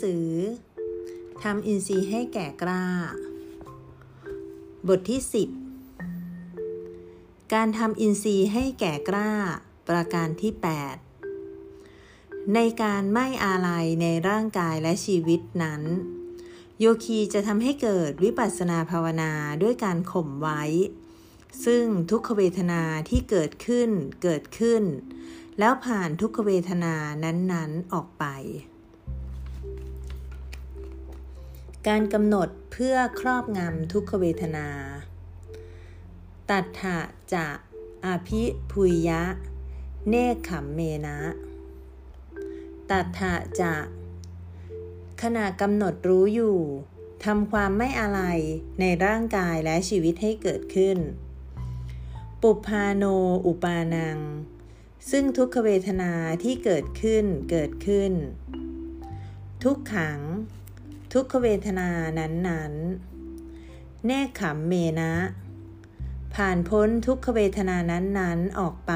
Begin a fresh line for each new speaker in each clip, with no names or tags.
สือทำอินทรีย์ให้แก่กล้า บทที่ 10 การทำอินทรีย์ให้แก่กล้า ประการที่ 8 ในการไม่อาลัยในร่างกายและชีวิตนั้น โยคีจะทำให้เกิดวิปัสสนาภาวนาด้วยการข่มไว้ ซึ่งทุกขเวทนาที่เกิดขึ้นเกิดขึ้น แล้วผ่านทุกขเวทนานั้นๆออกไป การกำหนดเพื่อครอบงำทุกขเวทนา ตัทธะจะอภิพุยยะ เนคขมเมนะ ตัทธะจะขณะกำหนดรู้อยู่ทำความไม่อะไรในร่างกายและชีวิตให้เกิดขึ้น ปุพาโนอุปานัง ซึ่งทุกขเวทนาที่เกิดขึ้นเกิดขึ้น ทุกขัง ทุกขเวทนานั้นๆ แนกขำเมนะ ผ่านพ้นทุกขเวทนานั้นๆออกไป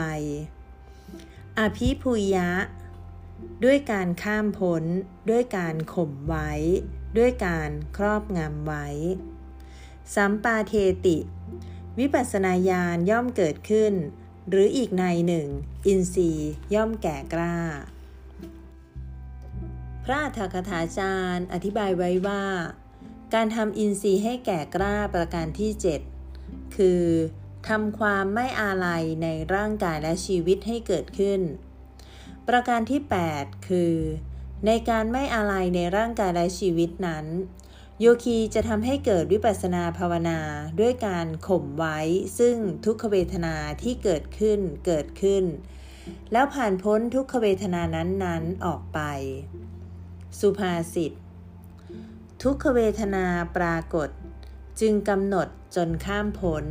อภิพุยะ ด้วยการข้ามพ้น ด้วยการข่มไว้ ด้วยการครอบงำไว้ สัมปาเทติ วิปัสนาญาณย่อมเกิดขึ้น หรืออีกในหนึ่ง อินทรีย่อมแก่กล้า ระอัฏฐกถาจารย์ อธิบายไว้ว่า การทำอินทรีย์ให้แก่กล้าประการที่ 7 คือทำความไม่อาลัยในร่างกายและชีวิตให้เกิดขึ้น ประการที่ 8 คือ ในการไม่อาลัยในร่างกายและชีวิตนั้น โยคีจะทำให้เกิดวิปัสสนาภาวนาด้วยการข่มไว้ ซึ่งทุกขเวทนาที่เกิดขึ้นเกิดขึ้น แล้วผ่านพ้นทุกขเวทนานั้นๆออกไป สุภาษิต ทุกขเวทนาปรากฏ จึงกำหนดจนข้ามพ้น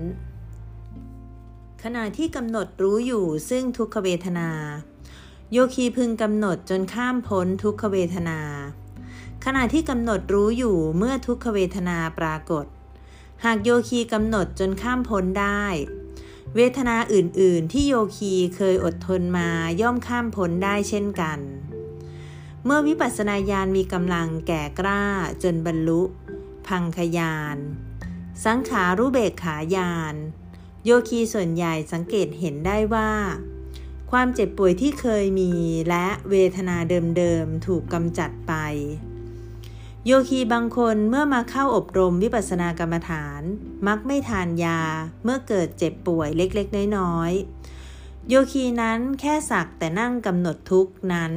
ขณะที่กำหนดรู้อยู่ซึ่งทุกขเวทนา โยคีพึงกำหนดจนข้ามพ้นทุกขเวทนา ขณะที่กำหนดรู้อยู่เมื่อทุกขเวทนาปรากฏ หากโยคีกำหนดจนข้ามพ้นได้ เวทนาอื่น ๆ ที่โยคีเคยอดทนมาย่อมข้ามพ้นได้เช่นกัน เมื่อวิปัสสนาญาณมีกำลังแก่กล้าจนบรรลุ พังคยาน สังขารู้เบกขายาน โยคีส่วนใหญ่สังเกตเห็นได้ว่า ความเจ็บป่วยที่เคยมีและเวทนาเดิมๆถูกกำจัดไป โยคีบางคนเมื่อมาเข้าอบรมวิปัสสนากรรมฐาน มักไม่ทานยาเมื่อเกิดเจ็บป่วยเล็กๆ น้อยๆโยคีนั้นแค่สักแต่นั่งกำหนดทุกนั้น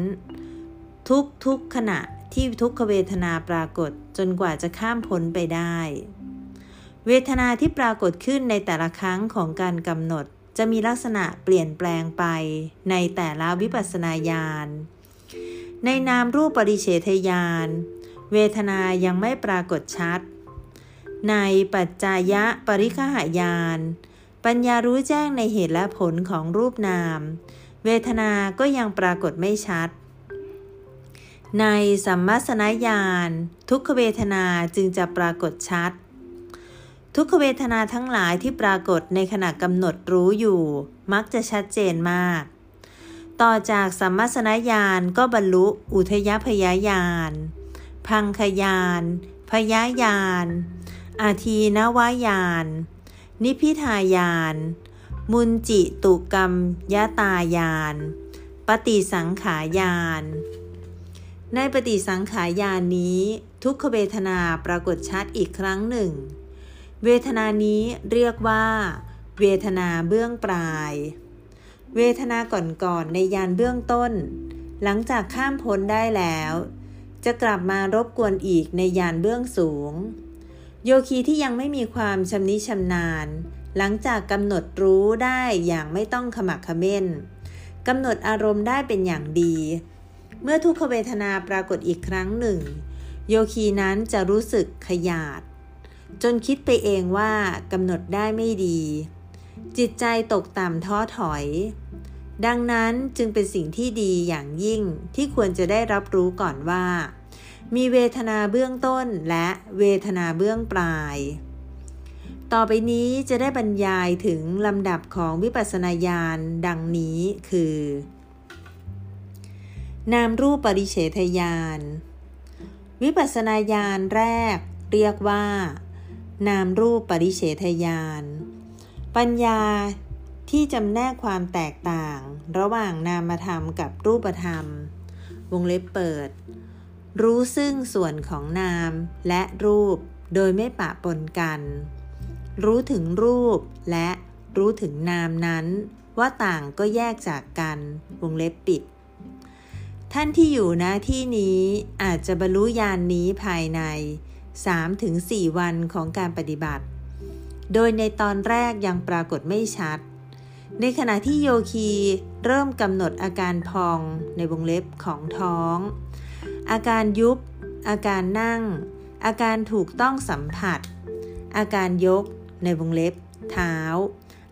ทุกทุกขณะที่ทุกขเวทนาปรากฏจนกว่าจะข้ามพ้นไปได้ เวทนาที่ปรากฏขึ้นในแต่ละครั้งของการกำหนด จะมีลักษณะเปลี่ยนแปลงไปในแต่ละวิปัสสนาญาณ ในนามรูปปริเฉทญาณเวทนายังไม่ปรากฏชัด ในปัจจายะปริคหายาน ปัญญารู้แจ้งในเหตุและผลของรูปนาม เวทนาก็ยังปรากฏไม่ชัด ในสัมมาสนญาณทุกขเวทนาจึงจะปรากฏชัด ทุกขเวทนาทั้งหลายที่ปรากฏในขณะกำหนดรู้อยู่ มักจะชัดเจนมาก ต่อจากสัมมาสนญาณก็บรรลุอุทยพยายาน พังคยาน พยายาน อาทีนวายาน นิพิทายาน มุนจิตุกรรมยะตายาน ปฏิสังขายาน ในปฏิสังขายานนี้ ทุกขเวทนาปรากฏชัดอีกครั้งหนึ่ง เวทนานี้เรียกว่า เวทนาเบื้องปลาย เวทนาก่อนๆในยานเบื้องต้น หลังจากข้ามพ้นได้แล้ว จะกลับมารบกวนอีกในยานเบื้องสูง โยคีที่ยังไม่มีความชำนิชำนาญ หลังจากกำหนดรู้ได้อย่างไม่ต้องขมักขม้นกำหนดอารมณ์ได้เป็นอย่างดี เมื่อทุกขเวทนาปรากฏอีกครั้งหนึ่ง โยคีนั้นจะรู้สึกขยาด จนคิดไปเองว่ากำหนดได้ไม่ดี จิตใจตกต่ำท้อถอย ดังนั้นจึงเป็นสิ่งที่ดีอย่างยิ่งที่ควรจะได้รับรู้ก่อนว่า มีเวทนาเบื้องต้นและเวทนาเบื้องปลาย ต่อไปนี้จะได้บรรยายถึงลำดับของวิปัสสนาญาณดังนี้คือ นามรูปปริเฉทยานวิปัสสนาญาณแรกเรียกว่า นามรูปปริเฉทญาณ ปัญญาที่จำแนกความแตกต่าง ระหว่างนามธรรมกับรูปธรรม วงเล็บเปิด รู้ซึ่งส่วนของนามและรูปโดยไม่ปะปนกัน รู้ถึงรูปและรู้ถึงนามนั้น ว่าต่างก็แยกจากกัน วงเล็บปิด ท่านที่อยู่ณที่นี้อาจจะบรรลุญาณนนี้ภายใน 3-4 วันของการปฏิบัติ โดยในตอนแรกยังปรากฏไม่ชัด ในขณะที่โยคีเริ่มกำหนดอาการพองในวงเล็บของท้อง อาการยุบ อาการนั่ง อาการถูกต้องสัมผัส อาการยกในวงเล็บ เท้า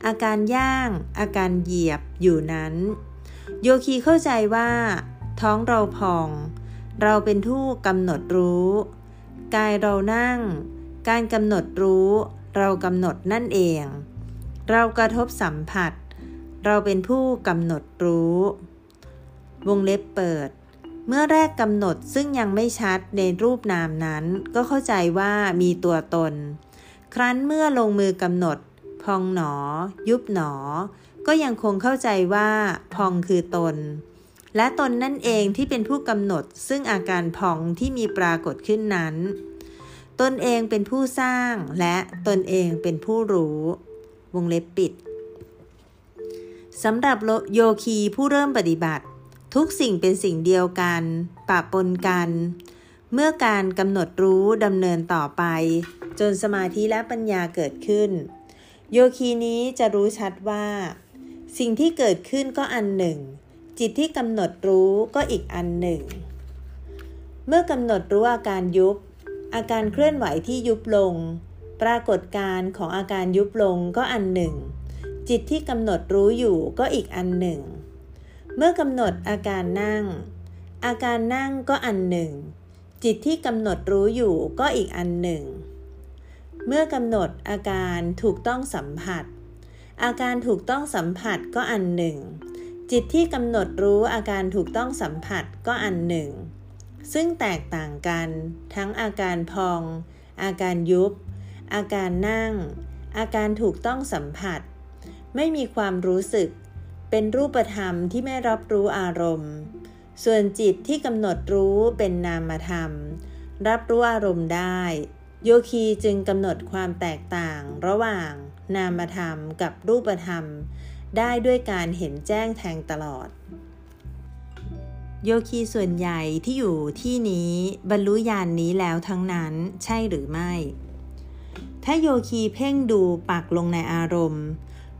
อาการย่าง อาการเหยียบอยู่นั้น โยคีเข้าใจว่า ท้องเราพอง เราเป็นผู้กำหนดรู้ กายเรานั่ง การกำหนดรู้ เรากำหนดนั่นเอง เรากระทบสัมผัส เราเป็นผู้กำหนดรู้ วงเล็บเปิด เมื่อแรกกำหนดซึ่งยังไม่ชัดในรูปนามนั้น ก็เข้าใจว่ามีตัวตน ครั้นเมื่อลงมือกำหนด พองหนอ ยุบหนอ ก็ยังคงเข้าใจว่า พองคือตน และตนนั่นเองที่เป็นผู้กำหนดซึ่งอาการพองที่มีปรากฏขึ้นนั้น ตนเองเป็นผู้สร้างและตนเองเป็นผู้รู้ วงเล็บปิดสำหรับโยคีผู้เริ่มปฏิบัติ ทุกสิ่งเป็นสิ่งเดียวกันปะปนกัน เมื่อการกำหนดรู้ดำเนินต่อไป จนสมาธิและปัญญาเกิดขึ้น โยคีนี้จะรู้ชัดว่า สิ่งที่เกิดขึ้นก็อันหนึ่ง จิตที่กำหนดรู้ก็อีกอันหนึ่ง เมื่อกำหนดรู้อาการยุบ อาการเคลื่อนไหวที่ยุบลง ปรากฏการของอาการยุบลงก็อันหนึ่ง จิตที่กำหนดรู้อยู่ก็อีกอันหนึ่ง เมื่อกำหนดอาการนั่ง อาการนั่งก็อันหนึ่ง จิตที่กำหนดรู้อยู่ก็อีกอันหนึ่ง เมื่อกำหนดอาการถูกต้องสัมผัส อาการถูกต้องสัมผัสก็อันหนึ่ง จิตที่กำหนดรู้อาการถูกต้องสัมผัสก็อันหนึ่ง ซึ่งแตกต่างกัน ทั้งอาการพอง อาการยุบ อาการนั่ง อาการถูกต้องสัมผัส ไม่มีความรู้สึก เป็นรูปธรรมที่ไม่รับรู้อารมณ์ ส่วนจิตที่กำหนดรู้เป็นนามธรรม รับรู้อารมณ์ได้ โยคีจึงกำหนดความแตกต่างระหว่างนามธรรมกับรูปธรรม ได้ด้วยการเห็นแจ้งแทงตลอด โยคีส่วนใหญ่ที่อยู่ที่นี้บรรลุญาณนนี้แล้วทั้งนั้นใช่หรือไม่ ถ้าโยคีเพ่งดูปักลงในอารมณ์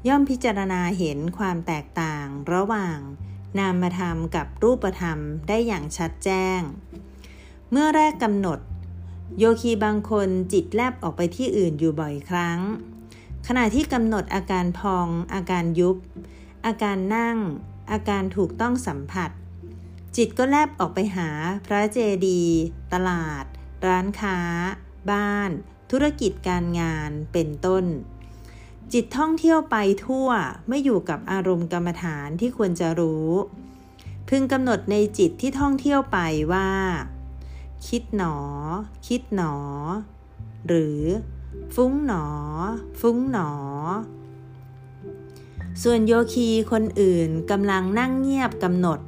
ย่อมพิจารณาเห็นความแตกต่างระหว่าง นามธรรมกับรูปธรรมได้อย่างชัดแจ้ง เมื่อแรกกำหนด โยคีบางคนจิตแลบออกไปที่อื่นอยู่บ่อยครั้ง ขณะที่กำหนดอาการพอง อาการยุบ อาการนั่ง อาการถูกต้องสัมผัส จิตก็แลบออกไปหาพระเจดีย์ตลาด ร้านค้า บ้าน ธุรกิจการงานเป็นต้น จิตท่องเที่ยวไปทั่วไม่อยู่กับอารมณ์กรรมฐานที่ควรจะรู้ พึงกำหนดในจิตที่ท่องเที่ยวไปว่า คิดหนอ คิดหนอ หรือ ฟุ้งหนอ ฟุ้งหนอ ส่วนโยคีคนอื่นกำลังนั่งเงียบกำหนด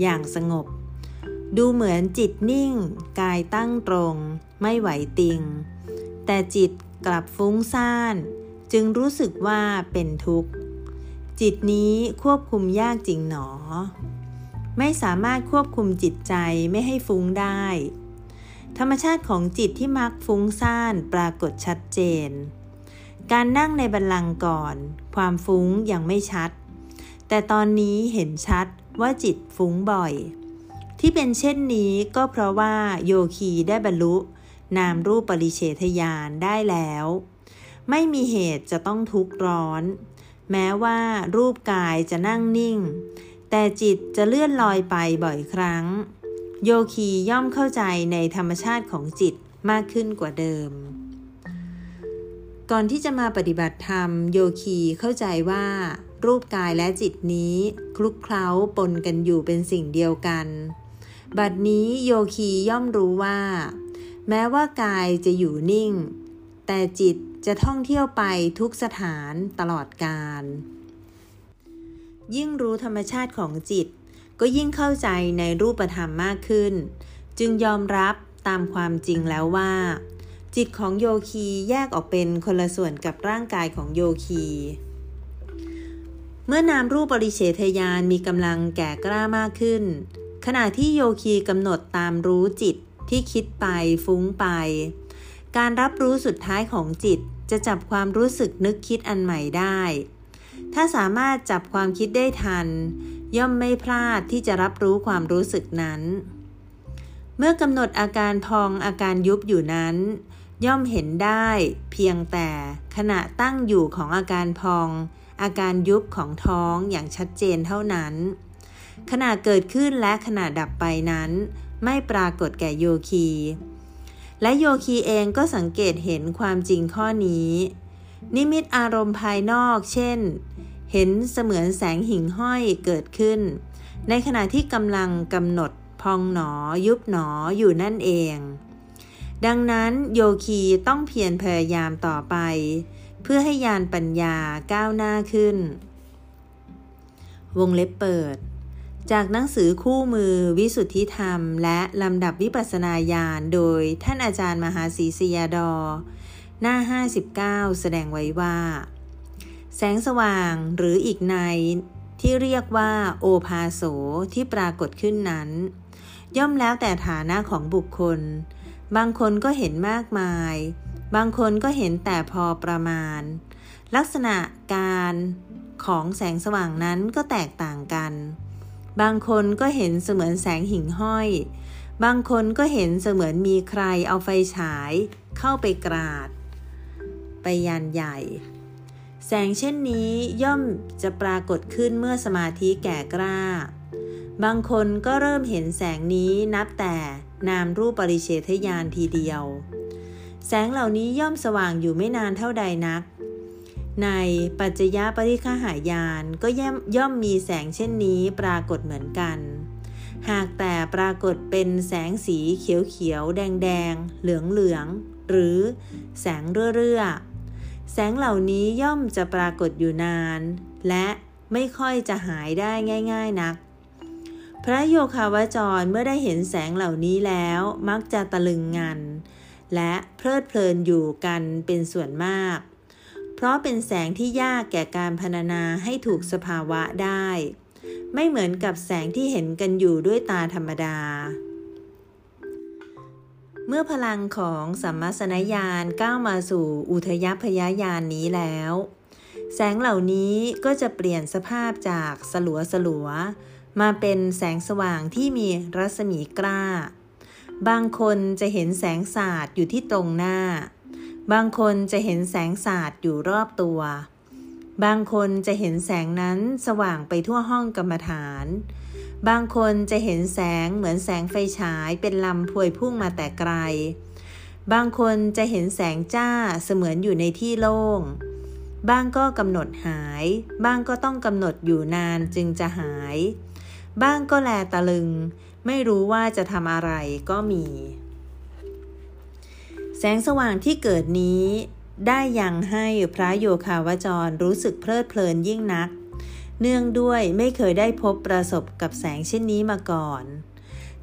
อย่างสงบ ดูเหมือนจิตนิ่ง กายตั้งตรง ไม่ไหวติง แต่จิตกลับฟุ้งซ่าน จึงรู้สึกว่าเป็นทุกข์ จิตนี้ควบคุมยากจริงหนอ ไม่สามารถควบคุมจิตใจไม่ให้ฟุ้งได้ ธรรมชาติของจิตที่มักฟุ้งซ่านปรากฏชัดเจน การนั่งในบัลลังก์ก่อน ความฟุ้งยังไม่ชัด แต่ตอนนี้เห็นชัดว่าจิตฟุ้งบ่อย ที่เป็นเช่นนี้ก็เพราะว่าโยคีได้บรรลุ นามรูปปริเฉทญาณได้แล้ว ไม่มีเหตุจะต้องทุกข์ร้อน แม้ว่ารูปกายจะนั่งนิ่ง แต่จิตจะเลื่อนลอยไปบ่อยครั้ง โยคีย่อมเข้าใจในธรรมชาติของจิตมากขึ้นกว่าเดิม ก่อนที่จะมาปฏิบัติธรรม โยคีเข้าใจว่า รูปกายและจิตนี้คลุกเคล้าปนกันอยู่เป็นสิ่งเดียวกัน บัดนี้โยคีย่อมรู้ว่า แม้ว่ากายจะอยู่นิ่ง แต่จิตจะท่องเที่ยวไปทุกสถานตลอดกาลยิ่งรู้ธรรมชาติของจิต ก็ยิ่งเข้าใจในรูปธรรมมากขึ้น จึงยอมรับตามความจริงแล้วว่า จิตของโยคีแยกออกเป็นคนละส่วนกับร่างกายของโยคี เมื่อนามรูปปริเฉทยานมีกำลังแก่กล้ามากขึ้น ขณะที่โยคีกำหนดตามรู้จิตที่คิดไปฟุ้งไป การรับรู้สุดท้ายของจิตจะจับความรู้สึกนึกคิดอันใหม่ได้ ถ้าสามารถจับความคิดได้ทัน ย่อมไม่พลาดที่จะรับรู้ความรู้สึกนั้น เมื่อกำหนดอาการพองอาการยุบอยู่นั้น ย่อมเห็นได้เพียงแต่ขณะตั้งอยู่ของอาการพอง อาการยุบของท้องอย่างชัดเจนเท่านั้น ขณะเกิดขึ้นและขณะดับไปนั้น ไม่ปรากฏแก่โยคี และโยคีเองก็สังเกตเห็นความจริงข้อนี้ นิมิตอารมณ์ภายนอก เช่น เห็นเสมือนแสงหิ่งห้อยเกิดขึ้น ในขณะที่กำลังกำหนดพองหนอยุบหนออยู่นั่นเอง ดังนั้นโยคีต้องเพียรพยายามต่อไป เพื่อให้ยานปัญญาก้าวหน้าขึ้น วงเล็บเปิด จากหนังสือคู่มือวิสุทธิธรรม และลำดับวิปัสนาญาณโดยท่านอาจารย์มหาศรีสยาดอ หน้า 59 แสดงไว้ว่า แสงสว่างหรืออีกในที่เรียกว่าโอภาโสที่ปรากฏขึ้นนั้น ย่อมแล้วแต่ฐานะของบุคคล บางคนก็เห็นมากมาย บางคนก็เห็นแต่พอประมาณ ลักษณะการของแสงสว่างนั้นก็แตกต่างกัน บางคนก็เห็นเสมือนแสงหิ่งห้อย บางคนก็เห็นเสมือนมีใครเอาไฟฉาย เข้าไปกราด ไปยันใหญ่ แสงเช่นนี้ย่อมจะปรากฏขึ้นเมื่อสมาธิแก่กล้า บางคนก็เริ่มเห็นแสงนี้นับแต่นามรูปปริเฉทยานทีเดียว แสงเหล่านี้ย่อมสว่างอยู่ไม่นานเท่าใดนัก ในปัจจยปริฆหายานก็ย่อมมีแสงเช่นนี้ปรากฏเหมือนกัน หากแต่ปรากฏเป็นแสงสีเขียวเขียวแดงแดงเหลืองเหลืองหรือแสงเรื่อๆ แสงเหล่านี้ย่อมจะปรากฏอยู่นาน และไม่ค่อยจะหายได้ง่าย ๆนัก พระโยคาวจรเมื่อได้เห็นแสงเหล่านี้แล้วมักจะตะลึงงัน และเพลิดเพลินอยู่กันเป็นส่วนมาก เพราะเป็นแสงที่ยากแก่การพรรณนาให้ถูกสภาวะได้ ไม่เหมือนกับแสงที่เห็นกันอยู่ด้วยตาธรรมดา เมื่อพลังของสัมมาสนญาณก้าวมาสู่อุทยพยายานนี้แล้ว แสงเหล่านี้ก็จะเปลี่ยนสภาพจากสลัวสลัวมาเป็นแสงสว่างที่มีรัศมีกล้า บางคนจะเห็นแสงสาดอยู่ที่ตรงหน้า บางคนจะเห็นแสงสาดอยู่รอบตัว บางคนจะเห็นแสงนั้นสว่างไปทั่วห้องกรรมฐาน บางคนจะเห็นแสงเหมือนแสงไฟฉายเป็นลำพวยพุ่งมาแต่ไกล บางคนจะเห็นแสงจ้าเสมือนอยู่ในที่โล่ง บ้างก็กำหนดหาย บ้างก็ต้องกำหนดอยู่นานจึงจะหาย บ้างก็แลตะลึง ไม่รู้ว่าจะทำอะไรก็มี แสงสว่างที่เกิดนี้ได้ยังให้พระโยคาวจรรู้สึกเพลิดเพลินยิ่งนัก เนื่องด้วยไม่เคยได้พบประสบกับแสงเช่นนี้มาก่อน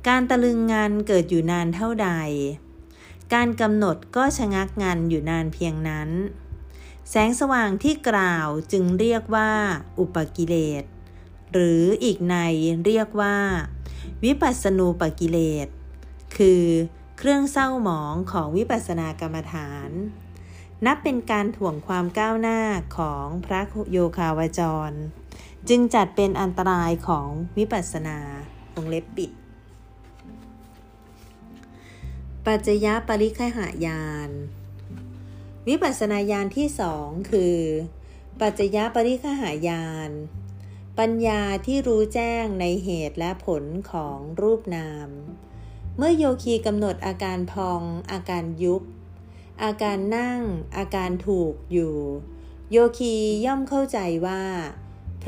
การตะลึงงานเกิดอยู่นานเท่าใด การกำหนดก็ชะงักงานอยู่นานเพียงนั้น แสงสว่างที่กล่าวจึงเรียกว่า อุปกิเลส หรืออีกในเรียกว่า วิปัสสนูปกิเลส คือเครื่องเศร้าหมองของวิปัสสนากรรมฐาน นับเป็นการถ่วงความก้าวหน้าของพระโยคาวจร จึงจัดเป็นอันตรายของวิปัสสนาวงเล็บปิด ปัจจยปริคหายาน วิปัสสนาญาณที่สองคือ ปัจจยปริคหายาน ปัญญาที่รู้แจ้งในเหตุและผลของรูปนาม เมื่อโยคีกำหนดอาการพองอาการยุบ อาการนั่ง อาการถูกอยู่ โยคีย่อมเข้าใจว่า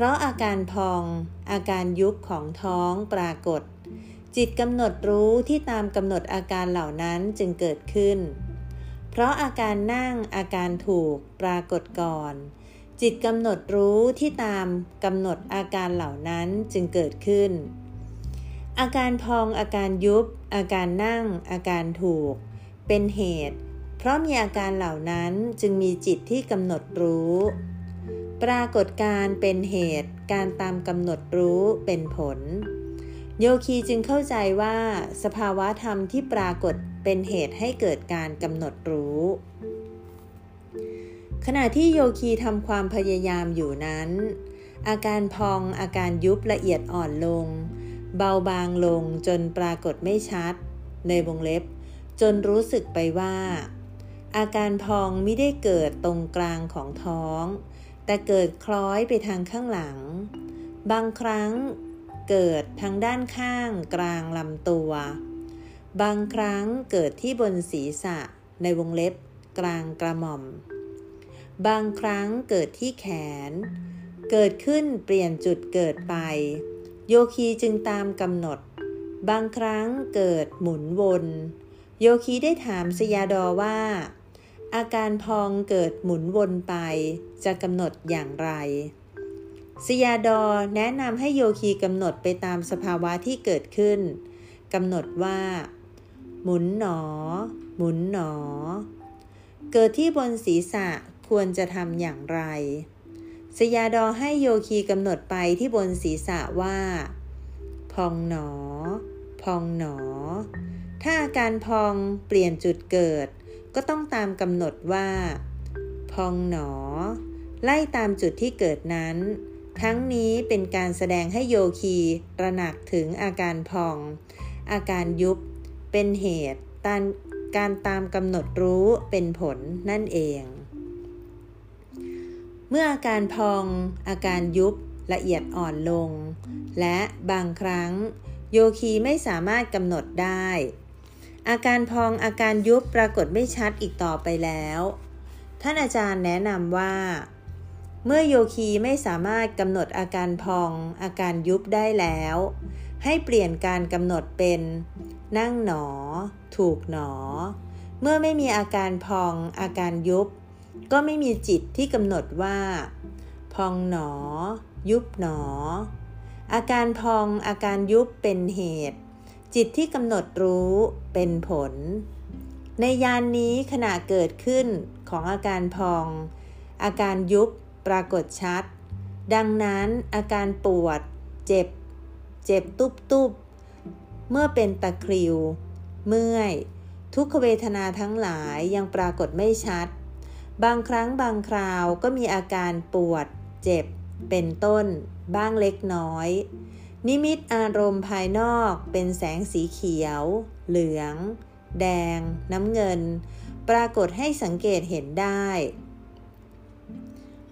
เพราะอาการพอง อาการยุบของท้องปรากฏ จิตกำหนดรู้ที่ตามกำหนดอาการเหล่านั้นจึงเกิดขึ้น เพราะอาการนั่งอาการถูกปรากฏก่อน จิตกำหนดรู้ที่ตามกำหนดอาการเหล่านั้นจึงเกิดขึ้น อาการพองอาการยุบ อาการนั่ง อาการถูก เป็นเหตุ เพราะมีอาการเหล่านั้นจึงมีจิตที่กำหนดรู้ ปรากฏการเป็นเหตุ การตามกำหนดรู้เป็นผล โยคีจึงเข้าใจว่า สภาวะธรรมที่ปรากฏเป็นเหตุให้เกิดการกำหนดรู้ ขณะที่โยคีทำความพยายามอยู่นั้น อาการพองอาการยุบละเอียดอ่อนลง เบาบางลงจนปรากฏไม่ชัด ในวงเล็บ จนรู้สึกไปว่า อาการพองไม่ได้เกิดตรงกลางของท้อง แต่เกิดคล้อยไปทางข้างหลัง บางครั้งเกิดทางด้านข้างกลางลำตัว บางครั้งเกิดที่บนศีรษะในวงเล็บกลางกระหม่อม บางครั้งเกิดที่แขน เกิดขึ้นเปลี่ยนจุดเกิดไป โยคีจึงตามกำหนด บางครั้งเกิดหมุนวน โยคีได้ถามสยาดอว่า อาการพองเกิดหมุนวนไป จะกำหนดอย่างไรสยาดอแนะนำให้โยคีกำหนดไปตามสภาวะที่เกิดขึ้นกำหนดว่า หมุนหนอ หมุนหนอ เกิดที่บนศีรษะควรจะทำอย่างไรสยาดอให้โยคีกำหนดไปที่บนศีรษะว่า พองหนอ พองหนอ ถ้าอาการพองเปลี่ยนจุดเกิด ก็ต้องตามกำหนดว่า พองหนอ ไล่ตามจุดที่เกิดนั้น ทั้งนี้เป็นการแสดงให้โยคีตระหนักถึงอาการพอง อาการยุบ เป็นเหตุตามการตามกำหนดรู้เป็นผลนั่นเอง เมื่ออาการพอง อาการยุบละเอียดอ่อนลง และบางครั้ง โยคีไม่สามารถกำหนดได้ อาการพองอาการยุบปรากฏไม่ชัดอีกต่อไปแล้ว ท่านอาจารย์แนะนำว่า เมื่อโยคีไม่สามารถกำหนดอาการพอง อาการยุบได้แล้ว ให้เปลี่ยนการกำหนดเป็น นั่งหนอ ถูกหนอ เมื่อไม่มีอาการพอง อาการยุบ ก็ไม่มีจิตที่กำหนดว่า พองหนอ ยุบหนอ อาการพองอาการยุบเป็นเหตุ จิตที่กำหนดรู้เป็นผล ในยานนี้ขณะเกิดขึ้นของอาการพอง อาการยุบปรากฏชัด ดังนั้นอาการปวด เจ็บ เจ็บตุบตุบเมื่อเป็นตะคริว เมื่อย ทุกขเวทนาทั้งหลายยังปรากฏไม่ชัด บางครั้งบางคราวก็มีอาการปวด เจ็บ เป็นต้น บ้างเล็กน้อย นิมิตอารมณ์ภายนอกเป็นแสงสีเขียว เหลือง แดง น้ำเงิน ปรากฏให้สังเกตเห็นได้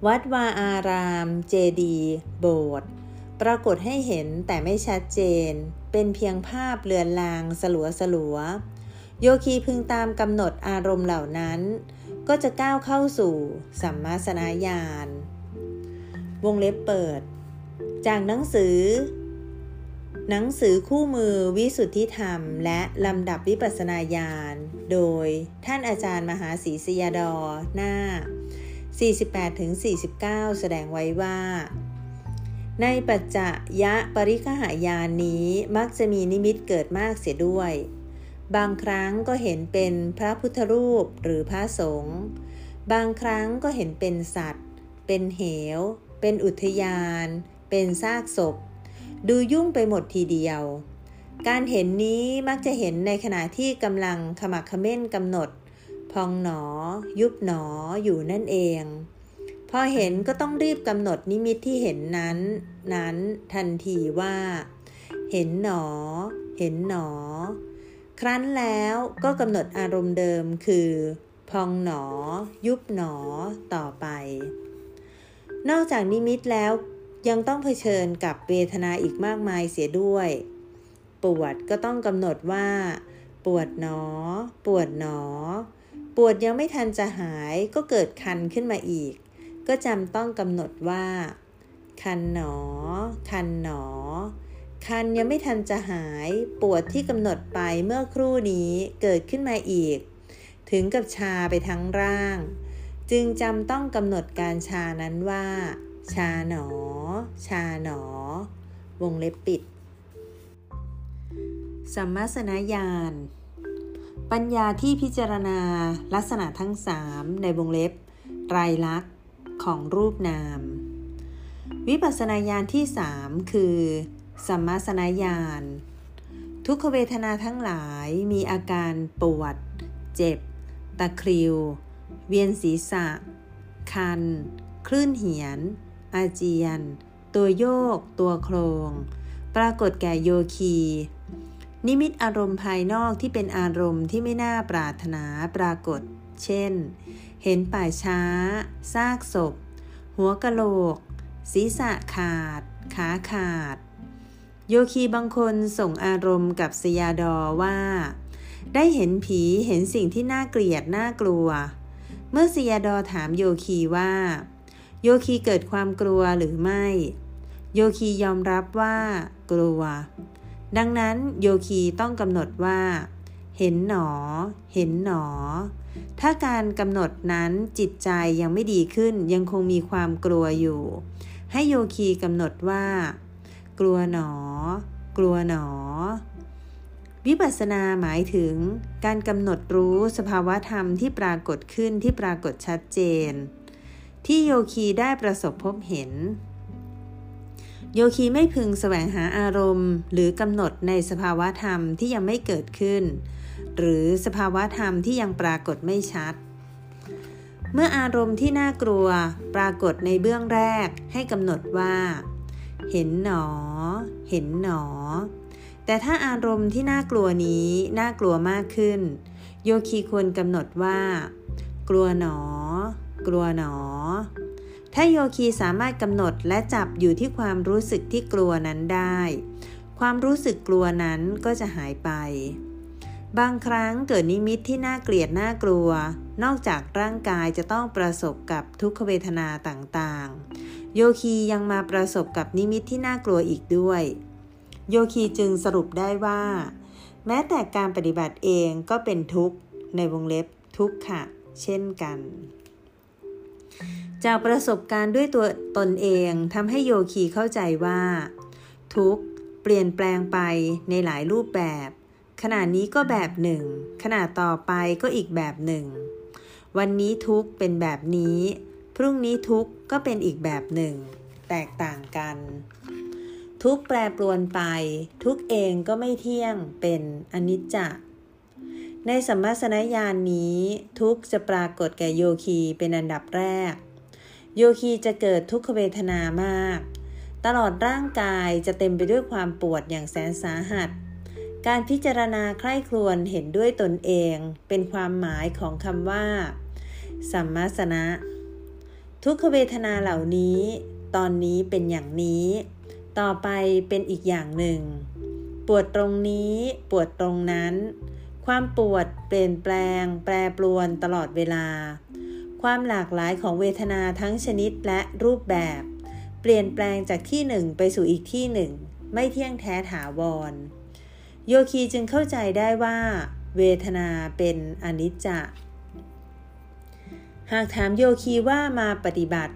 วัดวาอาราม เจดี โบสถ์ปรากฏให้เห็นแต่ไม่ชัดเจน เป็นเพียงภาพเลือนลางสลัวสลัวโยคีพึงตามกำหนดอารมณ์เหล่านั้น ก็จะก้าวเข้าสู่สัมมาสนาญาณ วงเล็บเปิด จากหนังสือ หนังสือคู่มือวิสุทธิธรรม และลำดับวิปัสนาญาณ โดยท่านอาจารย์มหาศรีสยาดอหน้า 48-49 แสดงไว้ว่า ในปัจจะยะปริคหายานนี้มักจะมีนิมิตเกิดมากเสียด้วย บางครั้งก็เห็นเป็นพระพุทธรูปหรือพระสงฆ์บางครั้งก็เห็นเป็นสัตว์ เป็นเหว เป็นอุทยาน เป็นซากศพ ดูยุ่งไปหมดทีเดียว การเห็นนี้มักจะเห็นในขณะที่กำลังขมักขม้นกำหนด พองหนอ ยุบหนออยู่นั่นเอง พอเห็นก็ต้องรีบกำหนดนิมิตที่เห็นนั้น นั้นทันทีว่า เห็นหนอ เห็นหนอ ครั้นแล้วก็กำหนดอารมณ์เดิมคือ พองหนอ ยุบหนอต่อไป นอกจากนิมิตแล้ว ยังต้องเผชิญกับเวทนาอีกมากมายเสียด้วย ปวดก็ต้องกำหนดว่า ปวดหนอ ปวดหนอ ปวดยังไม่ทันจะหายก็เกิดคันขึ้นมาอีก ก็จำต้องกำหนดว่า คันหนอ คันหนอ คันยังไม่ทันจะหาย ปวดที่กำหนดไปเมื่อครู่นี้เกิดขึ้นมาอีก ถึงกับชาไปทั้งร่าง จึงจำต้องกำหนดการชานั้นว่า ชาหนอ ชาหนอ วงเล็บปิด สัมมาสนญาณ ปัญญาที่พิจารณาลักษณะทั้งสามในวงเล็บไตรลักษณ์ของรูปนาม วิปัสสนาญาณที่สามคือสัมมาสนญาณ ทุกขเวทนาทั้งหลายมีอาการปวด เจ็บ ตะคริว เวียนศีรษะ คัน คลื่นเหียน อาเจียน ตัวโยก ตัวโครง ปรากฏแก่โยคี นิมิตอารมณ์ภายนอกที่เป็นอารมณ์ที่ไม่น่าปรารถนาปรากฏ เช่น เห็นป่าช้า ซากศพ หัวกะโหลก ศีรษะขาด ขาขาด โยคีบางคนส่งอารมณ์กับสยาดอว่า ได้เห็นผีเห็นสิ่งที่น่าเกลียดน่ากลัว เมื่อสยาดอถามโยคีว่า โยคีเกิดความกลัวหรือไม่ โยคียอมรับว่า กลัว ดังนั้นโยคีต้องกำหนดว่า เห็นหนอ เห็นหนอ ถ้าการกำหนดนั้นจิตใจยังไม่ดีขึ้นยังคงมีความกลัวอยู่ ให้โยคีกำหนดว่า กลัวหนอ กลัวหนอวิปัสสนาหมายถึงการกำหนดรู้สภาวะธรรมที่ปรากฏขึ้นที่ปรากฏชัดเจน ที่โยคีได้ประสบพบเห็น โยคีไม่พึงแสวงหาอารมณ์ หรือกำหนดในสภาวะธรรมที่ยังไม่เกิดขึ้น หรือสภาวะธรรมที่ยังปรากฏไม่ชัด เมื่ออารมณ์ที่น่ากลัวปรากฏในเบื้องแรกให้กำหนดว่า เห็นหนอ เห็นหนอ แต่ถ้าอารมณ์ที่น่ากลัวนี้น่ากลัวมากขึ้น โยคีควรกำหนดว่า กลัวหนอ กลัวหนอ ถ้าโยคีสามารถกำหนดและจับอยู่ที่ความรู้สึกที่กลัวนั้นได้ ความรู้สึกกลัวนั้นก็จะหายไป บางครั้งเกิดนิมิตที่น่าเกลียดน่ากลัว นอกจากร่างกายจะต้องประสบกับทุกขเวทนาต่างๆ โยคียังมาประสบกับนิมิตที่น่ากลัวอีกด้วย โยคีจึงสรุปได้ว่า แม้แต่การปฏิบัติเองก็เป็นทุกข์ในวงเล็บทุกขะเช่นกัน จากประสบการณ์ด้วยตัวตนเองทำให้โยคีเข้าใจว่า ทุกเปลี่ยนแปลงไปในหลายรูปแบบ ขณะนี้ก็แบบหนึ่ง ขณะต่อไปก็อีกแบบหนึ่ง วันนี้ทุกเป็นแบบนี้ พรุ่งนี้ทุกก็เป็นอีกแบบหนึ่ง แตกต่างกัน ทุกแปรปรวนไป ทุกเองก็ไม่เที่ยงเป็นอนิจจ์ในสัมมาสนญาณนนี้ทุกจะปรากฏแก่โยคีเป็นอันดับแรก โยคีจะเกิดทุกขเวทนามาก ตลอดร่างกายจะเต็มไปด้วยความปวดอย่างแสนสาหัส การพิจารณาใคร่ครวญเห็นด้วยตนเอง เป็นความหมายของคำว่า สัมมาสนะ ทุกขเวทนาเหล่านี้ ตอนนี้เป็นอย่างนี้ ต่อไปเป็นอีกอย่างหนึ่ง ปวดตรงนี้ปวดตรงนั้น ความปวดเปลี่ยนแปลง แปรปรวนตลอดเวลา ความหลากหลายของเวทนาทั้งชนิดและรูปแบบ เปลี่ยนแปลงจากที่หนึ่งไปสู่อีกที่หนึ่ง ไม่เที่ยงแท้ถาวร โยคีจึงเข้าใจได้ว่า เวทนาเป็นอนิจจหากถามโยคีว่ามาปฏิบัติ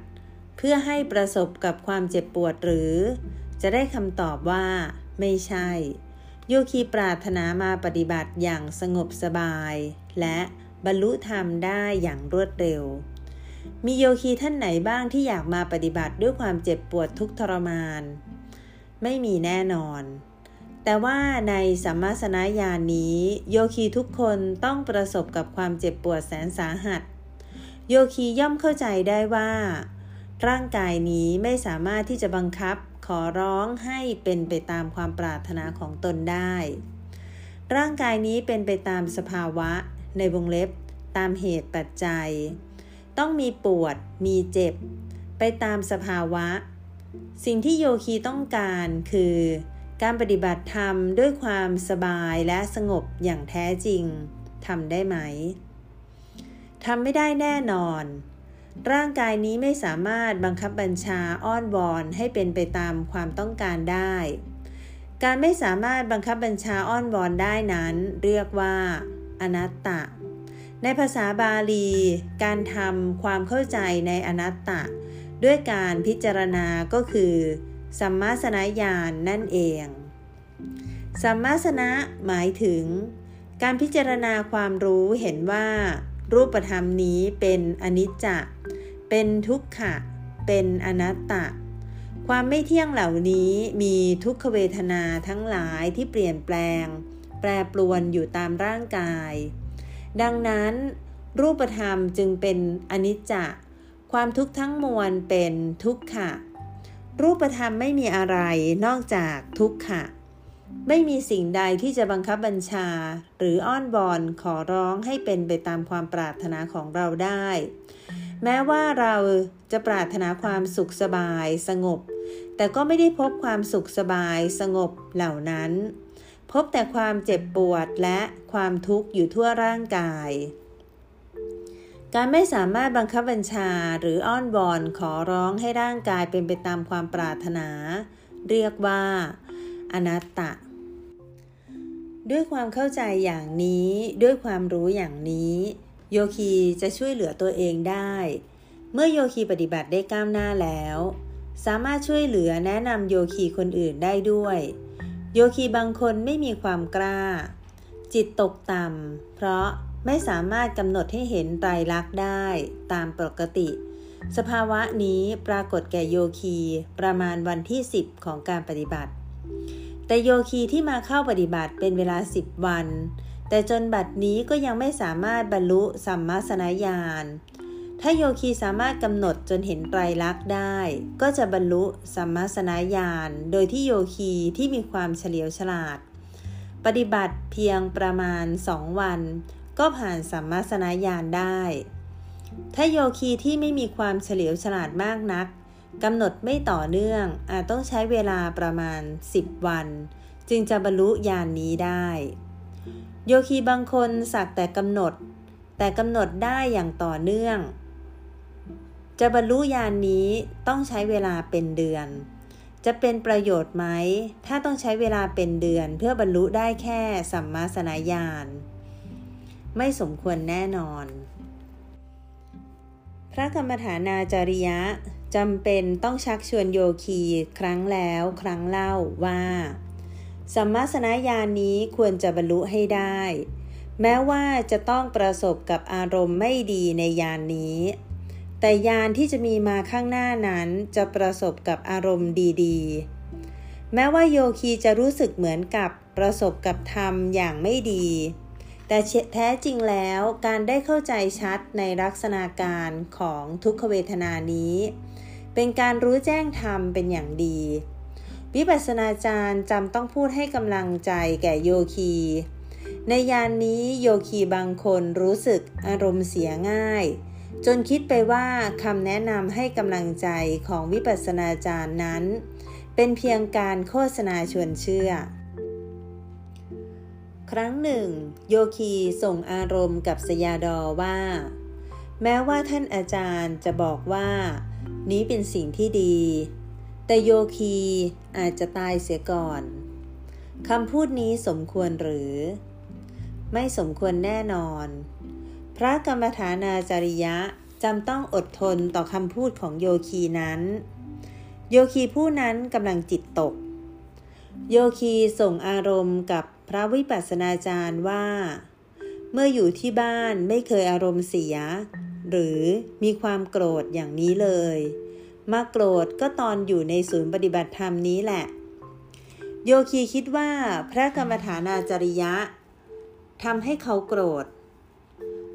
เพื่อให้ประสบกับความเจ็บปวดหรือ จะได้คำตอบว่า ไม่ใช่ โยคีปรารถนามาปฏิบัติอย่างสงบสบาย และ บรรลุธรรมได้อย่างรวดเร็ว มีโยคีท่านไหนบ้างที่อยากมาปฏิบัติด้วยความเจ็บปวดทุกทรมาน ไม่มีแน่นอน แต่ว่าในสัมมาสนญาณนนี้ โยคีทุกคนต้องประสบกับความเจ็บปวดแสนสาหัส โยคีย่อมเข้าใจได้ว่า ร่างกายนี้ไม่สามารถที่จะบังคับขอร้องให้เป็นไปตามความปรารถนาของตนได้ ร่างกายนี้เป็นไปตามสภาวะ ในวงเล็บ ตามเหตุปัจจัย ต้องมีปวด มีเจ็บ ไปตามสภาวะ สิ่งที่โยคีต้องการคือ การปฏิบัติธรรมด้วยความสบายและสงบอย่างแท้จริงทำได้ไหมทำไม่ได้แน่นอน ร่างกายนี้ไม่สามารถบังคับบัญชาอ้อนวอนให้เป็นไปตามความต้องการได้ การไม่สามารถบังคับบัญชาอ้อนวอนได้นั้น เรียกว่า อนัตตะ ในภาษาบาลี การทำความเข้าใจในอนัตตะ ด้วยการพิจารณาก็คือสัมมาสนญาณนนั่นเอง สัมมาสนะหมายถึง การพิจารณาความรู้เห็นว่า รูปธรรมนี้เป็นอนิจจ์เป็นทุกขะ เป็นอนัตตะ ความไม่เที่ยงเหล่านี้มีทุกขเวทนาทั้งหลายที่เปลี่ยนแปลง แปรปรวนอยู่ตามร่างกาย ดังนั้นรูปธรรมจึงเป็นอนิจจ์ความทุกข์ทั้งมวลเป็นทุกขะ รูปธรรมไม่มีอะไรนอกจากทุกขะ ไม่มีสิ่งใดที่จะบังคับบัญชา หรืออ้อนวอนขอร้องให้เป็นไปตามความปรารถนาของเราได้ แม้ว่าเราจะปรารถนาความสุขสบายสงบ แต่ก็ไม่ได้พบความสุขสบายสงบเหล่านั้น พบแต่ความเจ็บปวดและความทุกข์อยู่ทั่วร่างกาย การไม่สามารถบังคับบัญชาหรืออ้อนวอนขอร้องให้ร่างกายเป็นไปตามความปรารถนา เรียกว่าอนัตตะ ด้วยความเข้าใจอย่างนี้ด้วยความรู้อย่างนี้ โยคีจะช่วยเหลือตัวเองได้ เมื่อโยคีปฏิบัติได้ก้าวหน้าแล้ว สามารถช่วยเหลือแนะนำโยคีคนอื่นได้ด้วย โยคีบางคนไม่มีความกล้า จิตตกต่ำเพราะไม่สามารถกำหนดให้เห็นไตรลักษณ์ได้ตามปกติ สภาวะนี้ปรากฏแก่โยคีประมาณวันที่ 10 ของการปฏิบัติ แต่โยคีที่มาเข้าปฏิบัติเป็นเวลา 10 วัน แต่จนบัดนี้ก็ยังไม่สามารถบรรลุสัมมาสนญาณ ถ้าโยคีสามารถกำหนดจนเห็นไตรลักษณ์ได้ ก็จะบรรลุสัมมาสนญาณโดยที่โยคีที่มีความเฉลียวฉลาด ปฏิบัติเพียงประมาณสองวัน ก็ผ่านสัมมาสนญาณได้ ถ้าโยคีที่ไม่มีความเฉลียวฉลาดมากนักกำหนดไม่ต่อเนื่องอาจต้องใช้เวลาประมาณ 10 วัน จึงจะบรรลุญาณนนี้ได้ โยคีบางคนสักแต่กำหนด แต่กำหนดได้อย่างต่อเนื่อง จะบรรลุญาณนนี้ต้องใช้เวลาเป็นเดือน จะเป็นประโยชน์ไหม ถ้าต้องใช้เวลาเป็นเดือน เพื่อบรรลุได้แค่สัมมาสนญาณไม่สมควรแน่นอน พระกรรมฐานาจาริยะจำเป็นต้องชักชวนโยคีครั้งแล้วครั้งเล่าว่าสัมมาสนญาณนี้ควรจะบรรลุให้ได้ แม้ว่าจะต้องประสบกับอารมณ์ไม่ดีในญานนี้ แต่ยานที่จะมีมาข้างหน้านั้นจะประสบกับอารมณ์ดีๆ แม้ว่าโยคีจะรู้สึกเหมือนกับประสบกับธรรมอย่างไม่ดี แต่แท้จริงแล้วการได้เข้าใจชัดในลักษณะการของทุกขเวทนานี้ เป็นการรู้แจ้งธรรมเป็นอย่างดี วิปัสสนาจารย์จำต้องพูดให้กำลังใจแก่โยคีในยานนี้โยคีบางคนรู้สึกอารมณ์เสียง่าย จนคิดไปว่าคำแนะนำให้กำลังใจของวิปัสสนาจารย์นั้น เป็นเพียงการโฆษณาชวนเชื่อ ครั้งหนึ่ง โยคีส่งอารมณ์กับสยาดอว่า แม้ว่าท่านอาจารย์จะบอกว่า นี้เป็นสิ่งที่ดี แต่โยคีอาจจะตายเสียก่อนคำพูดนี้สมควรหรือ ไม่สมควรแน่นอน พระกรรมฐานาจาริยะจำต้องอดทนต่อคำพูดของโยคีนั้น โยคีผู้นั้นกำลังจิตตก โยคีส่งอารมณ์กับพระวิปัสสนาจารย์ว่า เมื่ออยู่ที่บ้านไม่เคยอารมณ์เสีย หรือมีความโกรธอย่างนี้เลย มาโกรธก็ตอนอยู่ในศูนย์ปฏิบัติธรรมนี้แหละ โยคีคิดว่าพระกรรมฐานาจาริยะทำให้เขาโกรธ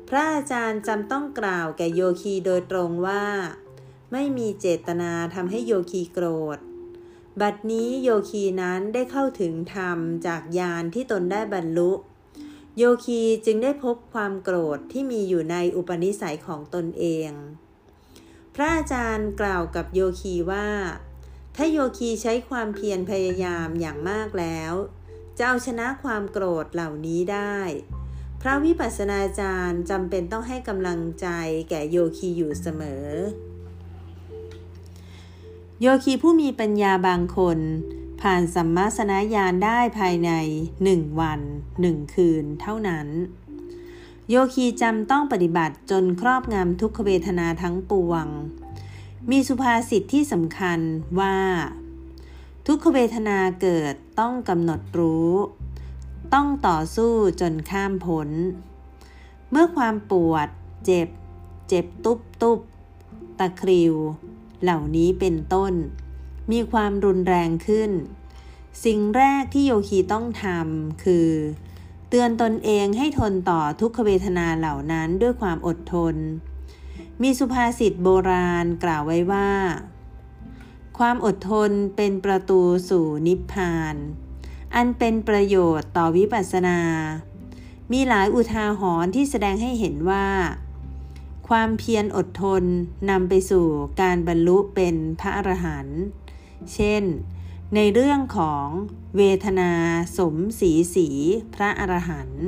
พระอาจารย์จำต้องกล่าวแก่โยคีโดยตรงว่า ไม่มีเจตนาทำให้โยคีโกรธ บัดนี้โยคีนั้นได้เข้าถึงธรรมจากญาณที่ตนได้บรรลุ โยคีจึงได้พบความโกรธที่มีอยู่ในอุปนิสัยของตนเอง พระอาจารย์กล่าวกับโยคีว่า ถ้าโยคีใช้ความเพียรพยายามอย่างมากแล้ว จะเอาชนะความโกรธเหล่านี้ได้ ระวิปัสสนาจารย์จำเป็นต้องให้กำลังใจแก่โยคีอยู่เสมอ โยคีผู้มีปัญญาบางคน ผ่านสัมมาสนญาณได้ภายในหนึ่งวันหนึ่งคืนเท่านั้น โยคีจำต้องปฏิบัติจนครอบงำทุกขเวทนาทั้งปวง มีสุภาษิตที่สำคัญว่า ทุกขเวทนาเกิดต้องกำหนดรู้ ต้องต่อสู้จนข้ามพ้น เมื่อความปวด เจ็บ เจ็บตุบตุบตะคริว เหล่านี้เป็นต้น มีความรุนแรงขึ้น สิ่งแรกที่โยคีต้องทำคือ เตือนตนเองให้ทนต่อทุกขเวทนาเหล่านั้นด้วยความอดทน มีสุภาษิตโบราณกล่าวไว้ว่า ความอดทนเป็นประตูสู่นิพพาน อันเป็นประโยชน์ต่อวิปัสสนา มีหลายอุทาหรณ์ที่แสดงให้เห็นว่า ความเพียรอดทนนำไปสู่การบรรลุเป็นพระอรหันต์ เช่น ในเรื่องของเวทนาสมสีสีพระอรหันต์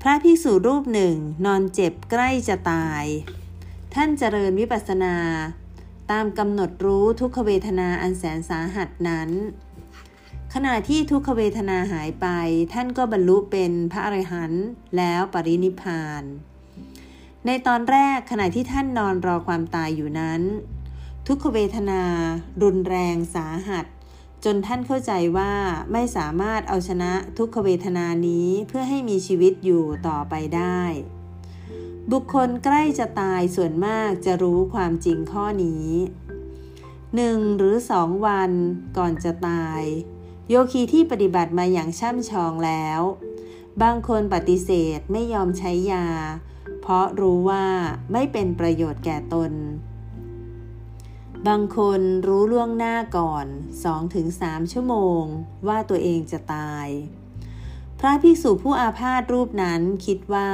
พระภิกษุรูปหนึ่งนอนเจ็บใกล้จะตาย ท่านเจริญวิปัสสนา ตามกำหนดรู้ทุกขเวทนาอันแสนสาหัสนั้น ขณะที่ทุกขเวทนาหายไป ท่านก็บรรลุเป็นพระอรหันต์แล้วปรินิพาน ในตอนแรกขณะที่ท่านนอนรอความตายอยู่นั้น ทุกขเวทนา รุนแรงสาหัส จนท่านเข้าใจว่าไม่สามารถเอาชนะทุกขเวทนานี้เพื่อให้มีชีวิตอยู่ต่อไปได้ บุคคลใกล้จะตายส่วนมากจะรู้ความจริงข้อนี้หนึ่งหรือสองวันก่อนจะตาย โยคีที่ปฏิบัติมาอย่างช่ำชองแล้ว บางคนปฏิเสธไม่ยอมใช้ยา เพราะรู้ว่าไม่เป็นประโยชน์แก่ตน บางคนรู้ล่วงหน้าก่อน 2-3 ชั่วโมง ว่าตัวเองจะตาย พระภิกษุผู้อาพาธรูปนั้นคิดว่า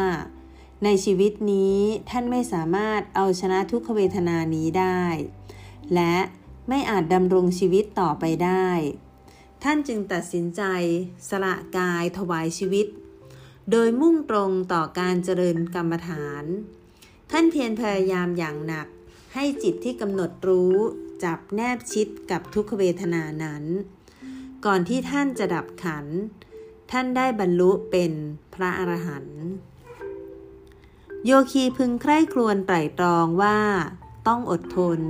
ในชีวิตนี้ท่านไม่สามารถเอาชนะทุกขเวทนานี้ได้ และไม่อาจดำรงชีวิตต่อไปได้ ท่านจึงตัดสินใจสละกายถวายชีวิต โดยมุ่งตรงต่อการเจริญกรรมฐาน ท่านเพียรพยายามอย่างหนักให้จิตที่กำหนดรู้จับแนบชิดกับทุกขเวทนานั้น ก่อนที่ท่านจะดับขัน ท่านได้บรรลุเป็นพระอรหันต์โยคีพึงใคร่ครวญไตรตรองว่าต้องอดทน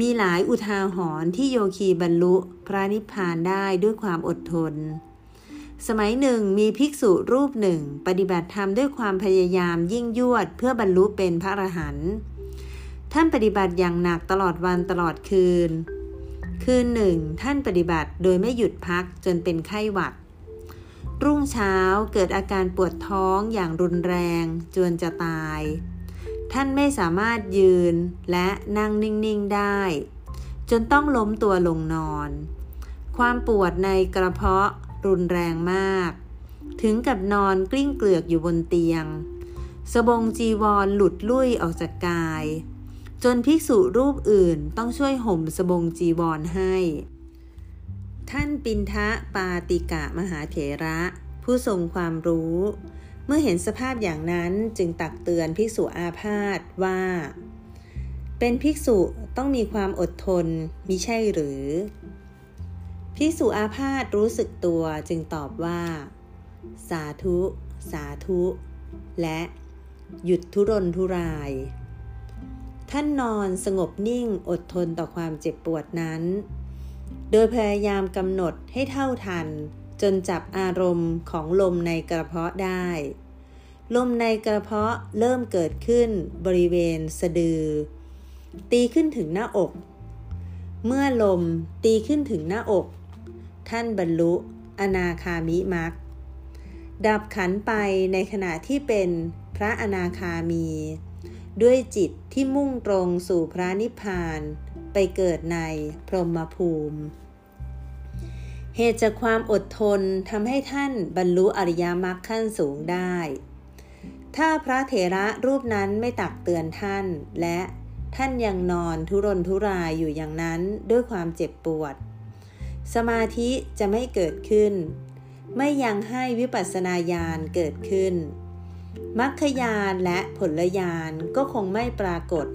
มีหลายอุทาหรณ์ที่โยคีบรรลุพระนิพพานได้ด้วยความอดทน สมัยหนึ่งมีภิกษุรูปหนึ่ง ปฏิบัติธรรมด้วยความพยายามยิ่งยวดเพื่อบรรลุเป็นพระอรหันต์ท่านปฏิบัติอย่างหนักตลอดวันตลอดคืน คืนหนึ่ง ท่านปฏิบัติโดยไม่หยุดพักจนเป็นไข้หวัด รุ่งเช้าเกิดอาการปวดท้องอย่างรุนแรงจนจะตาย ท่านไม่สามารถยืนและนั่งนิ่งๆได้ จนต้องล้มตัวลงนอน ความปวดในกระเพาะรุนแรงมาก ถึงกับนอนกลิ้งเกลือกอยู่บนเตียง สบงจีวรหลุดลุ่ยออกจากกาย จนภิกษุรูปอื่นต้องช่วยห่มสบงจีวรให้ ท่านปินทะปาติกะมหาเถระ ผู้ทรงความรู้ เมื่อเห็นสภาพอย่างนั้นจึงตักเตือนภิกษุอาพาธว่า เป็นภิกษุต้องมีความอดทนมิใช่หรือพิสุอาพาธรู้สึกตัวจึงตอบว่า สาธุ สาธุ และหยุดทุรนทุราย ท่านนอนสงบนิ่งอดทนต่อความเจ็บปวดนั้น โดยพยายามกำหนดให้เท่าทัน จนจับอารมณ์ของลมในกระเพาะได้ ลมในกระเพาะเริ่มเกิดขึ้นบริเวณสะดือ ตีขึ้นถึงหน้าอก เมื่อลมตีขึ้นถึงหน้าอก ท่านบรรลุอนาคามิมักดับขันไปในขณะที่เป็นพระอนาคามี ด้วยจิตที่มุ่งตรงสู่พระนิพพาน ไปเกิดในพรหมภูมิ เหตุจากความอดทนทำให้ท่านบรรลุอริยมรรคขั้นสูงได้ ถ้าพระเถระรูปนั้นไม่ตักเตือนท่าน และท่านยังนอนทุรนทุรายอยู่อย่างนั้นด้วยความเจ็บปวด สมาธิจะไม่เกิดขึ้น ไม่ยังให้วิปัสสนาญาณเกิดขึ้นมรรคญาณและผลญาณก็คงไม่ปรากฏ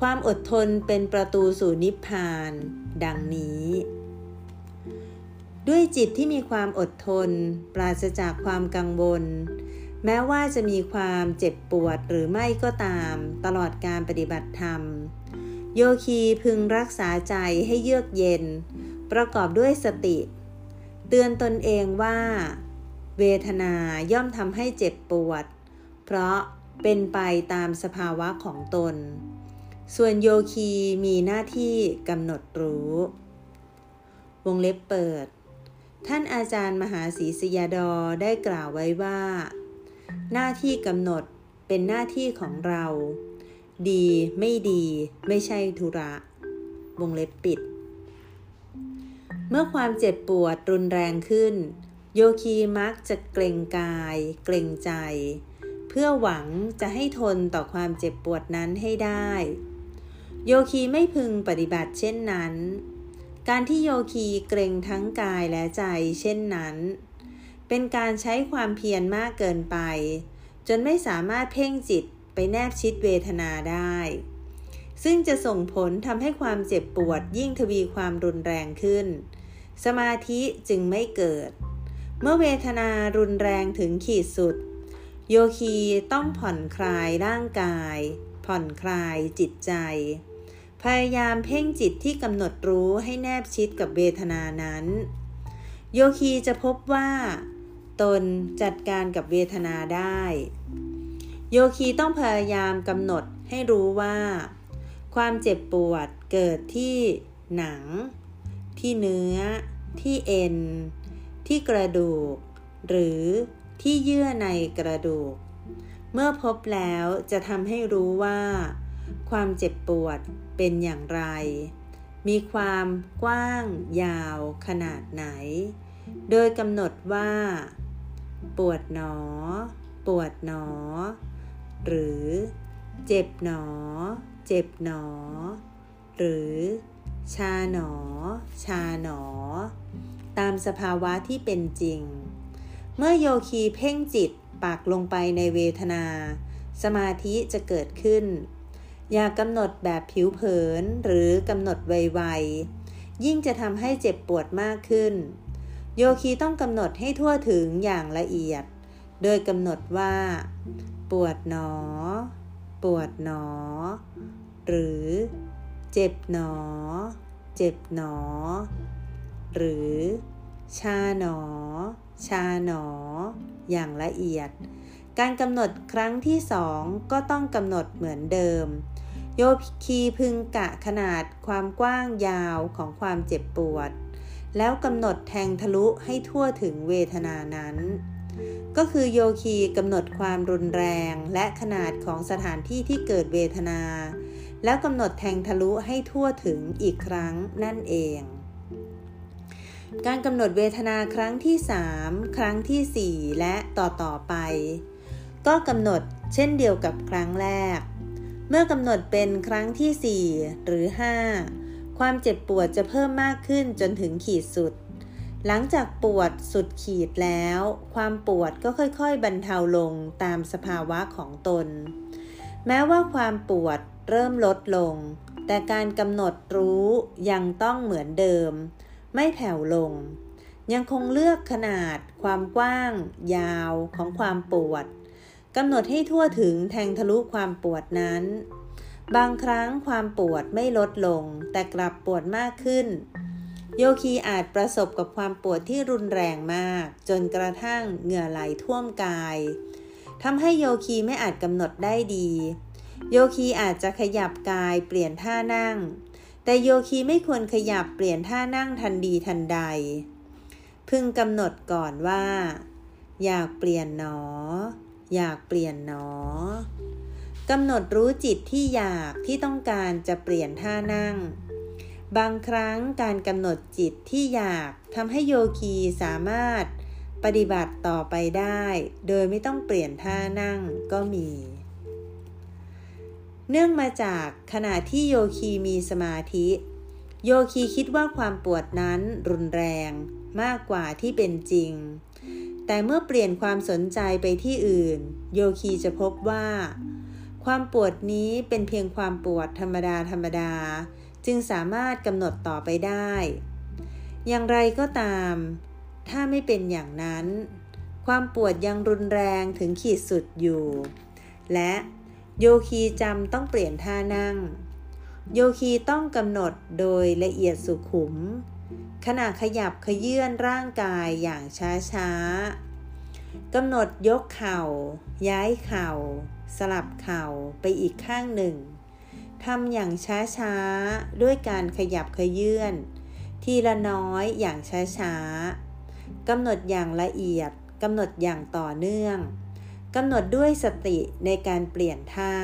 ความอดทนเป็นประตูสู่นิพพาน ดังนี้ ด้วยจิตที่มีความอดทน ปราศจากความกังวล แม้ว่าจะมีความเจ็บปวดหรือไม่ก็ตาม ตลอดการปฏิบัติธรรม โยคีพึงรักษาใจให้เยือกเย็น ประกอบด้วยสติ เตือนตนเองว่า เวทนาย่อมทำให้เจ็บปวด เพราะเป็นไปตามสภาวะของตน ส่วนโยคีมีหน้าที่กำหนดรู้ วงเล็บเปิด ท่านอาจารย์มหาศรีสยาดอได้กล่าวไว้ว่า หน้าที่กำหนดเป็นหน้าที่ของเรา ดีไม่ดีไม่ใช่ธุระ วงเล็บปิด เมื่อความเจ็บปวดรุนแรงขึ้น โยคีมักจะเกรงกาย เกรงใจ เพื่อหวังจะให้ทนต่อความเจ็บปวดนั้นให้ได้ โยคีไม่พึงปฏิบัติเช่นนั้น การที่โยคีเกรงทั้งกายและใจเช่นนั้น เป็นการใช้ความเพียรมากเกินไป จนไม่สามารถเพ่งจิตไปแนบชิดเวทนาได้ ซึ่งจะส่งผลทำให้ความเจ็บปวดยิ่งทวีความรุนแรงขึ้น สมาธิจึงไม่เกิด เมื่อเวทนารุนแรงถึงขีดสุด โยคีต้องผ่อนคลายร่างกาย ผ่อนคลายจิตใจ พยายามเพ่งจิตที่กำหนดรู้ให้แนบชิดกับเวทนานั้น โยคีจะพบว่า ตนจัดการกับเวทนาได้ โยคีต้องพยายามกำหนดให้รู้ว่า ความเจ็บปวดเกิดที่หนัง ที่เนื้อ ที่เอ็น ที่กระดูก หรือที่เยื่อในกระดูก เมื่อพบแล้วจะทำให้รู้ว่า ความเจ็บปวด เป็นอย่างไร มีความกว้าง ยาวขนาดไหน โดยกำหนดว่า ปวดหนอ ปวดหนอ หรือ เจ็บหนอ เจ็บหนอ หรือ ชาหนอ ชาหนอ ตามสภาวะที่เป็นจริง เมื่อโยคีเพ่งจิตปักลงไปในเวทนา สมาธิจะเกิดขึ้น อย่ากำหนดแบบผิวเผินหรือกำหนดไวๆ ยิ่งจะทำให้เจ็บปวดมากขึ้น โยคีต้องกำหนดให้ทั่วถึงอย่างละเอียด โดยกำหนดว่า ปวดหนอ ปวดหนอ หรือ เจ็บหนอ เจ็บหนอ หรือ ชาหนอ ชาหนอ อย่างละเอียดการกำหนดครั้งที่สองก็ต้องกำหนดเหมือนเดิม โยคีพึงกะขนาดความกว้างยาวของความเจ็บปวด แล้วกำหนดแทงทะลุให้ทั่วถึงเวทนานั้น ก็คือโยคีกำหนดความรุนแรงและขนาดของสถานที่ที่เกิดเวทนา แล้วกำหนดแทงทะลุให้ทั่วถึงอีกครั้งนั่นเองการกำหนดเวทนาครั้งที่ 3 ครั้งที่ 4 และต่อต่อไป ก็กำหนดเช่นเดียวกับครั้งแรก เมื่อกำหนดเป็นครั้งที่ 4 หรือ 5 ความเจ็บปวดจะเพิ่มมากขึ้นจนถึงขีดสุด หลังจากปวดสุดขีดแล้ว ความปวดก็ค่อยๆ บรรเทาลงตามสภาวะของตน แม้ว่าความปวดเริ่มลดลง แต่การกำหนดรู้ยังต้องเหมือนเดิม ไม่แผ่วลง ยังคงเลือกขนาด ความกว้าง ยาวของความปวด กำหนดให้ทั่วถึงแทงทะลุความปวดนั้น บางครั้งความปวดไม่ลดลง แต่กลับปวดมากขึ้น โยคีอาจประสบกับความปวดที่รุนแรงมาก จนกระทั่งเหงื่อไหลท่วมกายทำให้โยคีไม่อาจกำหนดได้ดี โยคีอาจจะขยับกายเปลี่ยนท่านั่ง แต่โยคีไม่ควรขยับเปลี่ยนท่านั่งทันดีทันใด พึงกำหนดก่อนว่า อยากเปลี่ยนหนอ อยากเปลี่ยนหนอกำหนดรู้จิตที่อยากที่ต้องการจะเปลี่ยนท่านั่ง บางครั้งการกำหนดจิตที่อยากทำให้โยคีสามารถปฏิบัติต่อไปได้ โดยไม่ต้องเปลี่ยนท่านั่งก็มี เนื่องมาจากขณะที่โยคีมีสมาธิ โยคีคิดว่าความปวดนั้นรุนแรงมากกว่าที่เป็นจริง แต่เมื่อเปลี่ยนความสนใจไปที่อื่น โยคีจะพบว่า ความปวดนี้เป็นเพียงความปวดธรรมดาธรรมดา จึงสามารถกำหนดต่อไปได้ อย่างไรก็ตาม ถ้าไม่เป็นอย่างนั้น ความปวดยังรุนแรงถึงขีดสุดอยู่ และโยคีจำต้องเปลี่ยนท่านั่ง โยคีต้องกำหนดโดยละเอียดสุขุม ขณะขยับขยื่นร่างกายอย่างช้าๆกำหนดยกเข่า ย้ายเข่า สลับเข่าไปอีกข้างหนึ่งทำอย่างช้าๆ ด้วยการขยับขยื่น ทีละน้อยอย่างช้าๆกำหนดอย่างละเอียดกำหนดอย่างต่อเนื่องกำหนดด้วยสติในการเปลี่ยนท่า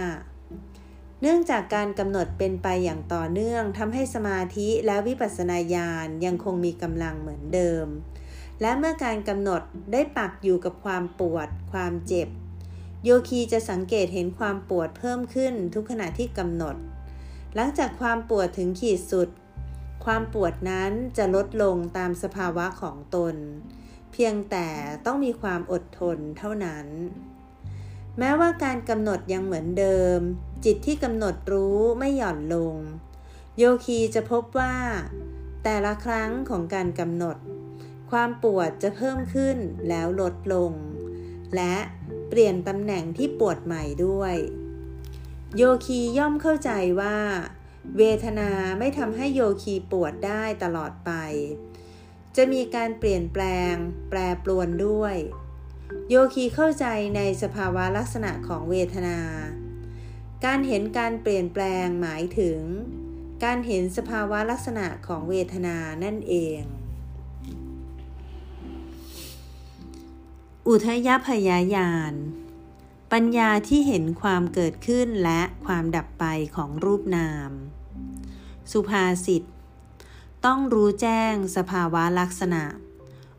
เนื่องจากการกำหนดเป็นไปอย่างต่อเนื่องทำให้สมาธิและวิปัสสนาญาณยังคงมีกำลังเหมือนเดิม และเมื่อการกำหนดได้ปักอยู่กับความปวด ความเจ็บ โยคีจะสังเกตเห็นความปวดเพิ่มขึ้นทุกขณะที่กำหนด หลังจากความปวดถึงขีดสุด ความปวดนั้นจะลดลงตามสภาวะของตน เพียงแต่ต้องมีความอดทนเท่านั้น แม้ว่าการกำหนดยังเหมือนเดิม จิตที่กำหนดรู้ไม่หย่อนลง โยคีจะพบว่า แต่ละครั้งของการกำหนด ความปวดจะเพิ่มขึ้นแล้วลดลง และเปลี่ยนตำแหน่งที่ปวดใหม่ด้วย โยคีย่อมเข้าใจว่า เวทนาไม่ทำให้โยคีปวดได้ตลอดไป จะมีการเปลี่ยนแปลง แปรปรวนด้วย โยคีเข้าใจในสภาวะลักษณะของเวทนา การเห็นการเปลี่ยนแปลงหมายถึง การเห็นสภาวะลักษณะของเวทนานั่นเอง อุทยพยายาน ปัญญาที่เห็นความเกิดขึ้นและความดับไปของรูปนาม สุภาษิต ต้องรู้แจ้งสภาวะลักษณะ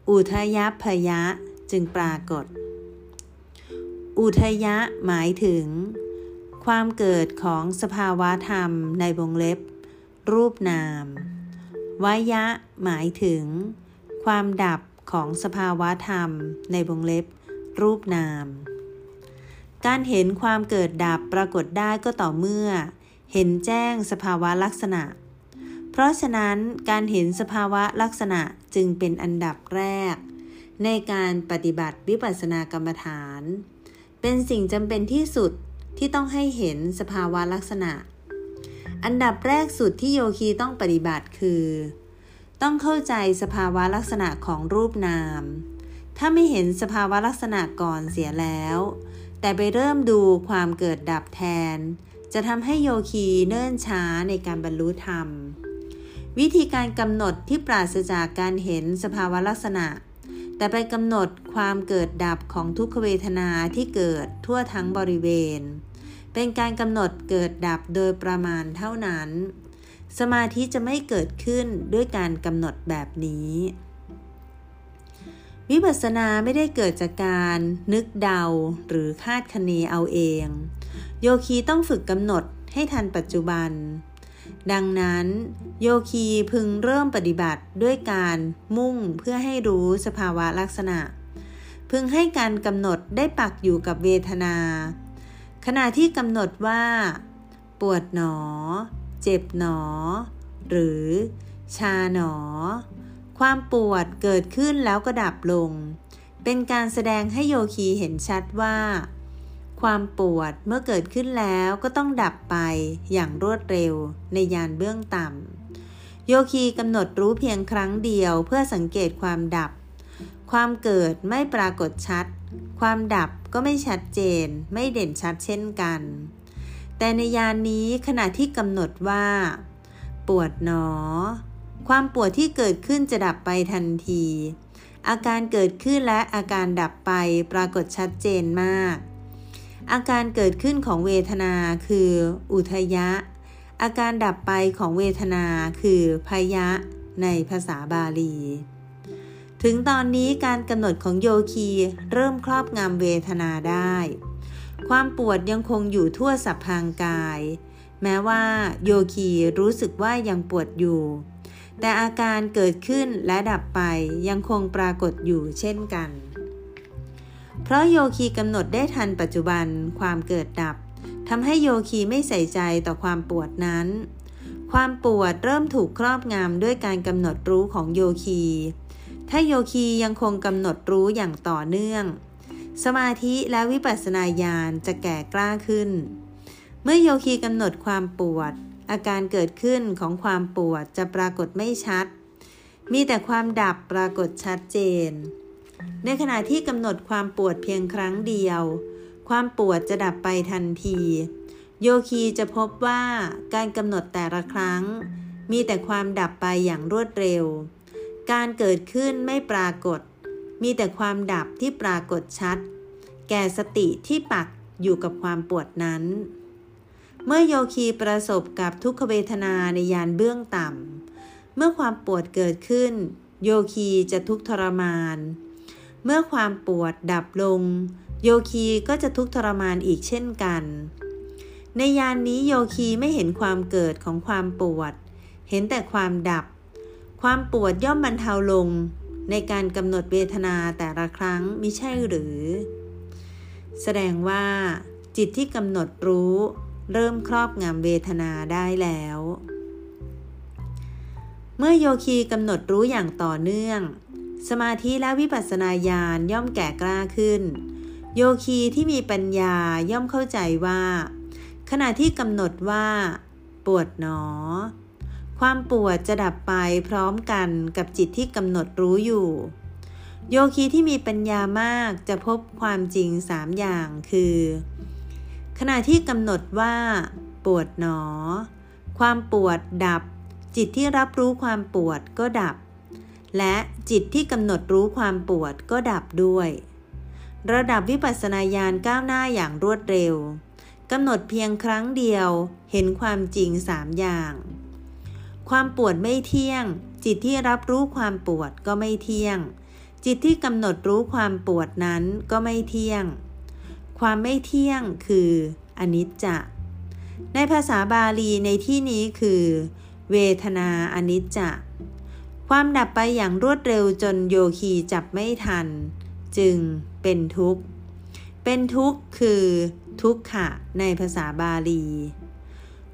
อุทยพยะ จึงปรากฏ อุทยะหมายถึง ความเกิดของสภาวะธรรมในวงเล็บ รูปนามวยะหมายถึง ความดับของสภาวะธรรมในวงเล็บ รูปนาม การเห็นความเกิดดับปรากฏได้ก็ต่อเมื่อ เห็นแจ้งสภาวะลักษณะ เพราะฉะนั้นการเห็นสภาวะลักษณะจึงเป็นอันดับแรก ในการปฏิบัติวิปัสสนากรรมฐาน เป็นสิ่งจำเป็นที่สุดที่ต้องให้เห็นสภาวะลักษณะ อันดับแรกสุดที่โยคีต้องปฏิบัติคือ ต้องเข้าใจสภาวะลักษณะของรูปนาม ถ้าไม่เห็นสภาวะลักษณะก่อนเสียแล้ว แต่ไปเริ่มดูความเกิดดับแทน จะทำให้โยคีเนิ่นช้าในการบรรลุธรรม วิธีการกำหนดที่ปราศจากการเห็นสภาวะลักษณะ แต่ไปกำหนดความเกิดดับของทุกขเวทนาที่เกิดทั่วทั้งบริเวณ เป็นการกำหนดเกิดดับโดยประมาณเท่านั้น สมาธิจะไม่เกิดขึ้นด้วยการกำหนดแบบนี้ วิปัสสนาไม่ได้เกิดจากการนึกเดาหรือคาดคะเนเอาเอง โยคีต้องฝึกกำหนดให้ทันปัจจุบัน ดังนั้นโยคีพึงเริ่มปฏิบัติด้วยการมุ่งเพื่อให้รู้สภาวะลักษณะ พึงให้การกำหนดได้ปักอยู่กับเวทนา ขณะที่กำหนดว่า ปวดหนอ เจ็บหนอ หรือ ชาหนอ ความปวดเกิดขึ้นแล้วก็ดับลง เป็นการแสดงให้โยคีเห็นชัดว่า ความปวดเมื่อเกิดขึ้นแล้วก็ต้องดับไปอย่างรวดเร็วในยานเบื้องต่ำ โยคีกำหนดรู้เพียงครั้งเดียวเพื่อสังเกตความดับ ความเกิดไม่ปรากฏชัด ความดับก็ไม่ชัดเจน ไม่เด่นชัดเช่นกัน แต่ในยานนี้ขณะที่กำหนดว่า ปวดหนอ ความปวดที่เกิดขึ้นจะดับไปทันที อาการเกิดขึ้นและอาการดับไปปรากฏชัดเจนมาก อาการเกิดขึ้นของเวทนาคือ อุทยะ อาการดับไปของเวทนาคือพยะ ในภาษาบาลี ถึงตอนนี้การกำหนดของโยคีเริ่มครอบงำเวทนาได้ ความปวดยังคงอยู่ทั่วสัพพางกาย แม้ว่าโยคีรู้สึกว่ายังปวดอยู่ แต่อาการเกิดขึ้นและดับไปยังคงปรากฏอยู่เช่นกัน เพราะโยคีกำหนดได้ทันปัจจุบันความเกิดดับทำให้โยคีไม่ใส่ใจต่อความปวดนั้น ความปวดเริ่มถูกครอบงำด้วยการกำหนดรู้ของโยคี ถ้าโยคียังคงกำหนดรู้อย่างต่อเนื่อง สมาธิและวิปัสสนาญาณจะแก่กล้าขึ้น เมื่อโยคีกำหนดความปวด อาการเกิดขึ้นของความปวดจะปรากฏไม่ชัด มีแต่ความดับปรากฏชัดเจน ในขณะที่กำหนดความปวดเพียงครั้งเดียว ความปวดจะดับไปทันที โยคีจะพบว่าการกำหนดแต่ละครั้ง มีแต่ความดับไปอย่างรวดเร็ว การเกิดขึ้นไม่ปรากฏ มีแต่ความดับที่ปรากฏชัด แก่สติที่ปักอยู่กับความปวดนั้น เมื่อโยคีประสบกับทุกขเวทนาในยานเบื้องต่ำ เมื่อความปวดเกิดขึ้น โยคีจะทุกทรมาน เมื่อความปวดดับลง โยคีก็จะทุกข์ทรมานอีกเช่นกัน ในยานนี้โยคีไม่เห็นความเกิดของความปวด เห็นแต่ความดับ ความปวดย่อมบรรเทาลง ในการกำหนดเวทนาแต่ละครั้งมิใช่หรือ แสดงว่า จิตที่กำหนดรู้ เริ่มครอบงำเวทนาได้แล้ว เมื่อโยคีกำหนดรู้อย่างต่อเนื่อง สมาธิและวิปัสสนาญาณย่อมแก่กล้าขึ้น โยคีที่มีปัญญาย่อมเข้าใจว่า ขณะที่กำหนดว่า ปวดหนอ ความปวดจะดับไปพร้อมกันกับจิตที่กำหนดรู้อยู่ โยคีที่มีปัญญามากจะพบความจริงสามอย่างคือ ขณะที่กำหนดว่า ปวดหนอ ความปวดดับ จิตที่รับรู้ความปวดก็ดับ และจิตที่กำหนดรู้ความปวดก็ดับด้วย ระดับวิปัสสนาญาณก้าวหน้าอย่างรวดเร็วกำหนดเพียงครั้งเดียวเห็นความจริงสามอย่าง ความปวดไม่เที่ยง จิตที่รับรู้ความปวดก็ไม่เที่ยง จิตที่กำหนดรู้ความปวดนั้นก็ไม่เที่ยง ความไม่เที่ยงคืออนิจจ์ในภาษาบาลีในที่นี้คือ เวทนาอนิจจ์ ความดับไปอย่างรวดเร็วจนโยคีจับไม่ทัน จึงเป็นทุกข์ เป็นทุกข์คือทุกขะในภาษาบาลี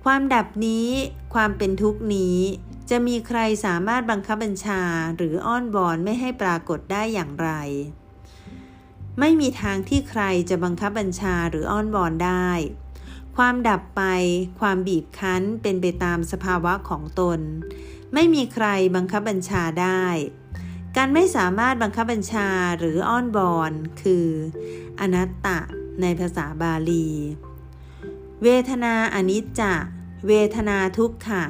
ความดับนี้ความเป็นทุกนี้จะมีใครสามารถบังคับบัญชาหรืออ้อนวอนไม่ให้ปรากฏได้อย่างไร ไม่มีทางที่ใครจะบังคับบัญชาหรืออ้อนวอนได้ ความดับไป ความบีบคั้นเป็นไปตามสภาวะของตน ไม่มีใครบังคับบัญชาได้ การไม่สามารถบังคับบัญชาหรืออ้อนวอนคืออนัตตะในภาษาบาลี เวทนาอนิจจ์เวทนาทุกขะ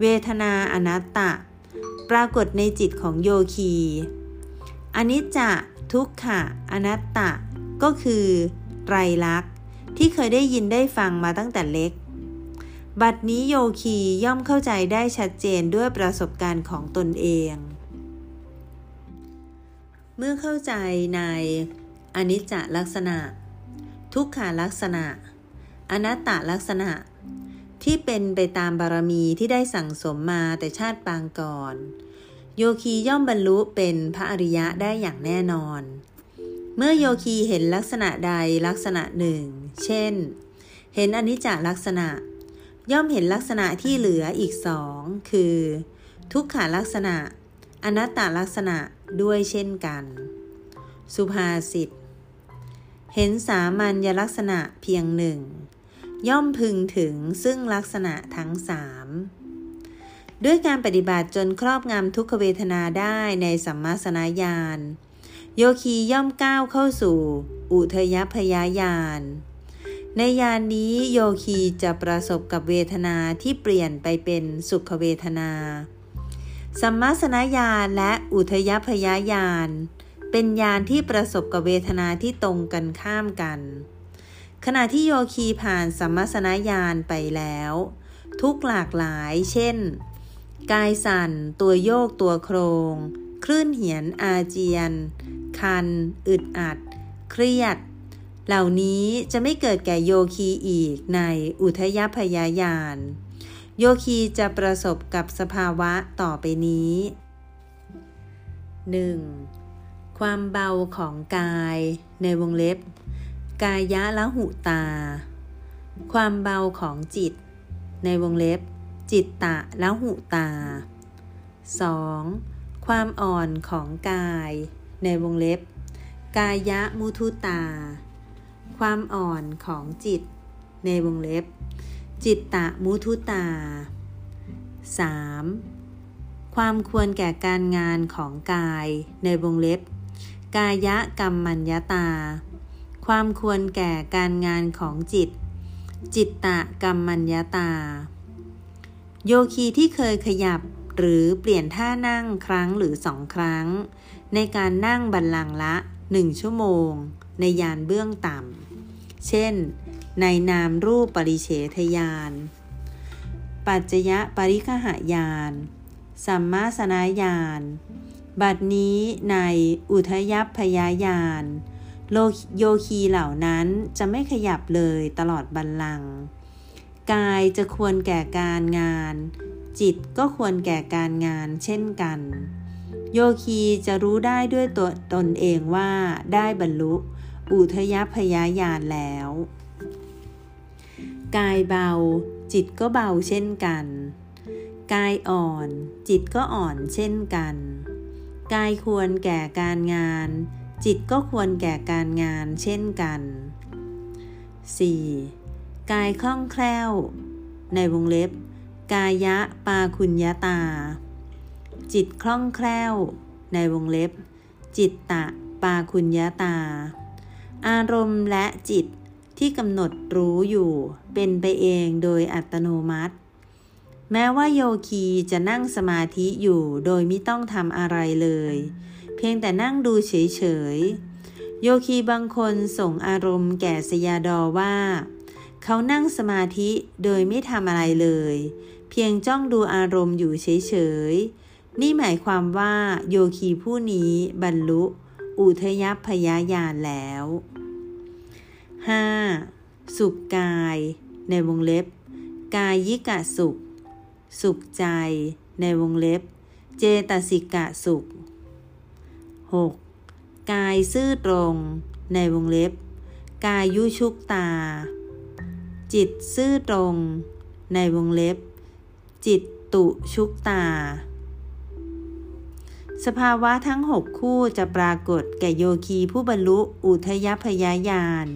เวทนาอนัตตะ ปรากฏในจิตของโยคี อนิจจทุกขะ อนัตตะ ก็คือ ไตรลักษณ์ที่เคยได้ยินได้ฟังมาตั้งแต่เล็ก บัดนี้โยคีย่อมเข้าใจได้ชัดเจนด้วยประสบการณ์ของตนเอง เมื่อเข้าใจในอนิจจลักษณะ ทุกขาลักษณะ อนัตตลักษณะ ที่เป็นไปตามบารมีที่ได้สั่งสมมาแต่ชาติปางก่อน โยคีย่อมบรรลุเป็นพระอริยะได้อย่างแน่นอน เมื่อโยคีเห็นลักษณะใดลักษณะหนึ่ง เช่น เห็นอนิจจลักษณะ ย่อมเห็นลักษณะที่เหลืออีกสองคือ ทุกขาลักษณะ อนัตตลักษณะด้วยเช่นกัน สุภาษิต เห็นสามัญลักษณะเพียงหนึ่ง ย่อมพึงถึงซึ่งลักษณะทั้งสามด้วยการปฏิบัติจนครอบงำทุกขเวทนาได้ในสัมมาสนญาณโยคีย่อมก้าวเข้าสู่ อุทยพยายาน ในยานนี้โยคีจะประสบกับเวทนาที่เปลี่ยนไปเป็นสุขเวทนาสัมมาสนญาณและอุทยพยายานเป็นญาณที่ประสบกับเวทนาที่ตรงกันข้ามกัน ขณะที่โยคีผ่านสัมมาสนญาณไปแล้ว ทุกหลากหลาย เช่น กายสั่น ตัวโยกตัวโครง คลื่นเหียนอาเจียน คัน อึดอัด เครียด เหล่านี้จะไม่เกิดแก่โยคีอีกในอุทยพยายาน โยคีจะประสบกับสภาวะต่อไปนี้ 1. ความเบาของกายในวงเล็บ กายะละหุตา ความเบาของจิต ในวงเล็บ จิตตะละหุตา 2. ความอ่อนของกาย ในวงเล็บ กายะมุทุตา ความอ่อนของจิตในวงเล็บ จิตตะมุทุตา 3. ความควรแก่การงานของกายในวงเล็บ กายะกรรมัญญาตา ความควรแก่การงานของจิต จิตตะกรรมัญญาตา โยคีที่เคยขยับหรือเปลี่ยนท่านั่งครั้งหรือสองครั้ง ในการนั่งบัลลังละหนึ่งชั่วโมง ในยานเบื้องต่ำ เช่น ในนามรูปปริเฉทยาน ปัจจยะปริคหายาน สัมมาสนายาน บัดนี้ในอุทยัพพยายานโลโยคีเหล่านั้นจะไม่ขยับเลยตลอดบัลลังก์กายจะควรแก่การงาน จิตก็ควรแก่การงานเช่นกัน โยคีจะรู้ได้ด้วยตัวตนเองว่าได้บรรลุ อุทยพยายานแล้ว กายเบา จิตก็เบาเช่นกัน กายอ่อน จิตก็อ่อนเช่นกัน กายควรแก่การงาน จิตก็ควรแก่การงานเช่นกัน 4. กายคล่องแคล่ว ในวงเล็บ กายะปาคุญญาตา จิตคล่องแคล่ว ในวงเล็บ จิตตะปาคุญญาตา อารมณ์และจิตที่กำหนดรู้อยู่ เป็นไปเองโดยอัตโนมัติ แม้ว่าโยคีจะนั่งสมาธิอยู่โดยไม่ต้องทำอะไรเลย เพียงแต่นั่งดูเฉยๆ โยคีบางคนส่งอารมณ์แก่สยาดอว่า เขานั่งสมาธิโดยไม่ทำอะไรเลย เพียงจ้องดูอารมณ์อยู่เฉยๆ นี่หมายความว่าโยคีผู้นี้บรรลุ อุทยพยายานแล้ว 5. สุขกายในวงเล็บ กายยิกะสุข สุขใจในวงเล็บ เจตสิกะสุข 6. กายซื่อตรงในวงเล็บ กายยุชุกตา จิตซื่อตรงในวงเล็บ จิตตุชุกตา สภาวะทั้งหกคู่จะปรากฏแก่โยคีผู้บรรลุอุทยพยายาน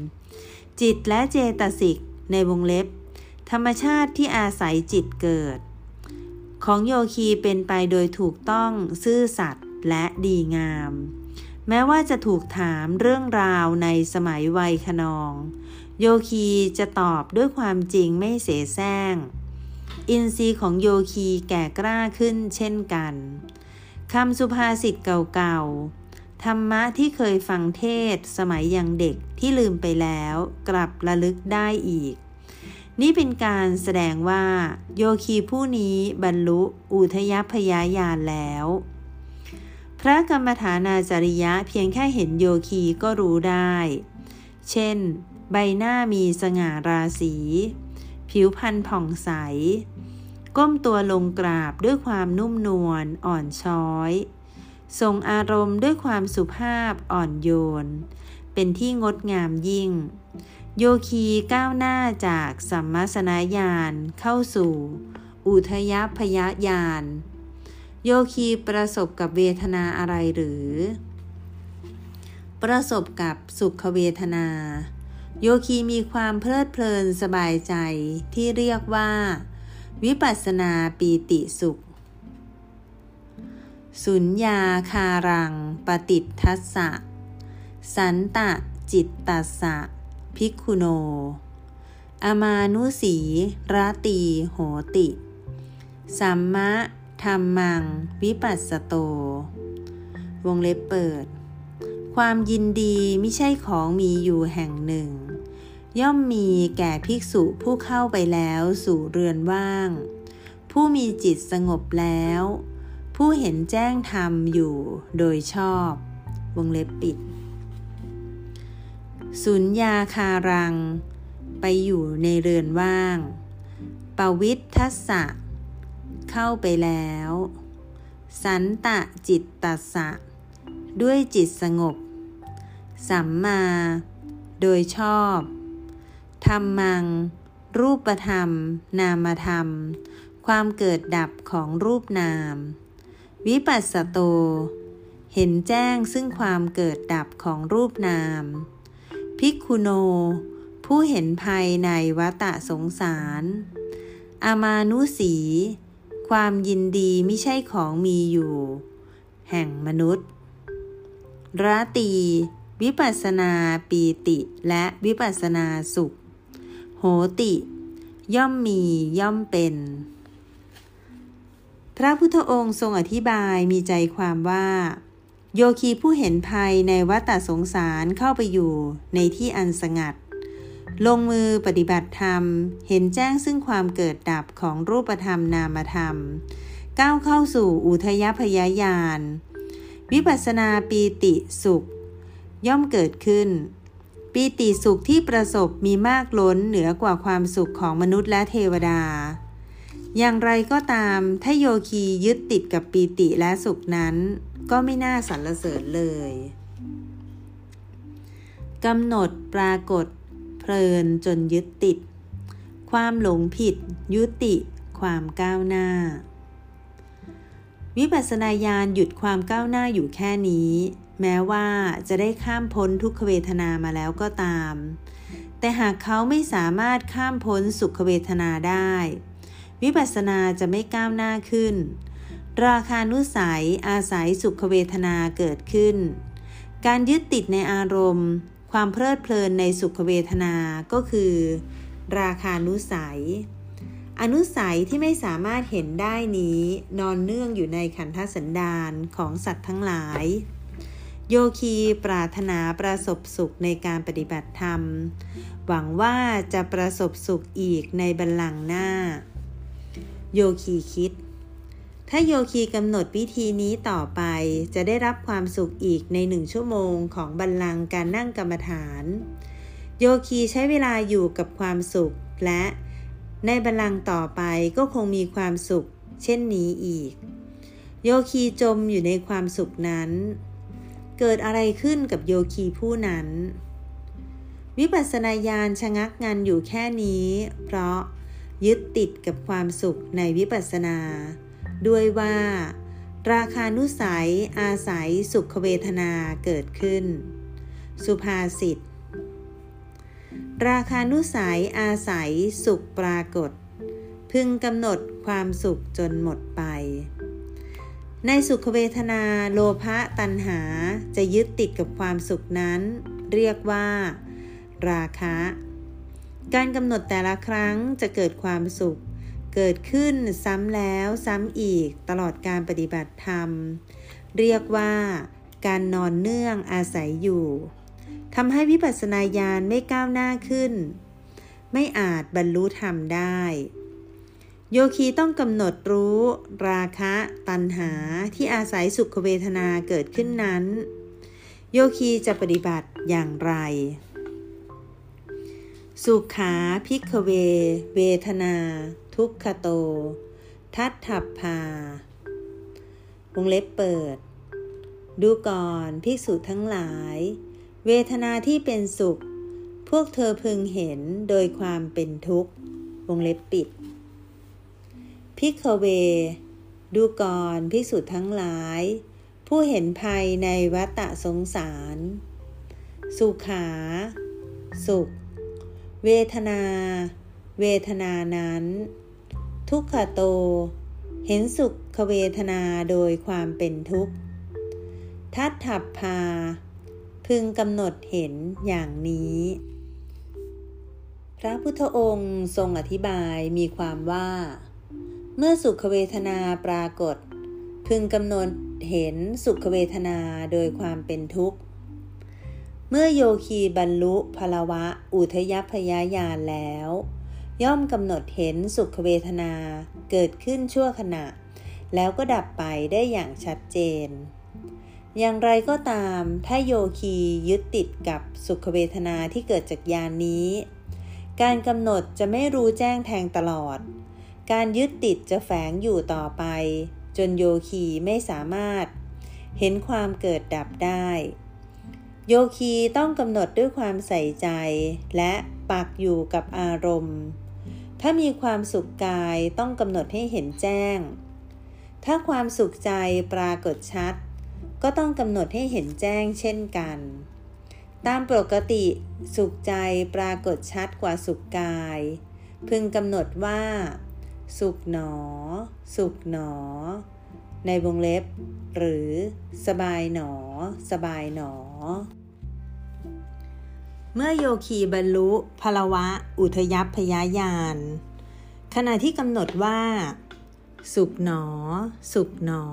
จิตและเจตสิกในวงเล็บ ธรรมชาติที่อาศัยจิตเกิด ของโยคีเป็นไปโดยถูกต้องซื่อสัตย์และดีงาม แม้ว่าจะถูกถามเรื่องราวในสมัยวัยขนอง โยคีจะตอบด้วยความจริงไม่เสแสร้งอินทรีย์ของโยคีแก่กล้าขึ้นเช่นกันคำสุภาษิตเก่าๆ ธรรมะที่เคยฟังเทศสมัยยังเด็ก ที่ลืมไปแล้วกลับระลึกได้อีก นี่เป็นการแสดงว่า โยคีผู้นี้บรรลุอุทยพยายานแล้ว พระกรรมฐานาจริยะเพียงแค่เห็นโยคีก็รู้ได้ เช่น ใบหน้ามีสง่าราศี ผิวพรรณผ่องใส ก้มตัวลงกราบด้วยความนุ่มนวลอ่อนช้อยทรงอารมณ์ด้วยความสุภาพอ่อนโยน เป็นที่งดงามยิ่ง โยคีก้าวหน้าจากสัมมาสนญาณเข้าสู่ อุทยพยญาณโยคีประสบกับเวทนาอะไรหรือ ประสบกับสุขเวทนา โยคีมีความเพลิดเพลินสบายใจที่เรียกว่า วิปัสนาปีติสุข สุญญาคารังปฏิทัสสะ สันตะจิตตัสสะพิคุโน อมานุสีรตีโหติ สัมมะธรรมัง วิปัสสโต วงเล็บเปิด ความยินดีไม่ใช่ของมีอยู่แห่งหนึ่ง ย่อมมีแก่ภิกษุผู้เข้าไปแล้วสู่เรือนว่าง ผู้มีจิตสงบแล้ว ผู้เห็นแจ้งธรรมอยู่โดยชอบ วงเล็บปิด สุญญาคารัง ไปอยู่ในเรือนว่าง ปวิททัสสะ เข้าไปแล้ว สันตะจิตตัสสะ ด้วยจิตสงบ สัมมา โดยชอบ ธรรมัง รูปธรรม นามธรรม ความเกิดดับของรูปนาม วิปัสสโต เห็นแจ้งซึ่งความเกิดดับของรูปนาม ภิกขุโน ผู้เห็นภัยในวัตะสงสาร อามานุสี ความยินดีไม่ใช่ของมีอยู่ แห่งมนุษย์ ราตี วิปัสนาปีติและวิปัสนาสุข โหติ ย่อมมีย่อมเป็น พระพุทธองค์ทรงอธิบายมีใจความว่า โยคีผู้เห็นภัยในวัฏสงสารเข้าไปอยู่ในที่อันสงัด ลงมือปฏิบัติธรรม เห็นแจ้งซึ่งความเกิดดับของรูปธรรมนามธรรม ก้าวเข้าสู่อุทยพยายาน วิปัสนาปีติสุข ย่อมเกิดขึ้น ปีติสุขที่ประสบมีมากล้นเหนือกว่าความสุขของมนุษย์และเทวดา อย่างไรก็ตามถ้าโยคียึดติดกับปีติและสุขนั้น ก็ไม่น่าสรรเสริญเลยกำหนดปรากฏ เพลินจนยึดติด ความหลงผิด ยุติ ความก้าวหน้า วิปัสสนาญาณหยุดความก้าวหน้าอยู่แค่นี้ แม้ว่าจะได้ข้ามพ้นทุกขเวทนามาแล้วก็ตาม แต่หากเขาไม่สามารถข้ามพ้นสุขเวทนาได้ วิปัสสนาจะไม่ก้าวหน้าขึ้น ราคานุสัยอาศัยสุขเวทนาเกิดขึ้น การยึดติดในอารมณ์ ความเพลิดเพลินในสุขเวทนาก็คือ ราคานุสัย อนุสัยที่ไม่สามารถเห็นได้นี้นอนเนื่องอยู่ในขันธสันดานของสัตว์ทั้งหลาย โยคีปรารถนาประสบสุขในการปฏิบัติธรรม หวังว่าจะประสบสุขอีกในบัลลังก์หน้า โยคีคิด ถ้าโยคีกำหนดวิธีนี้ต่อไป จะได้รับความสุขอีกในหนึ่งชั่วโมงของบัลลังก์การนั่งกรรมฐาน โยคีใช้เวลาอยู่กับความสุข และในบัลลังก์ต่อไปก็คงมีความสุข เช่นนี้อีก โยคีจมอยู่ในความสุขนั้น เกิดอะไรขึ้นกับโยคีผู้นั้น วิปัสสนาญาณชะงักงันอยู่แค่นี้ เพราะยึดติดกับความสุขในวิปัสสนา ด้วยว่า ราคานุสัยอาศัยสุขเวทนาเกิดขึ้น สุภาษิต ราคานุสัยอาศัยสุขปรากฏ พึงกำหนดความสุขจนหมดไป ในสุขเวทนาโลภะตัณหาจะยึดติดกับความสุขนั้น เรียกว่า ราคะ การกำหนดแต่ละครั้งจะเกิดความสุข เกิดขึ้นซ้ำแล้วซ้ำอีกตลอดการปฏิบัติธรรม เรียกว่าการนอนเนื่องอาศัยอยู่ทำให้วิปัสสนาญาณไม่ก้าวหน้าขึ้น ไม่อาจบรรลุธรรมได้ โยคีต้องกำหนดรู้ ราคะตัณหาที่อาศัยสุขเวทนาเกิดขึ้นนั้น โยคีจะปฏิบัติอย่างไร สุขาพิกเว เวทนา ทุกขโต ทัตถับพาวงเล็บเปิด ดูก่อนภิกษุทั้งหลาย เวทนาที่เป็นสุข พวกเธอพึงเห็นโดยความเป็นทุกข์ วงเล็บปิดพิกเว ดูก่อนพิสุทั้งหลาย ผู้เห็นภัยในวัฏสงสาร สุขา สุข เวทนา เวทนานั้น ทุกขโต เห็นสุขเวทนาโดยความเป็นทุกข์ ทัตถับพา พึงกำหนดเห็นอย่างนี้ พระพุทธองค์ทรงอธิบายมีความว่า เมื่อสุขเวทนาปรากฏ พึงกำหนดเห็นสุขเวทนาโดยความเป็นทุกข์ เมื่อโยคีบรรลุพลวะอุทยพยายานแล้ว ย่อมกำหนดเห็นสุขเวทนาเกิดขึ้นชั่วขณะ แล้วก็ดับไปได้อย่างชัดเจน อย่างไรก็ตาม ถ้าโยคียึดติดกับสุขเวทนาที่เกิดจากยานนี้ การกำหนดจะไม่รู้แจ้งแทงตลอด การยึดติดจะแฝงอยู่ต่อไป จนโยคีไม่สามารถ เห็นความเกิดดับได้โยคีต้องกำหนดด้วยความใส่ใจและปักอยู่กับอารมณ์ ถ้ามีความสุขกายต้องกำหนดให้เห็นแจ้ง ถ้าความสุขใจปรากฏชัด ก็ต้องกำหนดให้เห็นแจ้งเช่นกัน ตามปกติสุขใจปรากฏชัดกว่าสุขกาย พึงกำหนดว่า สุขหนอ สุขหนอ ในวงเล็บ หรือ สบายหนอ สบายหนอ เมื่อโยคีบรรลุพลวะ อุทยัพพยายาน ขณะที่กำหนดว่า สุขหนอ สุขหนอ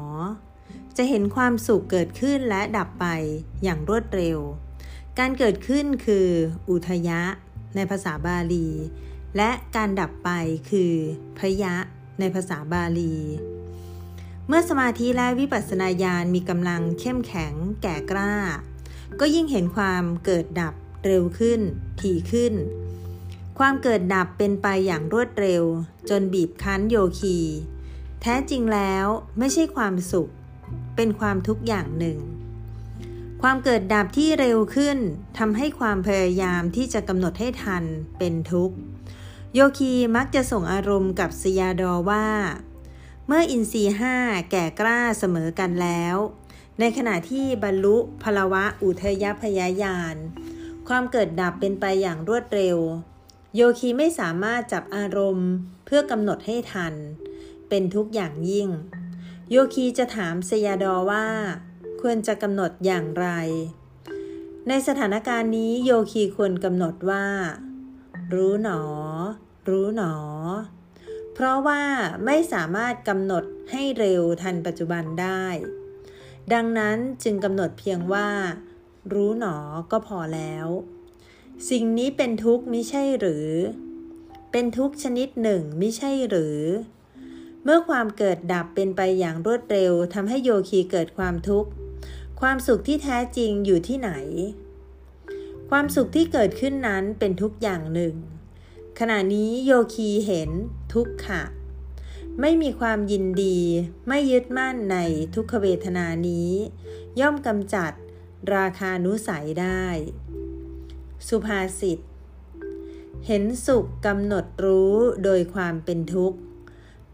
จะเห็นความสุขเกิดขึ้นและดับไปอย่างรวดเร็ว การเกิดขึ้นคือ อุทยะ ในภาษาบาลี และการดับไปคือพยะ ในภาษาบาลี เมื่อสมาธิและวิปัสสนาญาณมีกำลังเข้มแข็งแก่กล้า ก็ยิ่งเห็นความเกิดดับ เร็วขึ้น ถี่ขึ้น ความเกิดดับเป็นไปอย่างรวดเร็ว จนบีบคั้นโยคี แท้จริงแล้วไม่ใช่ความสุข เป็นความทุกข์อย่างหนึ่ง ความเกิดดับที่เร็วขึ้นทำให้ความพยายามที่จะกำหนดให้ทันเป็นทุกข์ โยคีมักจะส่งอารมณ์กับสยาดอว่า เมื่ออินทรีห้าแก่กล้าเสมอกันแล้วในขณะที่บรรลุพลวะอุทยพยายาน ความเกิดดับเป็นไปอย่างรวดเร็ว โยคีไม่สามารถจับอารมณ์เพื่อกำหนดให้ทัน เป็นทุกอย่างยิ่ง โยคีจะถามสยาดอว่า ควรจะกำหนดอย่างไร ในสถานการณ์นี้โยคีควรกำหนดว่า รู้หนอ รู้หนอ เพราะว่าไม่สามารถกำหนดให้เร็วทันปัจจุบันได้ ดังนั้นจึงกำหนดเพียงว่า รู้หนอก็พอแล้ว สิ่งนี้เป็นทุกข์มิใช่หรือ เป็นทุกข์ชนิดหนึ่งมิใช่หรือ เมื่อความเกิดดับเป็นไปอย่างรวดเร็วทำให้โยคีเกิดความทุกข์ ความสุขที่แท้จริงอยู่ที่ไหน ความสุขที่เกิดขึ้นนั้นเป็นทุกอย่างหนึ่ง ขณะนี้โยคีเห็นทุกขะไม่มีความยินดี ไม่ยึดมั่นในทุกขเวทนานี้ ย่อมกำจัด ราคานุสัยได้ สุภาษิต เห็นสุขกำหนดรู้โดยความเป็นทุกข์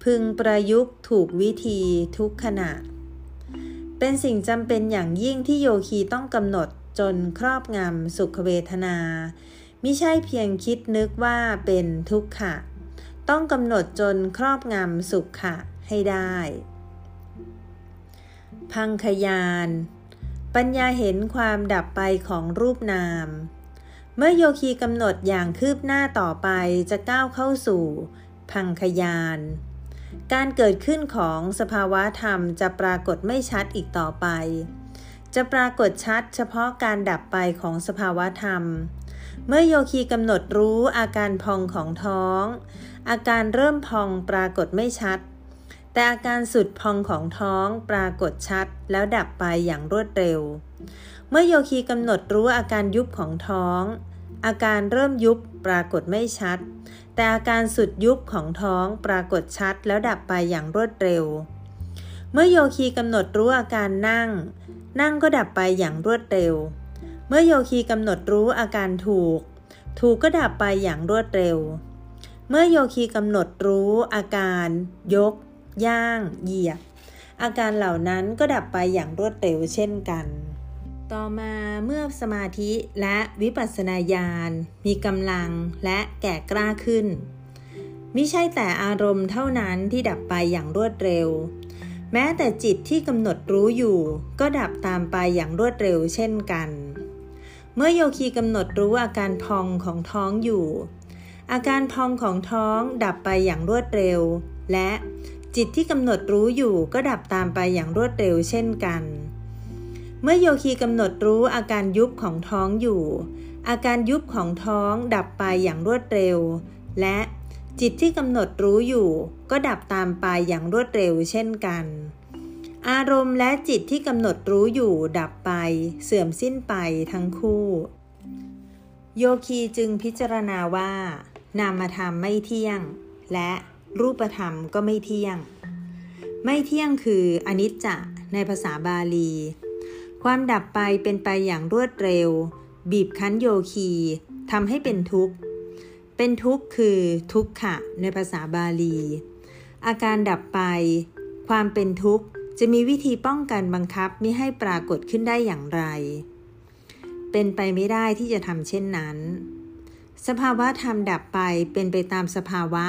พึงประยุกต์ถูกวิธีทุกขณะ เป็นสิ่งจำเป็นอย่างยิ่งที่โยคีต้องกำหนดจนครอบงำสุขเวทนา มิใช่เพียงคิดนึกว่าเป็นทุกขะ ต้องกำหนดจนครอบงำสุขะให้ได้ พังคยาน ปัญญาเห็นความดับไปของรูปนาม เมื่อโยคีกำหนดอย่างคืบหน้าต่อไปจะก้าวเข้าสู่ พังคยาน การเกิดขึ้นของสภาวะธรรมจะปรากฏไม่ชัดอีกต่อไป จะปรากฏชัดเฉพาะการดับไปของสภาวะธรรม เมื่อโยคีกำหนดรู้อาการพองของท้อง อาการเริ่มพองปรากฏไม่ชัด แต่อาการสุดพองของท้องปรากฏชัดแล้วดับไปอย่างรวดเร็ว เมื่อโยคีกำหนดรู้อาการยุบของท้อง อาการเริ่มยุบปรากฏไม่ชัด แต่อาการสุดยุบของท้องปรากฏชัดแล้วดับไปอย่างรวดเร็ว เมื่อโยคีกำหนดรู้อาการนั่ง นั่งก็ดับไปอย่างรวดเร็ว เมื่อโยคีกำหนดรู้อาการถูก ถูกก็ดับไปอย่างรวดเร็ว เมื่อโยคีกำหนดรู้อาการ ยก ย่าง เหยียบ อาการเหล่านั้นก็ดับไปอย่างรวดเร็วเช่นกัน ต่อมาเมื่อสมาธิและวิปัสสนาญาณมีกำลังและแก่กล้าขึ้น มิใช่แต่อารมณ์เท่านั้นที่ดับไปอย่างรวดเร็ว แม้แต่จิตที่กำหนดรู้อยู่ ก็ดับตามไปอย่างรวดเร็วเช่นกัน เมื่อโยคีกำหนดรู้อาการพองของท้องอยู่อาการพองของท้องดับไปอย่างรวดเร็ว และ จิตที่กำหนดรู้อยู่ก็ดับตามไปอย่างรวดเร็วเช่นกัน เมื่อโยคีกำหนดรู้อาการยุบของท้องอยู่ อาการยุบของท้องดับไปอย่างรวดเร็ว และจิตที่กำหนดรู้อยู่ ก็ดับตามไปอย่างรวดเร็วเช่นกัน อารมณ์และจิตที่กำหนดรู้อยู่ ดับไป เสื่อมสิ้นไปทั้งคู่ โยคีจึงพิจารณาว่า นามธรรมไม่เที่ยง และ รูปธรรมก็ไม่เที่ยง ไม่เที่ยงคืออนิจจะในภาษาบาลี ความดับไปเป็นไปอย่างรวดเร็ว บีบคั้นโยคีทำให้เป็นทุกข์ เป็นทุกข์คือทุกขะในภาษาบาลี อาการดับไป ความเป็นทุกข์จะมีวิธีป้องกันบังคับไม่ให้ปรากฏขึ้นได้อย่างไร เป็นไปไม่ได้ที่จะทำเช่นนั้น สภาวะธรรมดับไปเป็นไปตามสภาวะ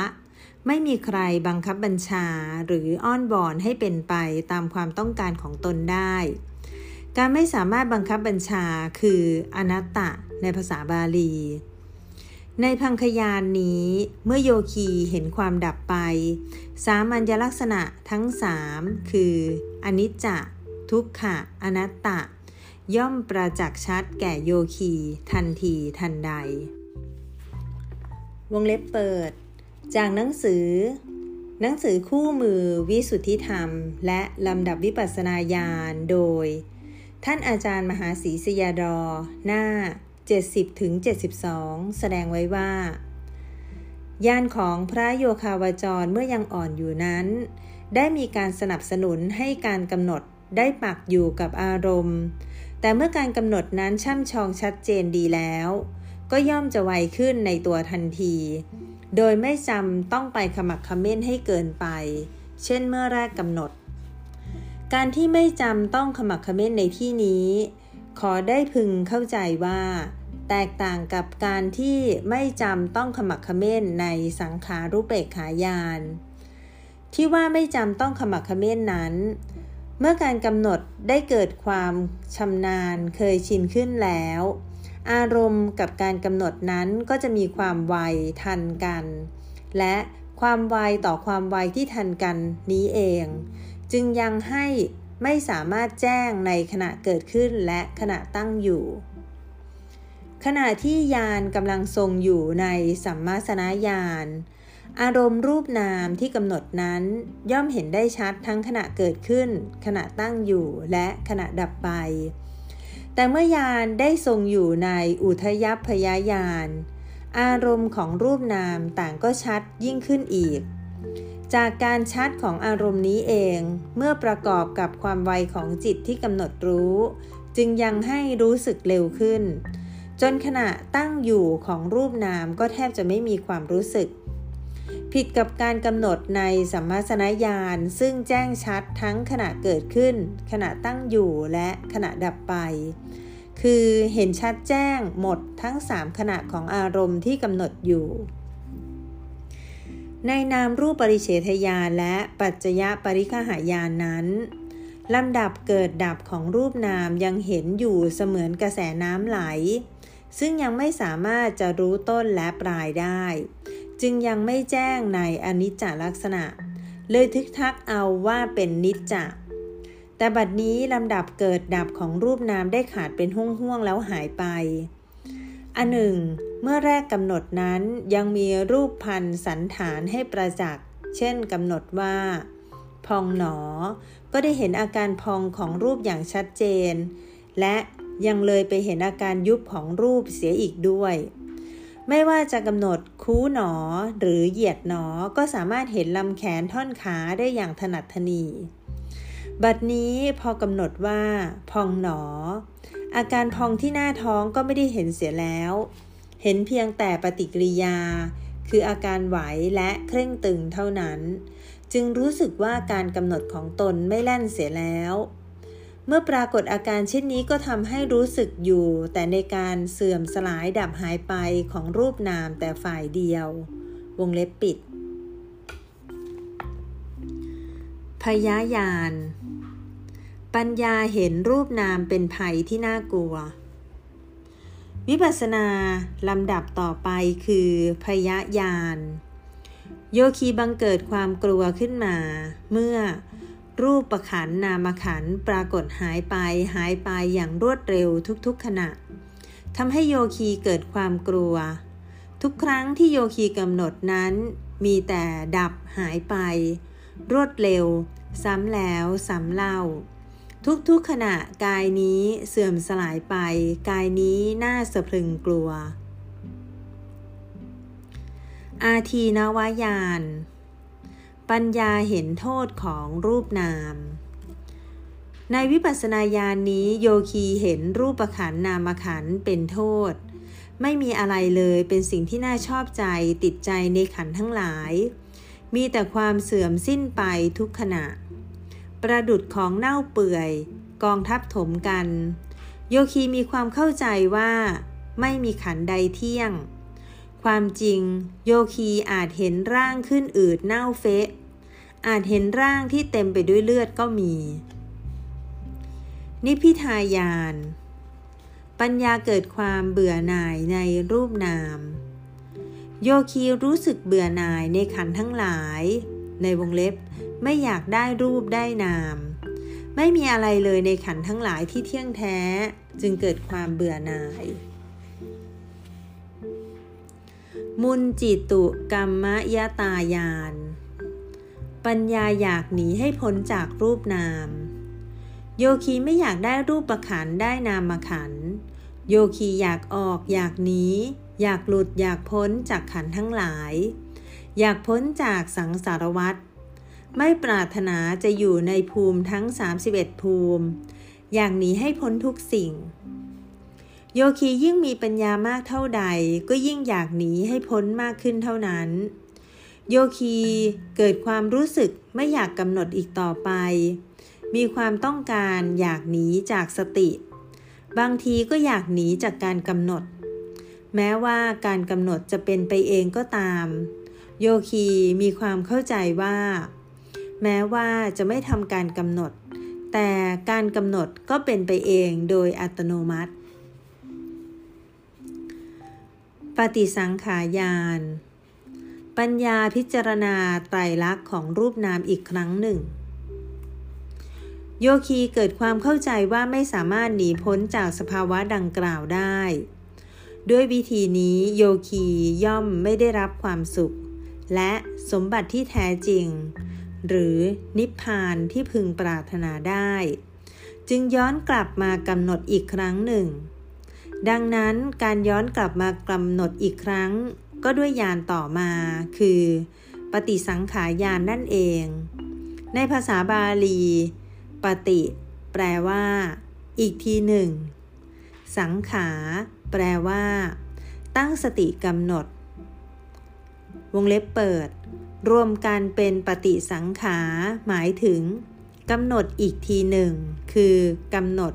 ไม่มีใครบังคับบัญชาหรืออ้อนบอนให้เป็นไปตามความต้องการของตนได้ การไม่สามารถบังคับบัญชาคืออนัตตะในภาษาบาลี ในพังคยานนี้เมื่อโยคีเห็นความดับไป สามัญลักษณะทั้งสามคืออนิจจะทุกขะอนัตตะ ย่อมประจักษ์ชัดแก่โยคี ทันทีทันใด วงเล็บเปิด จากหนังสือ หนังสือคู่มือวิสุทธิธรรม และลำดับวิปัสสนาญาณโดย ท่านอาจารย์มหาศรีสยาดอหน้า 70ถึง72 แสดงไว้ว่าญาณของพระโยคาวจรเมื่อยังอ่อนอยู่นั้น ได้มีการสนับสนุนให้การกำหนดได้ปักอยู่กับอารมณ์ แต่เมื่อการกำหนดนั้นช่ำชองชัดเจนดีแล้ว ก็ย่อมจะไวขึ้นในตัวทันที โดยไม่จำต้องไปขมักขม้นให้เกินไป เช่นเมื่อแรกกำหนด การที่ไม่จำต้องขมักขม้นในที่นี้ ขอได้พึงเข้าใจว่า แตกต่างกับการที่ไม่จำต้องขมักขม้นในสังขารุปเปกขายาน ที่ว่าไม่จำต้องขมักขม้นนั้น เมื่อการกำหนดได้เกิดความชำนาญเคยชินขึ้นแล้ว อารมณ์กับการกำหนดนั้นก็จะมีความไวทันกัน และความไวต่อความไวที่ทันกันนี้เอง จึงยังให้ไม่สามารถแจ้งในขณะเกิดขึ้นและขณะตั้งอยู่ ขณะที่ยานกำลังทรงอยู่ในสัมมาสนญาณอารมณ์รูปนามที่กำหนดนั้นย่อมเห็นได้ชัดทั้งขณะเกิดขึ้น ขณะตั้งอยู่และขณะดับไป แต่เมื่อยานได้ทรงอยู่ในอุทยพยายาน อารมณ์ของรูปนามต่างก็ชัดยิ่งขึ้นอีก จากการชัดของอารมณ์นี้เอง เมื่อประกอบกับความไวของจิตที่กำหนดรู้ จึงยังให้รู้สึกเร็วขึ้น จนขณะตั้งอยู่ของรูปนามก็แทบจะไม่มีความรู้สึก ผิดกับการกำหนดในสัมมาสนญาณซึ่งแจ้งชัดทั้งขณะเกิดขึ้น ขณะตั้งอยู่และขณะดับไป คือเห็นชัดแจ้งหมดทั้งสามขณะของอารมณ์ที่กำหนดอยู่ ในนามรูปปริเฉทญาณและปัจจยปริคหายานนั้นลำดับเกิดดับของรูปนามยังเห็นอยู่เสมือนกระแสน้ำไหล ซึ่งยังไม่สามารถจะรู้ต้นและปลายได้ จึงยังไม่แจ้งในอนิจจลักษณะ เลยทึกทักเอาว่าเป็นนิจจแต่บัดนี้ลำดับเกิดดับของรูปนามได้ขาดเป็นห่วงๆแล้วหายไป อันหนึ่ง เมื่อแรกกำหนดนั้นยังมีรูปพันสันฐานให้ประจักษ์ เช่นกำหนดว่า พองหนอ ก็ได้เห็นอาการพองของรูปอย่างชัดเจน และยังเลยไปเห็นอาการยุบของรูปเสียอีกด้วย ไม่ว่าจะกำหนดคูหนอหรือเหยียดหนอก็สามารถเห็นลำแขนท่อนขาได้อย่างถนัดทนีบัดนี้พอกำหนดว่า พองหนอ อาการพองที่หน้าท้องก็ไม่ได้เห็นเสียแล้ว เห็นเพียงแต่ปฏิกิริยา คืออาการไหวและเคร่งตึงเท่านั้น จึงรู้สึกว่าการกำหนดของตนไม่แล่นเสียแล้ว เมื่อปรากฏอาการเช่นนี้ก็ทำให้รู้สึกอยู่ แต่ในการเสื่อมสลายดับหายไปของรูปนามแต่ฝ่ายเดียว วงเล็บปิด พยายาน ปัญญาเห็นรูปนามเป็นภัยที่น่ากลัว วิปัสสนาลำดับต่อไปคือพยายาน โยคีบังเกิดความกลัวขึ้นมา เมื่อ รูปประขันนามขันปรากฏหายไปหายไปอย่างรวดเร็วทุกๆขณะทำให้โยคีเกิดความกลัว ทุกครั้งที่โยคีกำหนดนั้น มีแต่ดับหายไป รวดเร็ว ซ้ำแล้วซ้ำเล่า ทุกๆขณะกายนี้เสื่อมสลายไป กายนี้น่าสะพรึงกลัว อาทีนวายาน ปัญญาเห็นโทษของรูปนาม ในวิปัสสนาญาณนนี้โยคีเห็นรูปขันนามขันเป็นโทษ ไม่มีอะไรเลยเป็นสิ่งที่น่าชอบใจติดใจในขันทั้งหลาย มีแต่ความเสื่อมสิ้นไปทุกขณะ ประดุดของเน่าเปื่อย กองทัพถมกัน โยคีมีความเข้าใจว่าไม่มีขันใดเที่ยงความจริง โยคีอาจเห็นร่างขึ้นอืดเน่าเฟะ อาจเห็นร่างที่เต็มไปด้วยเลือดก็มี นิพิทายาน ปัญญาเกิดความเบื่อหน่ายในรูปนาม โยคีรู้สึกเบื่อหน่ายในขันทั้งหลาย ในวงเล็บไม่อยากได้รูปได้นาม ไม่มีอะไรเลยในขันทั้งหลายที่เที่ยงแท้ จึงเกิดความเบื่อหน่าย มุนจิตุกรรมยตายาน ปัญญาอยากหนีให้พ้นจากรูปนาม โยคีไม่อยากได้รูปประขันได้นามขัน โยคีอยากออก อยากหนี อยากหลุดอยากพ้นจากขันทั้งหลาย อยากพ้นจากสังสารวัฏไม่ปรารถนาจะอยู่ในภูมิทั้ง 31 ภูมิ อยากหนีให้พ้นทุกสิ่ง โยคียิ่งมีปัญญามากเท่าใด ก็ยิ่งอยากหนีให้พ้นมากขึ้นเท่านั้น โยคีเกิดความรู้สึกไม่อยากกำหนดอีกต่อไป มีความต้องการอยากหนีจากสติ บางทีก็อยากหนีจากการกำหนด แม้ว่าการกำหนดจะเป็นไปเองก็ตาม โยคีมีความเข้าใจว่า แม้ว่าจะไม่ทำการกำหนด แต่การกำหนดก็เป็นไปเองโดยอัตโนมัติ ปฏิสังขายาน ปัญญาพิจารณาไตรลักษณ์ของรูปนามอีกครั้งหนึ่ง โยคีเกิดความเข้าใจว่าไม่สามารถหนีพ้นจากสภาวะดังกล่าวได้ ด้วยวิธีนี้โยคีย่อมไม่ได้รับความสุข และสมบัติที่แท้จริง หรือนิพพานที่พึงปรารถนาได้ จึงย้อนกลับมากำหนดอีกครั้งหนึ่งดังนั้นการย้อนกลับมากำหนดอีกครั้ง ก็ด้วยยานต่อมาคือ ปฏิสังขายานนั่นเอง ในภาษาบาลี ปฏิ แปลว่า อีกทีหนึ่ง สังขา แปลว่า ตั้งสติกำหนด วงเล็บเปิด รวมกันเป็นปฏิสังขา หมายถึงกำหนดอีกทีหนึ่ง คือกำหนด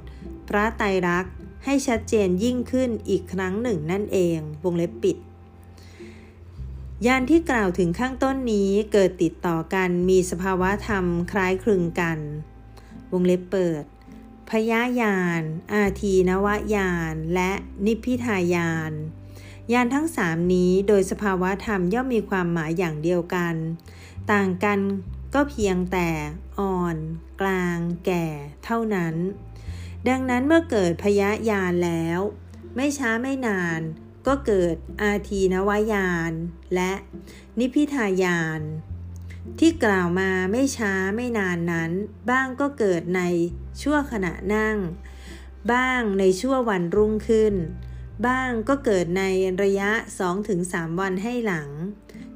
พระไตรลักษณ์ให้ชัดเจนยิ่งขึ้นอีกครั้งหนึ่งนั่นเอง วงเล็บปิด ยานที่กล่าวถึงข้างต้นนี้เกิดติดต่อกันมีสภาวะธรรมคล้ายคลึงกัน วงเล็บเปิด พยายาน อาทีนวายาน และนิพพิทายาน ยานทั้งสามนี้โดยสภาวะธรรมย่อมมีความหมายอย่างเดียวกัน ต่างกันก็เพียงแต่อ่อน กลาง แก่ เท่านั้น ดังนั้นเมื่อเกิดพยายานแล้ว ไม่ช้าไม่นาน ก็เกิดอาทีนวายานและนิพิทายาน ที่กล่าวมาไม่ช้าไม่นานนั้น บ้างก็เกิดในชั่วขณะนั่ง บ้างในชั่ววันรุ่งขึ้น บ้างก็เกิดในระยะ 2-3 วันให้หลัง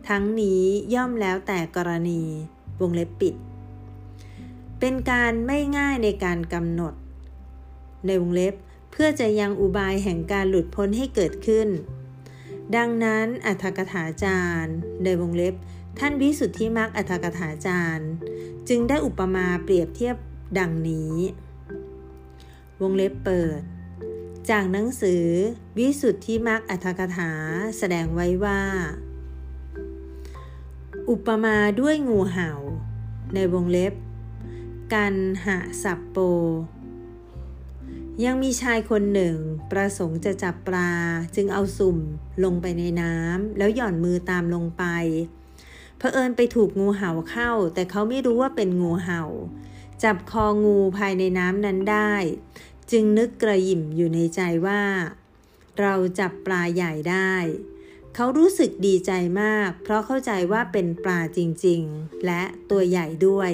ทั้งนี้ย่อมแล้วแต่กรณี วงเล็บปิด เป็นการไม่ง่ายในการกำหนด ในวงเล็บ เพื่อจะยังอุบายแห่งการหลุดพ้นให้เกิดขึ้น ดังนั้นอัธกถาจารย์ในวงเล็บ ท่านวิสุทธิมรรคอัธกถาจารย์ จึงได้อุปมาเปรียบเทียบดังนี้ วงเล็บเปิด จากหนังสือวิสุทธิมรรคอัธกถาแสดงไว้ว่า อุปมาด้วยงูเห่า ในวงเล็บ กันหะสับโป ยังมีชายคนหนึ่ง ประสงค์จะจับปลาจึงเอาสุ่มลงไปในน้ำแล้วหย่อนมือตามลงไปเผอิญไปถูกงูเห่าเข้า แต่เขาไม่รู้ว่าเป็นงูเห่า จับคองูภายในน้ำนั้นได้ จึงนึกกระยิมอยู่ในใจว่า เราจับปลาใหญ่ได้ เขารู้สึกดีใจมาก เพราะเข้าใจว่าเป็นปลาจริงๆ และตัวใหญ่ด้วย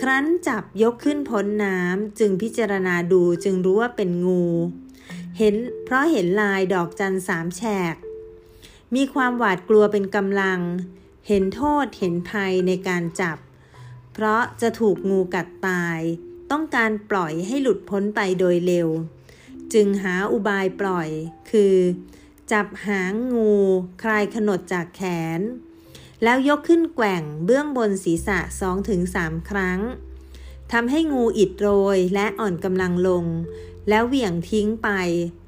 ครั้นจับยกขึ้นพ้นน้ำจึงพิจารณาดูจึงรู้ว่าเป็นงู เห็นเพราะเห็นลายดอกจันสามแฉก มีความหวาดกลัวเป็นกำลัง เห็นโทษเห็นภัยในการจับ เพราะจะถูกงูกัดตาย ต้องการปล่อยให้หลุดพ้นไปโดยเร็ว จึงหาอุบายปล่อย คือ จับหางงู คลายขนดจากแขน แล้วยกขึ้นแกว่งเบื้องบนศีรษะ 2-3 ครั้งทำให้งูอิดโรยและอ่อนกำลังลง แล้วเหวี่ยงทิ้งไป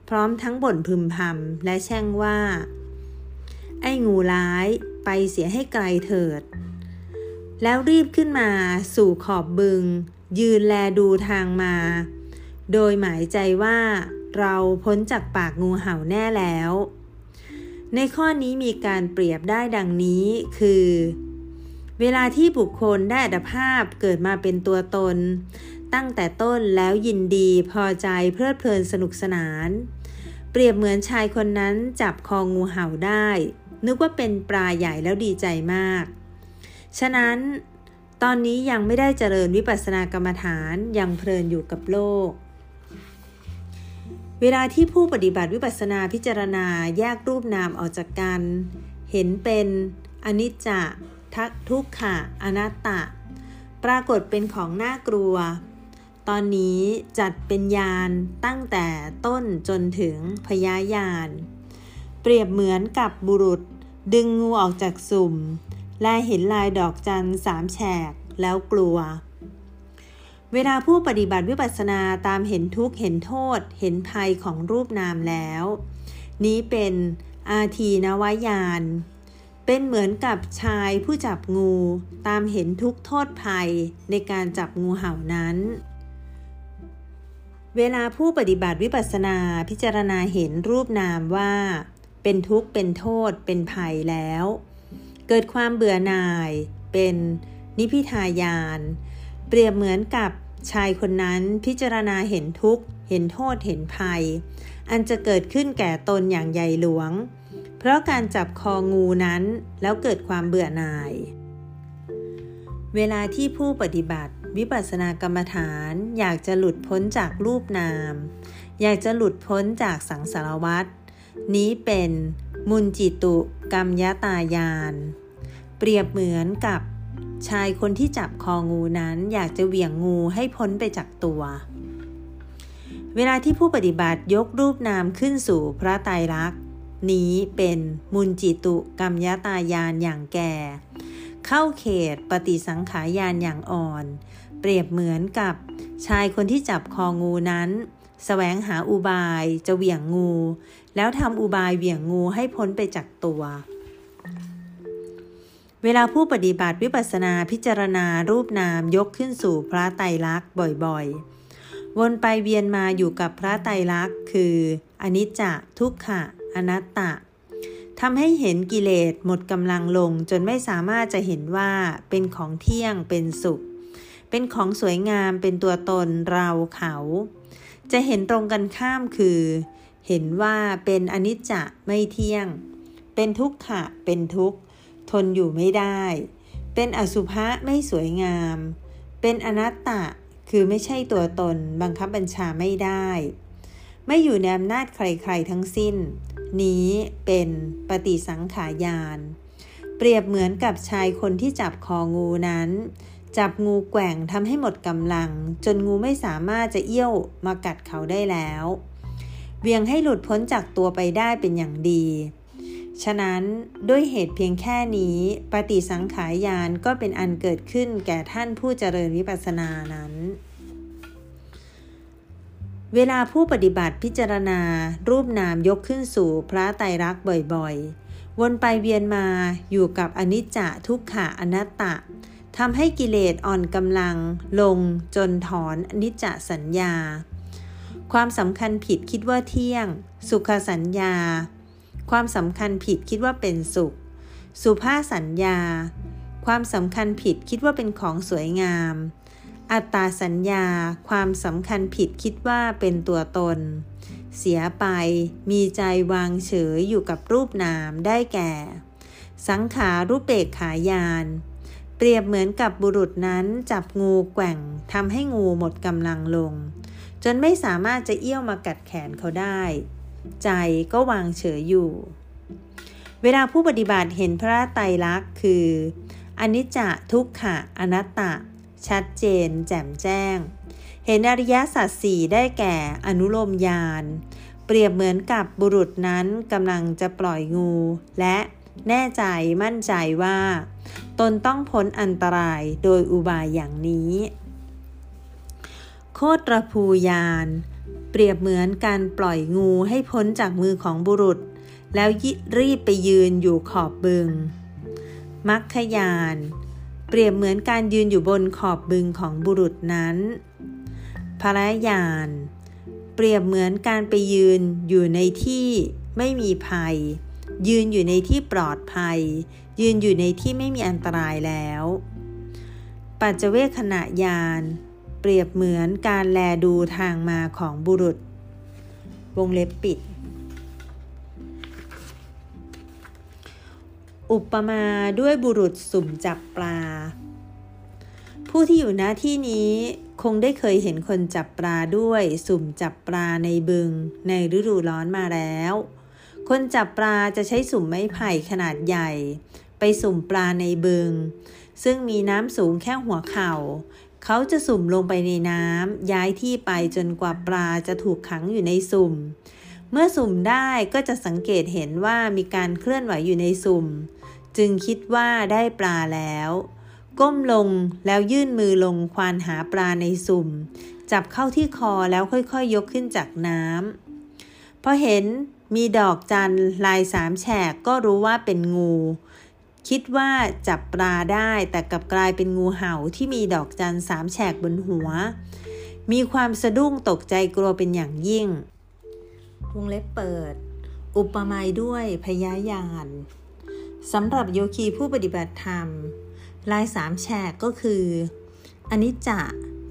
พร้อมทั้งบ่นพึมพำและแช่งว่า ไอ้งูร้ายไปเสียให้ไกลเถิด แล้วรีบขึ้นมาสู่ขอบบึง ยืนแลดูทางมา โดยหมายใจว่าเราพ้นจากปากงูเห่าแน่แล้ว ในข้อนี้มีการเปรียบได้ดังนี้คือ เวลาที่บุคคลได้อัตภาพเกิดมาเป็นตัวตน ตั้งแต่ต้นแล้วยินดีพอใจเพลิดเพลินสนุกสนาน เปรียบเหมือนชายคนนั้นจับคองูเห่าได้ นึกว่าเป็นปลาใหญ่แล้วดีใจมาก ฉะนั้น ตอนนี้ยังไม่ได้เจริญวิปัสสนากรรมฐานยังเพลินอยู่กับโลก เวลาที่ผู้ปฏิบัติวิปัสสนาพิจารณาแยกรูปนามออกจากกัน เห็นเป็นอนิจจทักทุกขะอนัตตะ ปรากฏเป็นของน่ากลัว ตอนนี้จัดเป็นยานตั้งแต่ต้นจนถึงพยายาน เปรียบเหมือนกับบุรุษดึงงูออกจากสุ่ม และเห็นลายดอกจันสามแฉกแล้วกลัว เวลาผู้ปฏิบัติวิปัสสนาตามเห็นทุกข์เห็นโทษ เห็นภัยของรูปนามแล้ว นี้เป็นอาทีนวายาน เป็นเหมือนกับชายผู้จับงู ตามเห็นทุกโทษภัยในการจับงูเห่านั้น เวลาผู้ปฏิบัติวิปัสสนาพิจารณาเห็นรูปนามว่า เป็นทุกข์เป็นโทษ เป็นภัยแล้ว เกิดความเบื่อหน่ายเป็นนิพิทายาน เปรียบเหมือนกับ ชายคนนั้นพิจารณาเห็นทุกข์ เห็นโทษเห็นภัย อันจะเกิดขึ้นแก่ตนอย่างใหญ่หลวง เพราะการจับคองูนั้นแล้วเกิดความเบื่อหน่าย เวลาที่ผู้ปฏิบัติวิปัสสนากรรมฐาน อยากจะหลุดพ้นจากรูปนาม อยากจะหลุดพ้นจากสังสารวัฏนี้เป็นมุนจิตุกรรมยตายาน เปรียบเหมือนกับ ชายคนที่จับคองูนั้นอยากจะเหวี่ยงงูให้พ้นไปจากตัว เวลาที่ผู้ปฏิบัติยกรูปนามขึ้นสู่พระไตรลักษณ์ นี้เป็นมุนจิตุกรรมยตายานอย่างแก่ เข้าเขตปฏิสังขายานอย่างอ่อน เปรียบเหมือนกับชายคนที่จับคองูนั้นสแสวงหาอุบายจะเหวี่ยงงู แล้วทำอุบายเหวี่ยงงูให้พ้นไปจากตัว เวลาผู้ปฏิบัติวิปัสสนาพิจารณารูปนามยกขึ้นสู่พระไตรลักษณ์บ่อยๆ วนไปเวียนมาอยู่กับพระไตรลักษณ์คืออนิจจทุกขะอนัตตะทำให้เห็นกิเลสหมดกำลังลงจนไม่สามารถจะเห็นว่าเป็นของเที่ยงเป็นสุข เป็นของสวยงามเป็นตัวตนเราเขา จะเห็นตรงกันข้ามคือ เห็นว่าเป็นอนิจจะไม่เที่ยง เป็นทุกขะเป็นทุกข์ ทนอยู่ไม่ได้ เป็นอสุภะไม่สวยงาม เป็นอนัตตะคือไม่ใช่ตัวตนบังคับบัญชาไม่ได้ ไม่อยู่ในอำนาจใครๆทั้งสิ้น นี้เป็นปฏิสังขายาน เปรียบเหมือนกับชายคนที่จับคองูนั้น จับงูแกว่งทำให้หมดกำลัง จนงูไม่สามารถจะเอี้ยวมากัดเขาได้แล้ว เวียงให้หลุดพ้นจากตัวไปได้เป็นอย่างดี ฉะนั้นด้วยเหตุเพียงแค่นี้ ปฏิสังขายานก็เป็นอันเกิดขึ้นแก่ท่านผู้เจริญวิปัสสนานั้น เวลาผู้ปฏิบัติพิจารณา รูปนามยกขึ้นสู่พระไตรลักษณ์บ่อยๆ วนไปเวียนมาอยู่กับอนิจจะทุกขะอนัตตะทำให้กิเลสอ่อนกำลังลงจนถอนอนิจจสัญญา ความสำคัญผิดคิดว่าเที่ยง สุขสัญญา ความสำคัญผิดคิดว่าเป็นสุข สุภาสัญญา ความสำคัญผิดคิดว่าเป็นของสวยงาม อัตตาสัญญา ความสำคัญผิดคิดว่าเป็นตัวตน เสียไป มีใจวางเฉยอยู่กับรูปนามได้แก่ สังขารูปเบกขายาน เปรียบเหมือนกับบุรุษนั้นจับงูแกว่งทำให้งูหมดกำลังลง จนไม่สามารถจะเอี้ยวมากัดแขนเขาได้ ใจก็วางเฉยอยู่ เวลาผู้ปฏิบัติเห็นพระไตรลักษณ์คืออนิจจทุกขะอนัตตะ ชัดเจน แจ่มแจ้ง เห็นอริยสัจสี่ได้แก่อนุโลมญาณเปรียบเหมือนกับบุรุษนั้นกำลังจะปล่อยงู และแน่ใจมั่นใจว่า ตนต้องพ้นอันตรายโดยอุบายอย่างนี้ โคตรภูยาน เปรียบเหมือนการปล่อยงูให้พ้นจากมือของบุรุษ แล้วรีบไปยืนอยู่ขอบบึง มัคคยาน เปรียบเหมือนการยืนอยู่บนขอบบึงของบุรุษนั้นพระยาน เปรียบเหมือนการไปยืนอยู่ในที่ไม่มีภัย ยืนอยู่ในที่ปลอดภัย ยืนอยู่ในที่ไม่มีอันตรายแล้ว ปัจเจเวขณะยาน เปรียบเหมือนการแลดูทางมาของบุรุษ วงเล็บปิด อุปมาด้วยบุรุษสุ่มจับปลา ผู้ที่อยู่หน้าที่นี้คงได้เคยเห็นคนจับปลาด้วยสุ่มจับปลาในบึง ในฤดูร้อนมาแล้ว คนจับปลาจะใช้สุ่มไม้ไผ่ขนาดใหญ่ ไปสุ่มปลาในบึง ซึ่งมีน้ำสูงแค่หัวเข่า เขาจะสุ่มลงไปในน้ำย้ายที่ไปจนกว่าปลาจะถูกขังอยู่ในสุ่ม เมื่อสุ่มได้ก็จะสังเกตเห็นว่ามีการเคลื่อนไหวอยู่ในสุ่ม จึงคิดว่าได้ปลาแล้ว ก้มลงแล้วยื่นมือลงควานหาปลาในสุ่ม จับเข้าที่คอแล้วค่อยๆยยกขึ้นจากน้ำพอเห็นมีดอกจันลายสามแฉกก็รู้ว่าเป็นงู คิดว่าจับปลาได้แต่กลับกลายเป็นงูเห่าที่มีดอกจันสามแฉกบนหัว มีความสะดุ้งตกใจกลัวเป็นอย่างยิ่ง วงเล็บเปิด อุปมาด้วยพยายานสำหรับโยคีผู้ปฏิบัติธรรม ลายสามแฉกก็คือ อนิจจ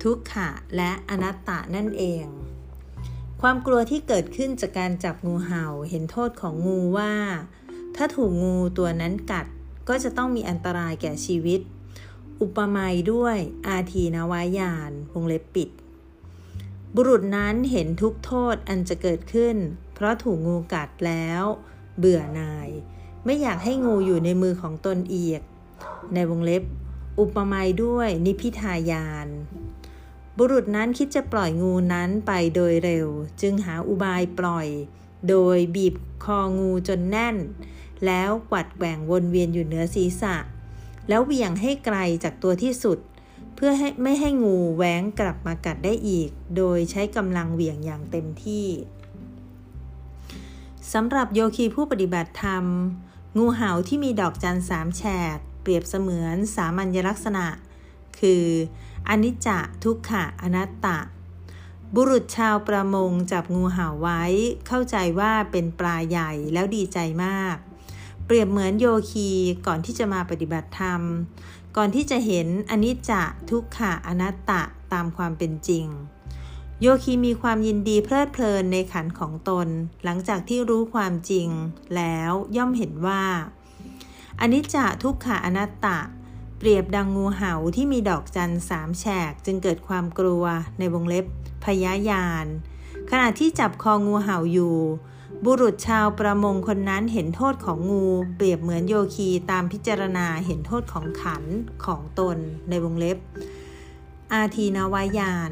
ทุกขะ และอนัตตานั่นเอง ความกลัวที่เกิดขึ้นจากการจับงูเห่าเห็นโทษของงูว่า ถ้าถูกงูตัวนั้นกัด ก็จะต้องมีอันตรายแก่ชีวิต อุปมาด้วยอาทีนวายานวงเล็บปิด บุรุษนั้นเห็นทุกโทษอันจะเกิดขึ้น เพราะถูกงูกัดแล้ว เบื่อนาย ไม่อยากให้งูอยู่ในมือของตนอีก ในวงเล็บ อุปมาด้วยนิพิทายาน บุรุษนั้นคิดจะปล่อยงูนั้นไปโดยเร็ว จึงหาอุบายปล่อย โดยบีบคองูจนแน่น แล้วกวัดแหว่งวนเวียนอยู่เหนือศีรษะ แล้วเวี่ยงให้ไกลจากตัวที่สุด เพื่อให้ไม่ให้งูแหวงกลับมากัดได้อีก โดยใช้กำลังเหวี่ยงอย่างเต็มที่สำหรับโยคีผู้ปฏิบัติธรรม งูเห่าที่มีดอกจันสามแฉก เปรียบเสมือนสามัญลักษณะ คืออนิจจะทุกขะอนัตตะ บุรุษชาวประมงจับงูเห่าไว้ เข้าใจว่าเป็นปลาใหญ่แล้วดีใจมาก เปรียบเหมือนโยคีก่อนที่จะมาปฏิบัติธรรม ก่อนที่จะเห็นอนิจจะทุกขะอนัตตะตามความเป็นจริง โยคีมีความยินดีเพลิดเพลินในขันของตน หลังจากที่รู้ความจริง แล้วย่อมเห็นว่าอนิจจะทุกขาอนัตตะ เปรียบดังงูเห่าที่มีดอกจันสามแฉกจึงเกิดความกลัวในวงเล็บพยายานขณะที่จับคองูเห่าอยู่ บุรุษชาวประมงคนนั้นเห็นโทษของงู เปรียบเหมือนโยคีตามพิจารณาเห็นโทษของขันของตนในวงเล็บ อาทีนวายาน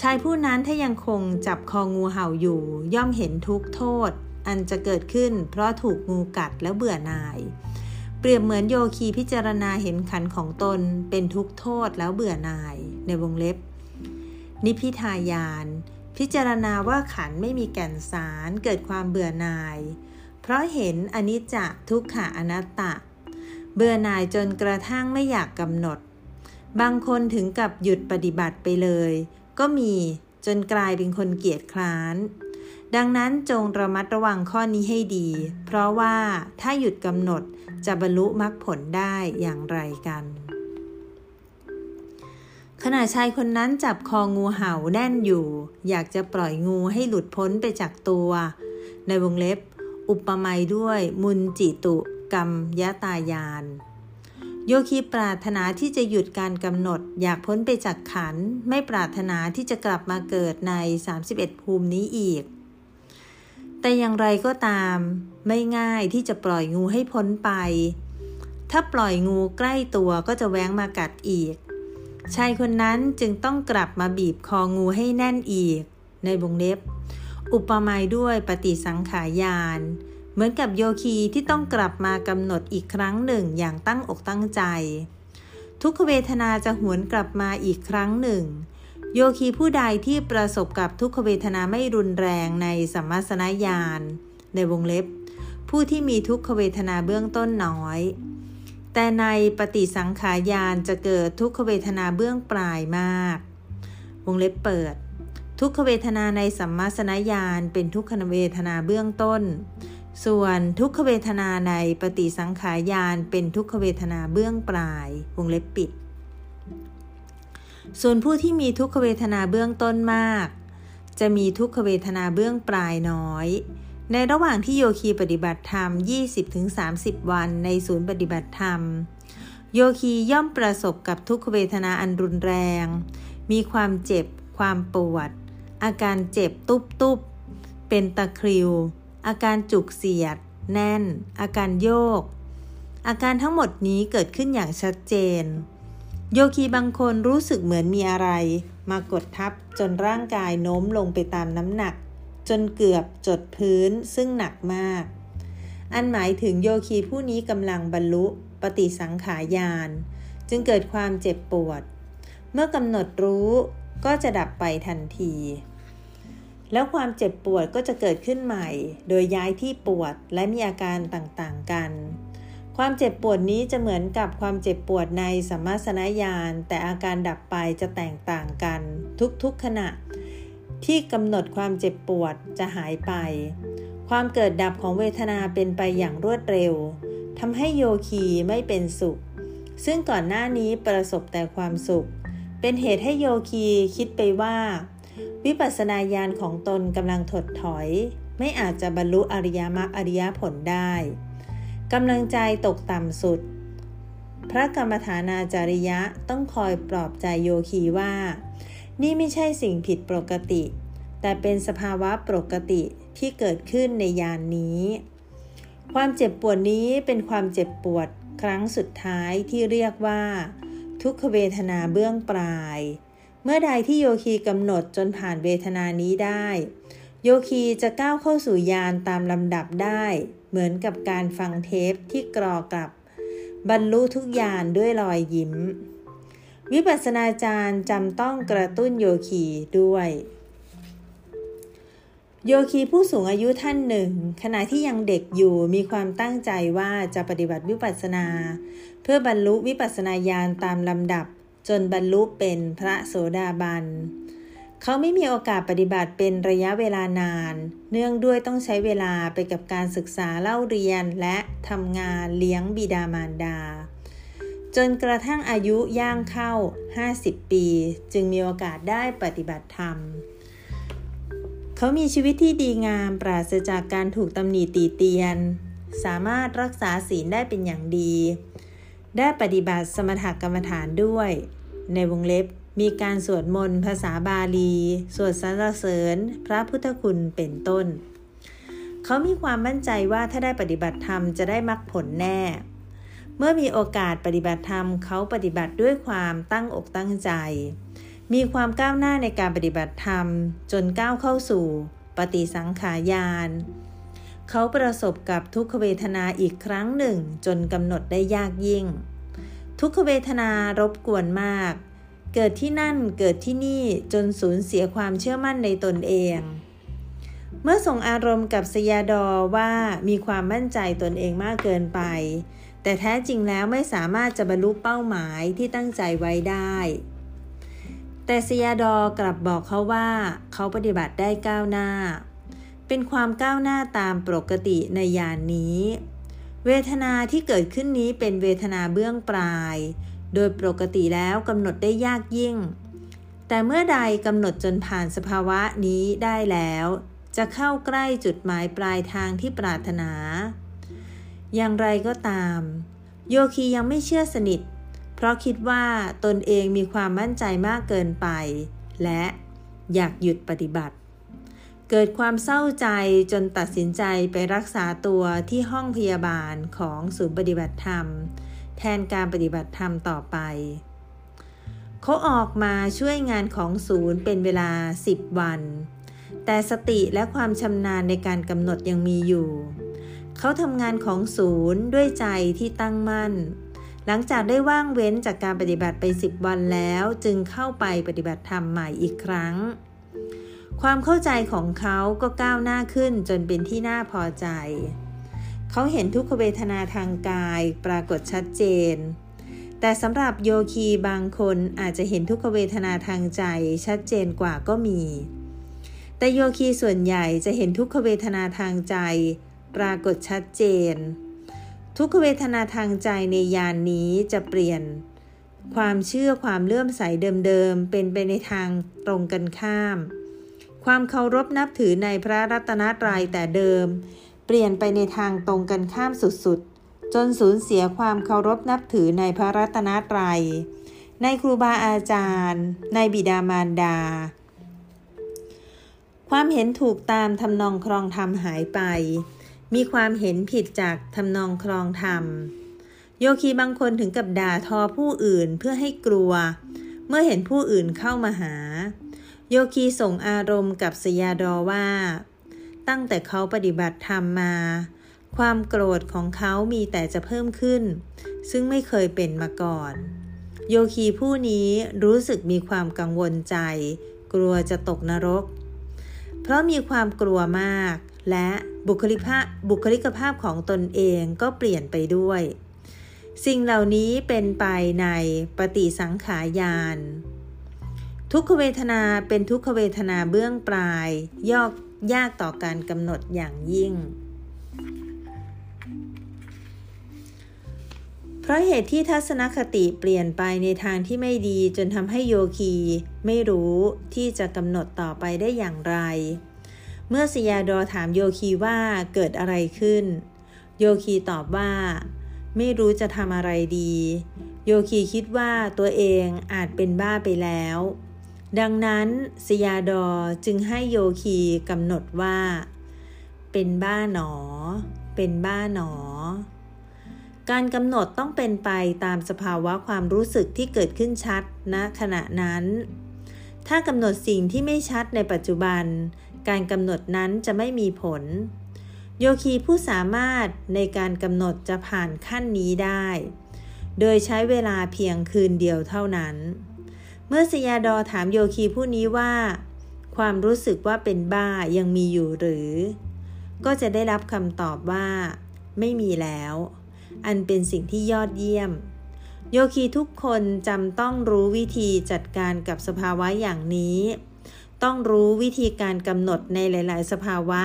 ชายผู้นั้นถ้ายังคงจับคองูเห่าอยู่ ย่อมเห็นทุกโทษ อันจะเกิดขึ้น เพราะถูกงูกัดแล้วเบื่อหน่าย เปรียบเหมือนโยคีพิจารณาเห็นขันของตนเป็นทุกโทษแล้วเบื่อหน่ายในวงเล็บ นิพิทายาน พิจารณาว่าขันไม่มีแก่นสารเกิดความเบื่อหน่าย เพราะเห็นอนิจจทุกขะอนัตตะ เบื่อหน่ายจนกระทั่งไม่อยากกำหนด บางคนถึงกับหยุดปฏิบัติไปเลย ก็มีจนกลายเป็นคนเกียจคร้าน ดังนั้นจงระมัดระวังข้อนี้ให้ดี เพราะว่าถ้าหยุดกำหนดจะบรรลุมรรคผลได้อย่างไรกัน ขณะชายคนนั้นจับคองูเห่าแน่นอยู่ อยากจะปล่อยงูให้หลุดพ้นไปจากตัว ในวงเล็บ อุปมาด้วย มุนจิตุกรรมยะตายาน โยคีปรารถนาที่จะหยุดการกำหนด อยากพ้นไปจากขัน ไม่ปรารถนาที่จะกลับมาเกิดใน 31 ภูมินี้อีก แต่อย่างไรก็ตาม ไม่ง่ายที่จะปล่อยงูให้พ้นไป ถ้าปล่อยงูใกล้ตัวก็จะแว้งมากัดอีก ชายคนนั้นจึงต้องกลับมาบีบคองูให้แน่นอีก ในวงเล็บ อุปมาด้วยปฏิสังขายาน เหมือนกับโยคีที่ต้องกลับมากำหนดอีกครั้งหนึ่งอย่างตั้งอกตั้งใจ ทุกขเวทนาจะหวนกลับมาอีกครั้งหนึ่ง โยคีผู้ใดที่ประสบกับทุกขเวทนาไม่รุนแรงในสัมมาสนญาณในวงเล็บ ผู้ที่มีทุกขเวทนาเบื้องต้นน้อย แต่ในปฏิสังขายานจะเกิดทุกขเวทนาเบื้องปลายมาก วงเล็บเปิด ทุกขเวทนาในสัมมาสนญาณเป็นทุกขเวทนาเบื้องต้น ส่วนทุกขเวทนาในปฏิสังขายานเป็นทุกขเวทนาเบื้องปลาย วงเล็บปิด ส่วนผู้ที่มีทุกขเวทนาเบื้องต้นมาก จะมีทุกขเวทนาเบื้องปลายน้อย ในระหว่างที่โยคีปฏิบัติธรรม 20-30 วันในศูนย์ปฏิบัติธรรม โยคีย่อมประสบกับทุกขเวทนาอันรุนแรง มีความเจ็บ ความปวด อาการเจ็บตุบตุบเป็นตะคริว อาการจุกเสียด แน่น อาการโยก อาการทั้งหมดนี้เกิดขึ้นอย่างชัดเจน โยคีบางคนรู้สึกเหมือนมีอะไร มากดทับจนร่างกายโน้มลงไปตามน้ำหนัก จนเกือบจดพื้นซึ่งหนักมาก อันหมายถึงโยคีผู้นี้กำลังบรรลุปฏิสังขายาน จึงเกิดความเจ็บปวด เมื่อกำหนดรู้ก็จะดับไปทันที แล้วความเจ็บปวดก็จะเกิดขึ้นใหม่ โดยย้ายที่ปวดและมีอาการต่างๆกัน ความเจ็บปวดนี้จะเหมือนกับความเจ็บปวดในสัมมาสนญาณแต่อาการดับไปจะแตกต่างกัน ทุกๆขณะ ที่กำหนดความเจ็บปวดจะหายไป ความเกิดดับของเวทนาเป็นไปอย่างรวดเร็วทำให้โยคีไม่เป็นสุข ซึ่งก่อนหน้านี้ประสบแต่ความสุข เป็นเหตุให้โยคีคิดไปว่า วิปัสสนาญาณของตนกำลังถดถอย ไม่อาจจะบรรลุอริยมรรคอริยผลได้กำลังใจตกต่ำสุด พระกรรมฐานาจาริยะต้องคอยปลอบใจโยคีว่า นี่ไม่ใช่สิ่งผิดปกติ แต่เป็นสภาวะปกติที่เกิดขึ้นในยานนี้ ความเจ็บปวดนี้เป็นความเจ็บปวดครั้งสุดท้ายที่เรียกว่า ทุกขเวทนาเบื้องปลาย เมื่อใดที่โยคีกำหนดจนผ่านเวทนานี้ได้ โยคีจะก้าวเข้าสู่ยานตามลำดับได้ เหมือนกับการฟังเทปที่กรอกลับ บรรลุทุกยานด้วยรอยยิ้ม วิปัสสนาจารย์จำต้องกระตุ้นโยคีด้วย โยคีผู้สูงอายุท่านหนึ่ง ขณะที่ยังเด็กอยู่มีความตั้งใจว่าจะปฏิบัติวิปัสสนา เพื่อบรรลุวิปัสสนาญาณตามลำดับ จนบรรลุเป็นพระโสดาบันเขาไม่มีโอกาสปฏิบัติเป็นระยะเวลานาน เนื่องด้วยต้องใช้เวลาไปกับการศึกษาเล่าเรียนและทำงานเลี้ยงบิดามารดา จนกระทั่งอายุย่างเข้า 50 ปี จึงมีโอกาสได้ปฏิบัติธรรม เขามีชีวิตที่ดีงามปราศจากการถูกตำหนิตีเตียน สามารถรักษาศีลได้เป็นอย่างดี ได้ปฏิบัติสมถกรรมฐานด้วย ในวงเล็บมีการสวดมนต์ภาษาบาลี สวดสรรเสริญ พระพุทธคุณเป็นต้น เขามีความมั่นใจว่าถ้าได้ปฏิบัติธรรมจะได้มรรคผลแน่ มื่อมีโอกาสปฏิบัติธรรมเขาปฏิบัติด้วยความตั้งอกตั้งใจ มีความก้าวหน้าในการปฏิบัติธรรม จนก้าวเข้าสู่ ปฏิสังขายานเขาประสบกับทุกขเวทนาอีกครั้งหนึ่ง จนกำหนดได้ยากยิ่ง ทุกขเวทนารบกวนมาก เกิดที่นั่นเกิดที่นี่จนสูญเสียความเชื่อมั่นในตนเอง เมื่อส่งอารมณ์กับสยาดอว่ามีความมั่นใจตนเองมากเกินไป แต่แท้จริงแล้วไม่สามารถจะบรรลุเป้าหมายที่ตั้งใจไว้ได้ แต่สยาดอกลับบอกเขาว่า เขาปฏิบัติได้ก้าวหน้า เป็นความก้าวหน้าตามปกติในยานนี้ เวทนาที่เกิดขึ้นนี้เป็นเวทนาเบื้องปลาย โดยปกติแล้วกำหนดได้ยากยิ่ง แต่เมื่อใดกำหนดจนผ่านสภาวะนี้ได้แล้ว จะเข้าใกล้จุดหมายปลายทางที่ปรารถนา อย่างไรก็ตาม โยคียังไม่เชื่อสนิท เพราะคิดว่าตนเองมีความมั่นใจมากเกินไป และอยากหยุดปฏิบัติ เกิดความเศร้าใจจนตัดสินใจไปรักษาตัวที่ห้องพยาบาลของศูนย์ปฏิบัติธรรม แทนการปฏิบัติธรรมต่อไป เขาออกมาช่วยงานของศูนย์เป็นเวลา 10 วัน แต่สติและความชำนาญในการกำหนดยังมีอยู่ เขาทำงานของศูนย์ด้วยใจที่ตั้งมั่น หลังจากได้ว่างเว้นจากการปฏิบัติไปสิบวันแล้วจึงเข้าไปปฏิบัติธรรมใหม่อีกครั้ง ความเข้าใจของเขาก็ก้าวหน้าขึ้นจนเป็นที่น่าพอใจ เขาเห็นทุกขเวทนาทางกายปรากฏชัดเจน แต่สำหรับโยคีบางคนอาจจะเห็นทุกขเวทนาทางใจชัดเจนกว่าก็มีแต่โยคีส่วนใหญ่จะเห็นทุกขเวทนาทางใจ ปรากฏชัดเจน ทุกเวทนาทางใจในยานนี้จะเปลี่ยน ความเชื่อความเลื่อมใสเดิมๆ เป็นไปในทางตรงกันข้าม ความเคารพนับถือในพระรัตนตรัยแต่เดิม เปลี่ยนไปในทางตรงกันข้ามสุดๆ จนสูญเสียความเคารพนับถือในพระรัตนตรัยในครูบาอาจารย์ ในบิดามารดา ความเห็นถูกตามทำนองครองธรรมหายไป มีความเห็นผิดจากทำนองครองธรรม โยคีบางคนถึงกับด่าทอผู้อื่นเพื่อให้กลัว เมื่อเห็นผู้อื่นเข้ามาหา โยคีส่งอารมณ์กับสยาดอว่า ตั้งแต่เขาปฏิบัติธรรมมา ความโกรธของเขามีแต่จะเพิ่มขึ้น ซึ่งไม่เคยเป็นมาก่อน โยคีผู้นี้รู้สึกมีความกังวลใจ กลัวจะตกนรก เพราะมีความกลัวมาก และบุคลิภาพบุคลิกภาพของตนเองก็เปลี่ยนไปด้วย สิ่งเหล่านี้เป็นไปในปฏิสังขายาน ทุกขเวทนาเป็นทุกขเวทนาเบื้องปลายยอกยากต่อการกำหนดอย่างยิ่ง เพราะเหตุที่ทัศนคติเปลี่ยนไปในทางที่ไม่ดีจนทำให้โยคีไม่รู้ที่จะกำหนดต่อไปได้อย่างไร เมื่อสยาดอถามโยคีว่าเกิดอะไรขึ้น โยคีตอบว่า ไม่รู้จะทำอะไรดี โยคีคิดว่าตัวเองอาจเป็นบ้าไปแล้ว ดังนั้นสยาดอจึงให้โยคีกำหนดว่า เป็นบ้าหนอ เป็นบ้าหนอ การกำหนดต้องเป็นไปตามสภาวะความรู้สึกที่เกิดขึ้นชัดณนะขณะนั้น ถ้ากำหนดสิ่งที่ไม่ชัดในปัจจุบัน การกำหนดนั้นจะไม่มีผล โยคีผู้สามารถในการกำหนดจะผ่านขั้นนี้ได้ โดยใช้เวลาเพียงคืนเดียวเท่านั้น เมื่อสยาดอถามโยคีผู้นี้ว่า ความรู้สึกว่าเป็นบ้ายังมีอยู่หรือ ก็จะได้รับคำตอบว่า ไม่มีแล้ว อันเป็นสิ่งที่ยอดเยี่ยมโยคีทุกคนจำต้องรู้วิธีจัดการกับสภาวะอย่างนี้ ต้องรู้วิธีการกำหนดในหลาย ๆ สภาวะ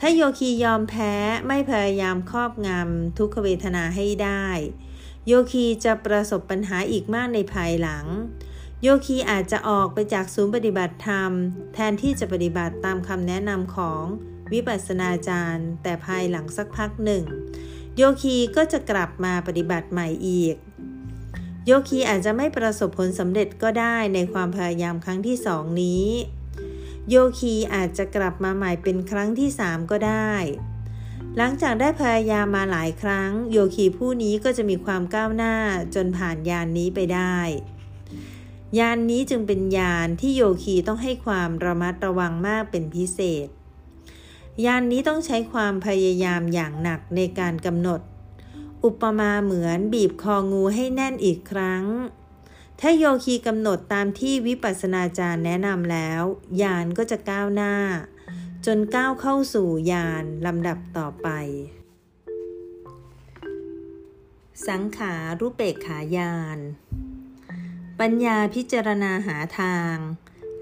ถ้าโยคียอมแพ้ไม่พยายามครอบงำทุกขเวทนาให้ได้ โยคีจะประสบปัญหาอีกมากในภายหลัง โยคีอาจจะออกไปจากศูนย์ปฏิบัติธรรม แทนที่จะปฏิบัติตามคำแนะนำของวิปัสสนาจารย์ แต่ภายหลังสักพักหนึ่ง โยคีก็จะกลับมาปฏิบัติใหม่อีก โยคีอาจจะไม่ประสบผลสำเร็จก็ได้ในความพยายามครั้งที่สองนี้ โยคีอาจจะกลับมาใหม่เป็นครั้งที่สามก็ได้ หลังจากได้พยายามมาหลายครั้ง โยคีผู้นี้ก็จะมีความก้าวหน้าจนผ่านยานนี้ไปได้ ยานนี้จึงเป็นยานที่โยคีต้องให้ความระมัดระวังมากเป็นพิเศษ ยานนี้ต้องใช้ความพยายามอย่างหนักในการกำหนด อุปมาเหมือนบีบคองูให้แน่นอีกครั้ง ถ้าโยคีกำหนดตามที่วิปัสสนาจารย์แนะนำแล้วยานก็จะก้าวหน้า จนก้าวเข้าสู่ยานลำดับต่อไป สังขารูปเปกขายาน ปัญญาพิจารณาหาทาง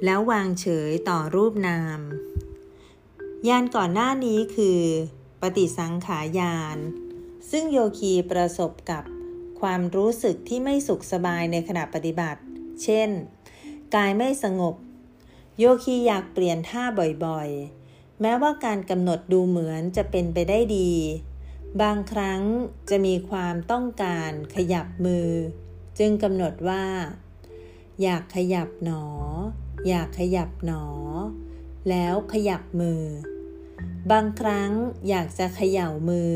แล้ววางเฉยต่อรูปนาม ยานก่อนหน้านี้คือ ปฏิสังขายาน ซึ่งโยคีประสบกับความรู้สึกที่ไม่สุขสบายในขณะปฏิบัติ เช่น กายไม่สงบ โยคีอยากเปลี่ยนท่าบ่อยๆ แม้ว่าการกำหนดดูเหมือนจะเป็นไปได้ดี บางครั้งจะมีความต้องการขยับมือ จึงกำหนดว่า อยากขยับหนอ อยากขยับหนอ แล้วขยับมือ บางครั้งอยากจะเขย่ามือ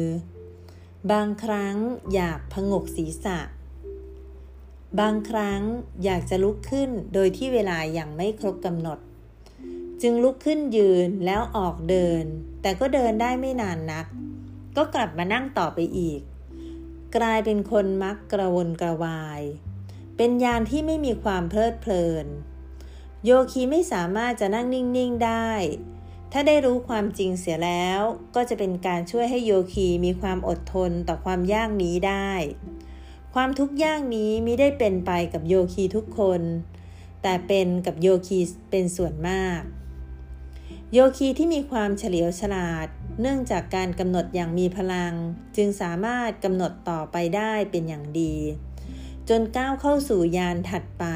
บางครั้งอยากพงกศีรษะ บางครั้งอยากจะลุกขึ้นโดยที่เวลายังไม่ครบกำหนดจจึงลุกขึ้นยืนแล้วออกเดิน แต่ก็เดินได้ไม่นานนัก ก็กลับมานั่งต่อไปอีก กลายเป็นคนมักกระวนกระวาย เป็นยานที่ไม่มีความเพลิดเพลิน โยคีไม่สามารถจะนั่งนิ่ง ๆ ได้ ถ้าได้รู้ความจริงเสียแล้ว ก็จะเป็นการช่วยให้โยคีมีความอดทนต่อความยากนี้ได้ ความทุกข์ยากนี้มิได้เป็นไปกับโยคีทุกคน แต่เป็นกับโยคีเป็นส่วนมาก โยคีที่มีความเฉลียวฉลาด เนื่องจากการกำหนดอย่างมีพลัง จึงสามารถกำหนดต่อไปได้เป็นอย่างดี จนก้าวเข้าสู่ยานถัดไป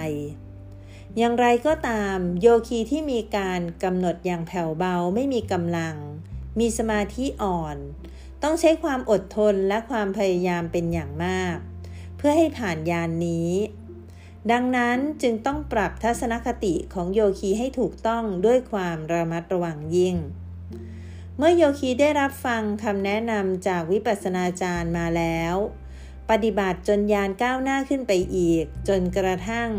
อย่างไรก็ตามโยคีที่มีการกำหนดอย่างแผ่วเบาไม่มีกำลัง มีสมาธิอ่อน ต้องใช้ความอดทนและความพยายามเป็นอย่างมาก เพื่อให้ผ่านยานนี้ ดังนั้นจึงต้องปรับทัศนคติของโยคีให้ถูกต้องด้วยความระมัดระวังยิ่ง เมื่อโยคีได้รับฟังคำแนะนำจากวิปัสสนาจารย์มาแล้ว ปฏิบัติจนยานก้าวหน้าขึ้นไปอีก จนกระทั่ง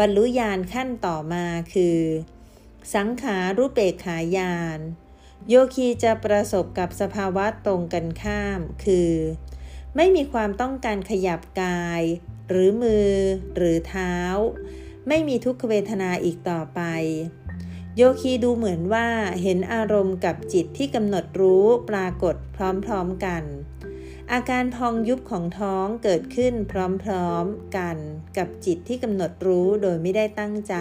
บรรลุยานขั้นต่อมาคือ สังขารูปเปกขายาน โยคีจะประสบกับสภาวะตรงกันข้าม คือ ไม่มีความต้องการขยับกาย หรือมือ หรือเท้า ไม่มีทุกขเวทนาอีกต่อไป โยคีดูเหมือนว่าเห็นอารมณ์กับจิตที่กำหนดรู้ปรากฏพร้อมๆกัน อาการพองยุบของท้องเกิดขึ้นพร้อมๆกันกับจิตที่กำหนดรู้โดยไม่ได้ตั้งใจ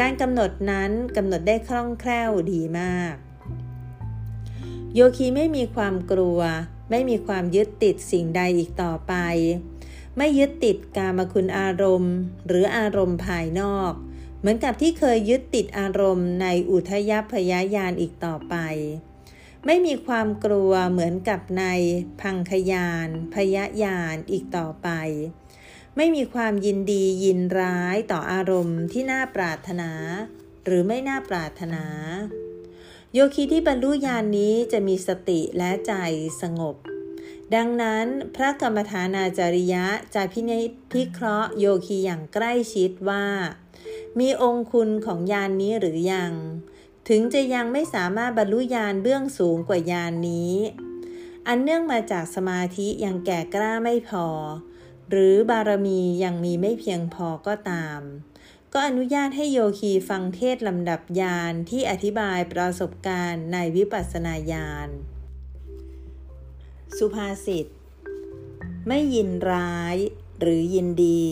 การกำหนดนั้นกำหนดได้คล่องแคล่วดีมาก โยคีไม่มีความกลัว ไม่มีความยึดติดสิ่งใดอีกต่อไป ไม่ยึดติดกามคุณอารมณ์ หรืออารมณ์ภายนอก เหมือนกับที่เคยยึดติดอารมณ์ในอุทยพยายานอีกต่อไป ไม่มีความกลัวเหมือนกับในพังคยาน พยายานอีกต่อไป ไม่มีความยินดียินร้ายต่ออารมณ์ที่น่าปรารถนา หรือไม่น่าปรารถนา โยคีที่บรรลุญาณนนี้จะมีสติและใจสงบ ดังนั้นพระกรรมฐานาจาริยะจะพินิจพิเคราะห์โยคีอย่างใกล้ชิดว่า มีองคุณของยานนี้หรือยัง ถึงจะยังไม่สามารถบรรลุญาณเบื้องสูงกว่ายานนี้ อันเนื่องมาจากสมาธิยังแก่กล้าไม่พอ หรือบารมียังมีไม่เพียงพอก็ตาม ก็อนุญาตให้โยคีฟังเทศลำดับยานที่อธิบายประสบการณ์ในวิปัสสนาญาณ สุภาษิต ไม่ยินร้ายหรือยินดี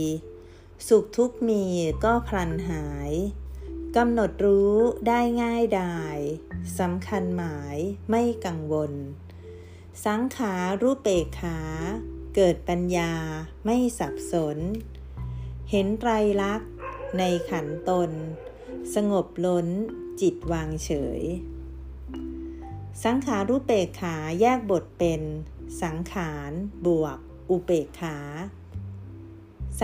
สุขทุกมีก็พลันหาย กำหนดรู้ได้ง่ายดายสำคัญหมายไม่กังวล สังขารูปเปกขา เกิดปัญญาไม่สับสน เห็นไตรลักษณ์ในขันตน สงบล้นจิตวางเฉย สังขารูปเปกขาแยกบทเป็น สังขารบวก อุเปกขา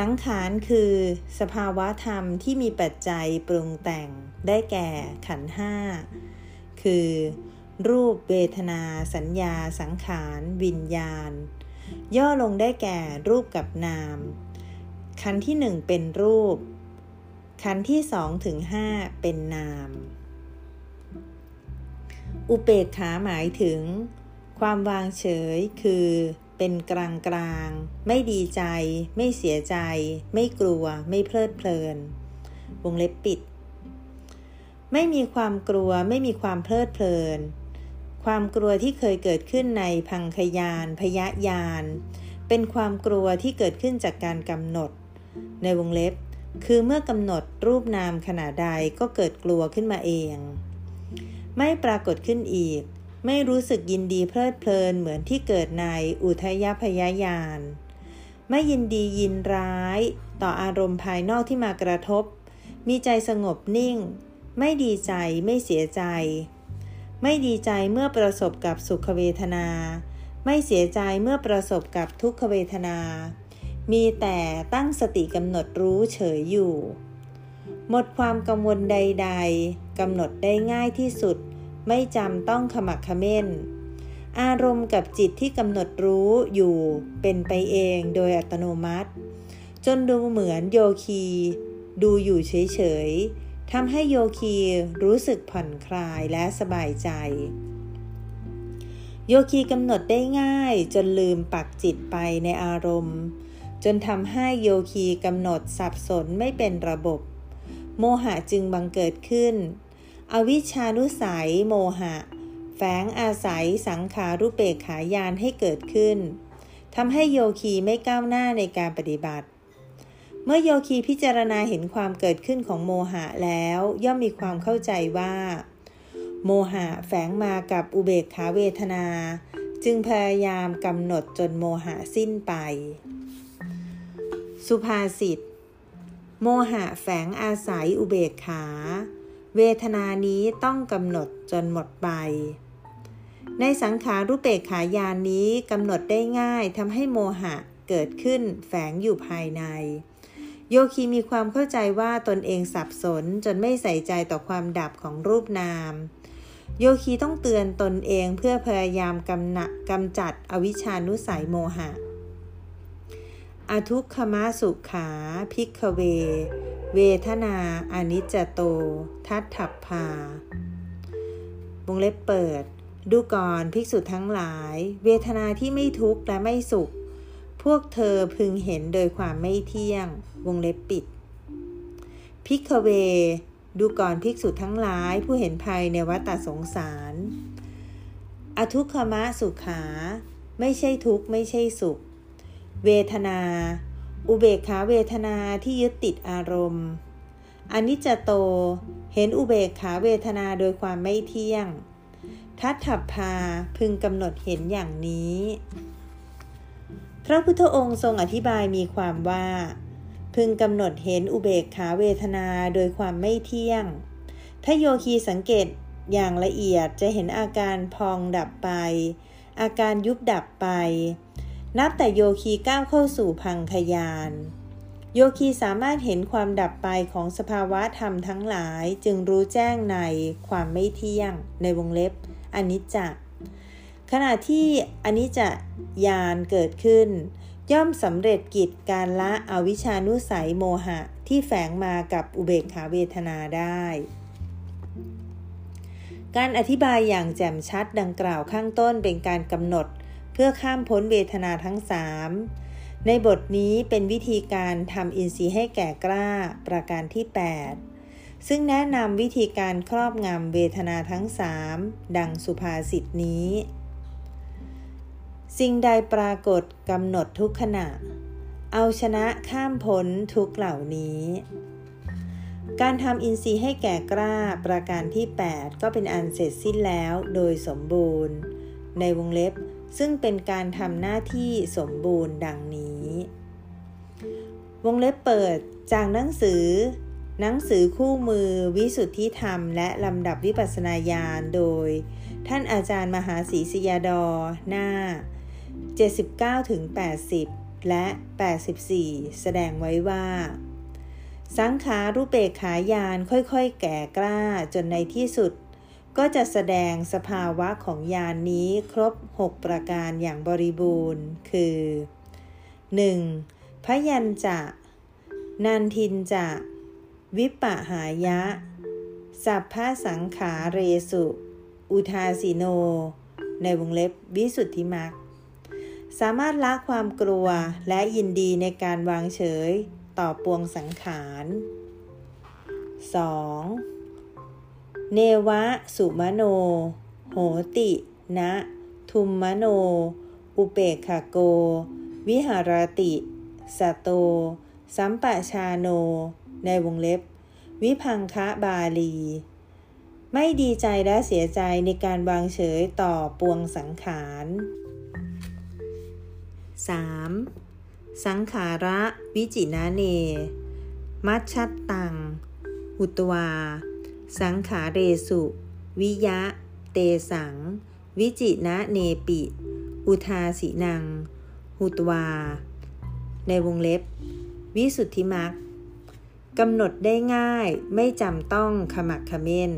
สังขารคือสภาวะธรรมที่มีปัจจัยปรุงแต่งได้แก่ขันห้า คือ รูปเวทนา สัญญา สังขาร วิญญาณ ย่อลงได้แก่รูปกับนาม ขันที่หนึ่งเป็นรูป ขันที่สองถึงห้าเป็นนาม อุเปกขาหมายถึง ความวางเฉยคือ เป็นกลางกลาง ไม่ดีใจ ไม่เสียใจ ไม่กลัว ไม่เพลิดเพลิน วงเล็บปิด ไม่มีความกลัว ไม่มีความเพลิดเพลิน ความกลัวที่เคยเกิดขึ้นในพังคยาน พยยาน เป็นความกลัวที่เกิดขึ้นจากการกำหนด ในวงเล็บ คือเมื่อกำหนดรูปนามขนาดใดก็เกิดกลัวขึ้นมาเอง ไม่ปรากฏขึ้นอีก ไม่รู้สึกยินดีเพลิดเพลินเหมือนที่เกิดในอุทยพยายาน ไม่ยินดียินร้าย ต่ออารมณ์ภายนอกที่มากระทบ มีใจสงบนิ่ง ไม่ดีใจไม่เสียใจ ไม่ดีใจเมื่อประสบกับสุขเวทนา ไม่เสียใจเมื่อประสบกับทุกขเวทนา มีแต่ตั้งสติกำหนดรู้เฉยอยู่ หมดความกังวลใด ๆกำหนดได้ง่ายที่สุด ไม่จำต้องขมักขม้น อารมณ์กับจิตที่กำหนดรู้อยู่เป็นไปเองโดยอัตโนมัติ จนดูเหมือนโยคี ดูอยู่เฉยๆทำให้โยคีรู้สึกผ่อนคลายและสบายใจ โยคีกำหนดได้ง่ายจนลืมปักจิตไปในอารมณ์ จนทำให้โยคีกำหนดสับสนไม่เป็นระบบ โมหะจึงบังเกิดขึ้น อวิชานุสัยโมหะ แฝงอาศัยสังขารุเปกขายานให้เกิดขึ้นทำให้โยคีไม่ก้าวหน้าในการปฏิบัติ เมื่อโยคีพิจารณาเห็นความเกิดขึ้นของโมหะแล้ว ย่อมมีความเข้าใจว่า โมหะแฝงมากับอุเบกขาเวทนา จึงพยายามกำหนดจนโมหะสิ้นไป สุภาษิต โมหะแฝงอาศัยอุเบกขา เวทนานี้ต้องกำหนดจนหมดไป ในสังขารุเปกขายานนี้กำหนดได้ง่ายทำให้โมหะเกิดขึ้นแฝงอยู่ภายใน โยคีมีความเข้าใจว่าตนเองสับสนจนไม่ใส่ใจต่อความดับของรูปนาม โยคีต้องเตือนตนเองเพื่อพยายามกำนะกำจัดอวิชานุสัยโมหะ อทุกขมสุขา พิกเว เวทนาอนิจจโต ทัตถับพาวงเล็บเปิด ดูก่อนภิกษุทั้งหลาย เวทนาที่ไม่ทุกข์และไม่สุข พวกเธอพึงเห็นโดยความไม่เที่ยง วงเล็บปิด พิกเว ดูก่อนภิกษุทั้งหลายผู้เห็นภัยในวัฏสงสาร อทุกขมสุขา ไม่ใช่ทุกข์ไม่ใช่สุข เวทนา อุเบกขาเวทนาที่ยึดติดอารมณ์อนิจจโต เห็นอุเบกขาเวทนาโดยความไม่เที่ยง ทัตถับพาพึงกำหนดเห็นอย่างนี้ พระพุทธองค์ทรงอธิบายมีความว่า พึงกำหนดเห็นอุเบกขาเวทนาโดยความไม่เที่ยง ถ้าโยคีสังเกตอย่างละเอียดจะเห็นอาการพองดับไป อาการยุบดับไป นับแต่โยคีก้าวเข้าสู่พังขยาน โยคีสามารถเห็นความดับไปของสภาวะธรรมทั้งหลายจึงรู้แจ้งในความไม่เที่ยงในวงเล็บอนิจจขณะที่อนิจจยานเกิดขึ้น ย่อมสำเร็จกิจการละอวิชานุสัยโมหะที่แฝงมากับอุเบกขาเวทนาได้ การอธิบายอย่างแจ่มชัดดังกล่าวข้างต้นเป็นการกำหนด เพื่อข้ามพ้นเวทนาทั้งสามในบทนี้เป็นวิธีการทำอินทรีย์ให้แก่กล้าประการที่ 8 ซึ่งแนะนำวิธีการครอบงำเวทนาทั้งสามดังสุภาษิตนี้ สิ่งใดปรากฏกำหนดทุกขณะ เอาชนะข้ามพ้นทุกเหล่านี้ การทำอินทรีย์ให้แก่กล้าประการที่ 8 ก็เป็นอันเสร็จสิ้นแล้วโดยสมบูรณ์ ในวงเล็บ ซึ่งเป็นการทำหน้าที่สมบูรณ์ดังนี้ วงเล็บเปิดจากหนังสือ หนังสือคู่มือวิสุทธิธรรม และลำดับวิปัสสนาญาณโดย ท่านอาจารย์มหาศรีสยาดอหน้า 79ถึง80 และ 84 แสดงไว้ว่า สังขารูปเปกขายานค่อยๆ แก่กล้าจนในที่สุด ก็จะแสดงสภาวะของยานนี้ครบ 6 ประการอย่างบริบูรณ์ คือ 1. พยัญจะ นันทินจะ วิปะหายะ สัพพสังขาเรสุ อุทาสิโน ในวงเล็บวิสุทธิมักสามารถละความกลัวและยินดีในการวางเฉยต่อปวงสังขาร 2. เนวะสุมโน โหตินะทุมมโน อุเปกขโก วิหารติสโต สัมปะชาโน ในวงเล็บ วิพังคะบาลี ไม่ดีใจและเสียใจในการวางเฉยต่อปวงสังขาร 3. สังขาระวิจินาเน มัชชัตตังหุตวา สังขาเรสุ วิยะ เตสัง วิจินะเนปิ อุทาสินัง หุตวา ในวงเล็บ วิสุทธิมักกำหนดได้ง่ายไม่จำต้องขมักขม้น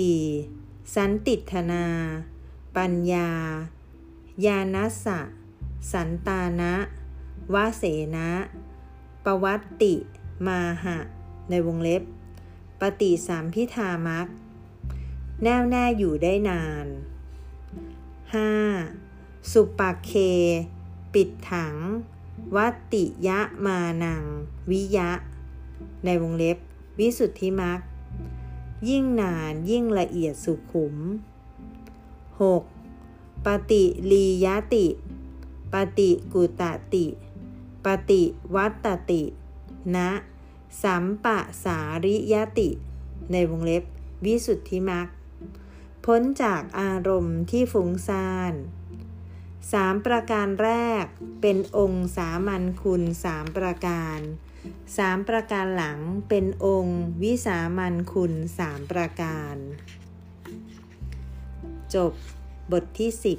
4. สันติธนา ปัญญายานัสะ สันตานะวาเสนะ ประวัติ มาหะ ในวงเล็บ ปฏิสามพิธามักแน่วแน่อยู่ได้นาน 5. สุปเค ปิดถัง วัตติยะมานัง วิยะ ในวงเล็บ วิสุทธิมักยิ่งนานยิ่งละเอียดสุขุม 6. ปฏิลียติ ปฏิกุตติ ปฏิวัตติ นะ สัมปะสาริยติ ในวงเล็บ วิสุทธิมักพ้นจากอารมณ์ที่ฟุ้งซ่านสามประการแรกเป็นองค์สามัญคุณสามประการสามประการหลังเป็นองค์วิสามัญคุณสามประการ จบบทที่สิบ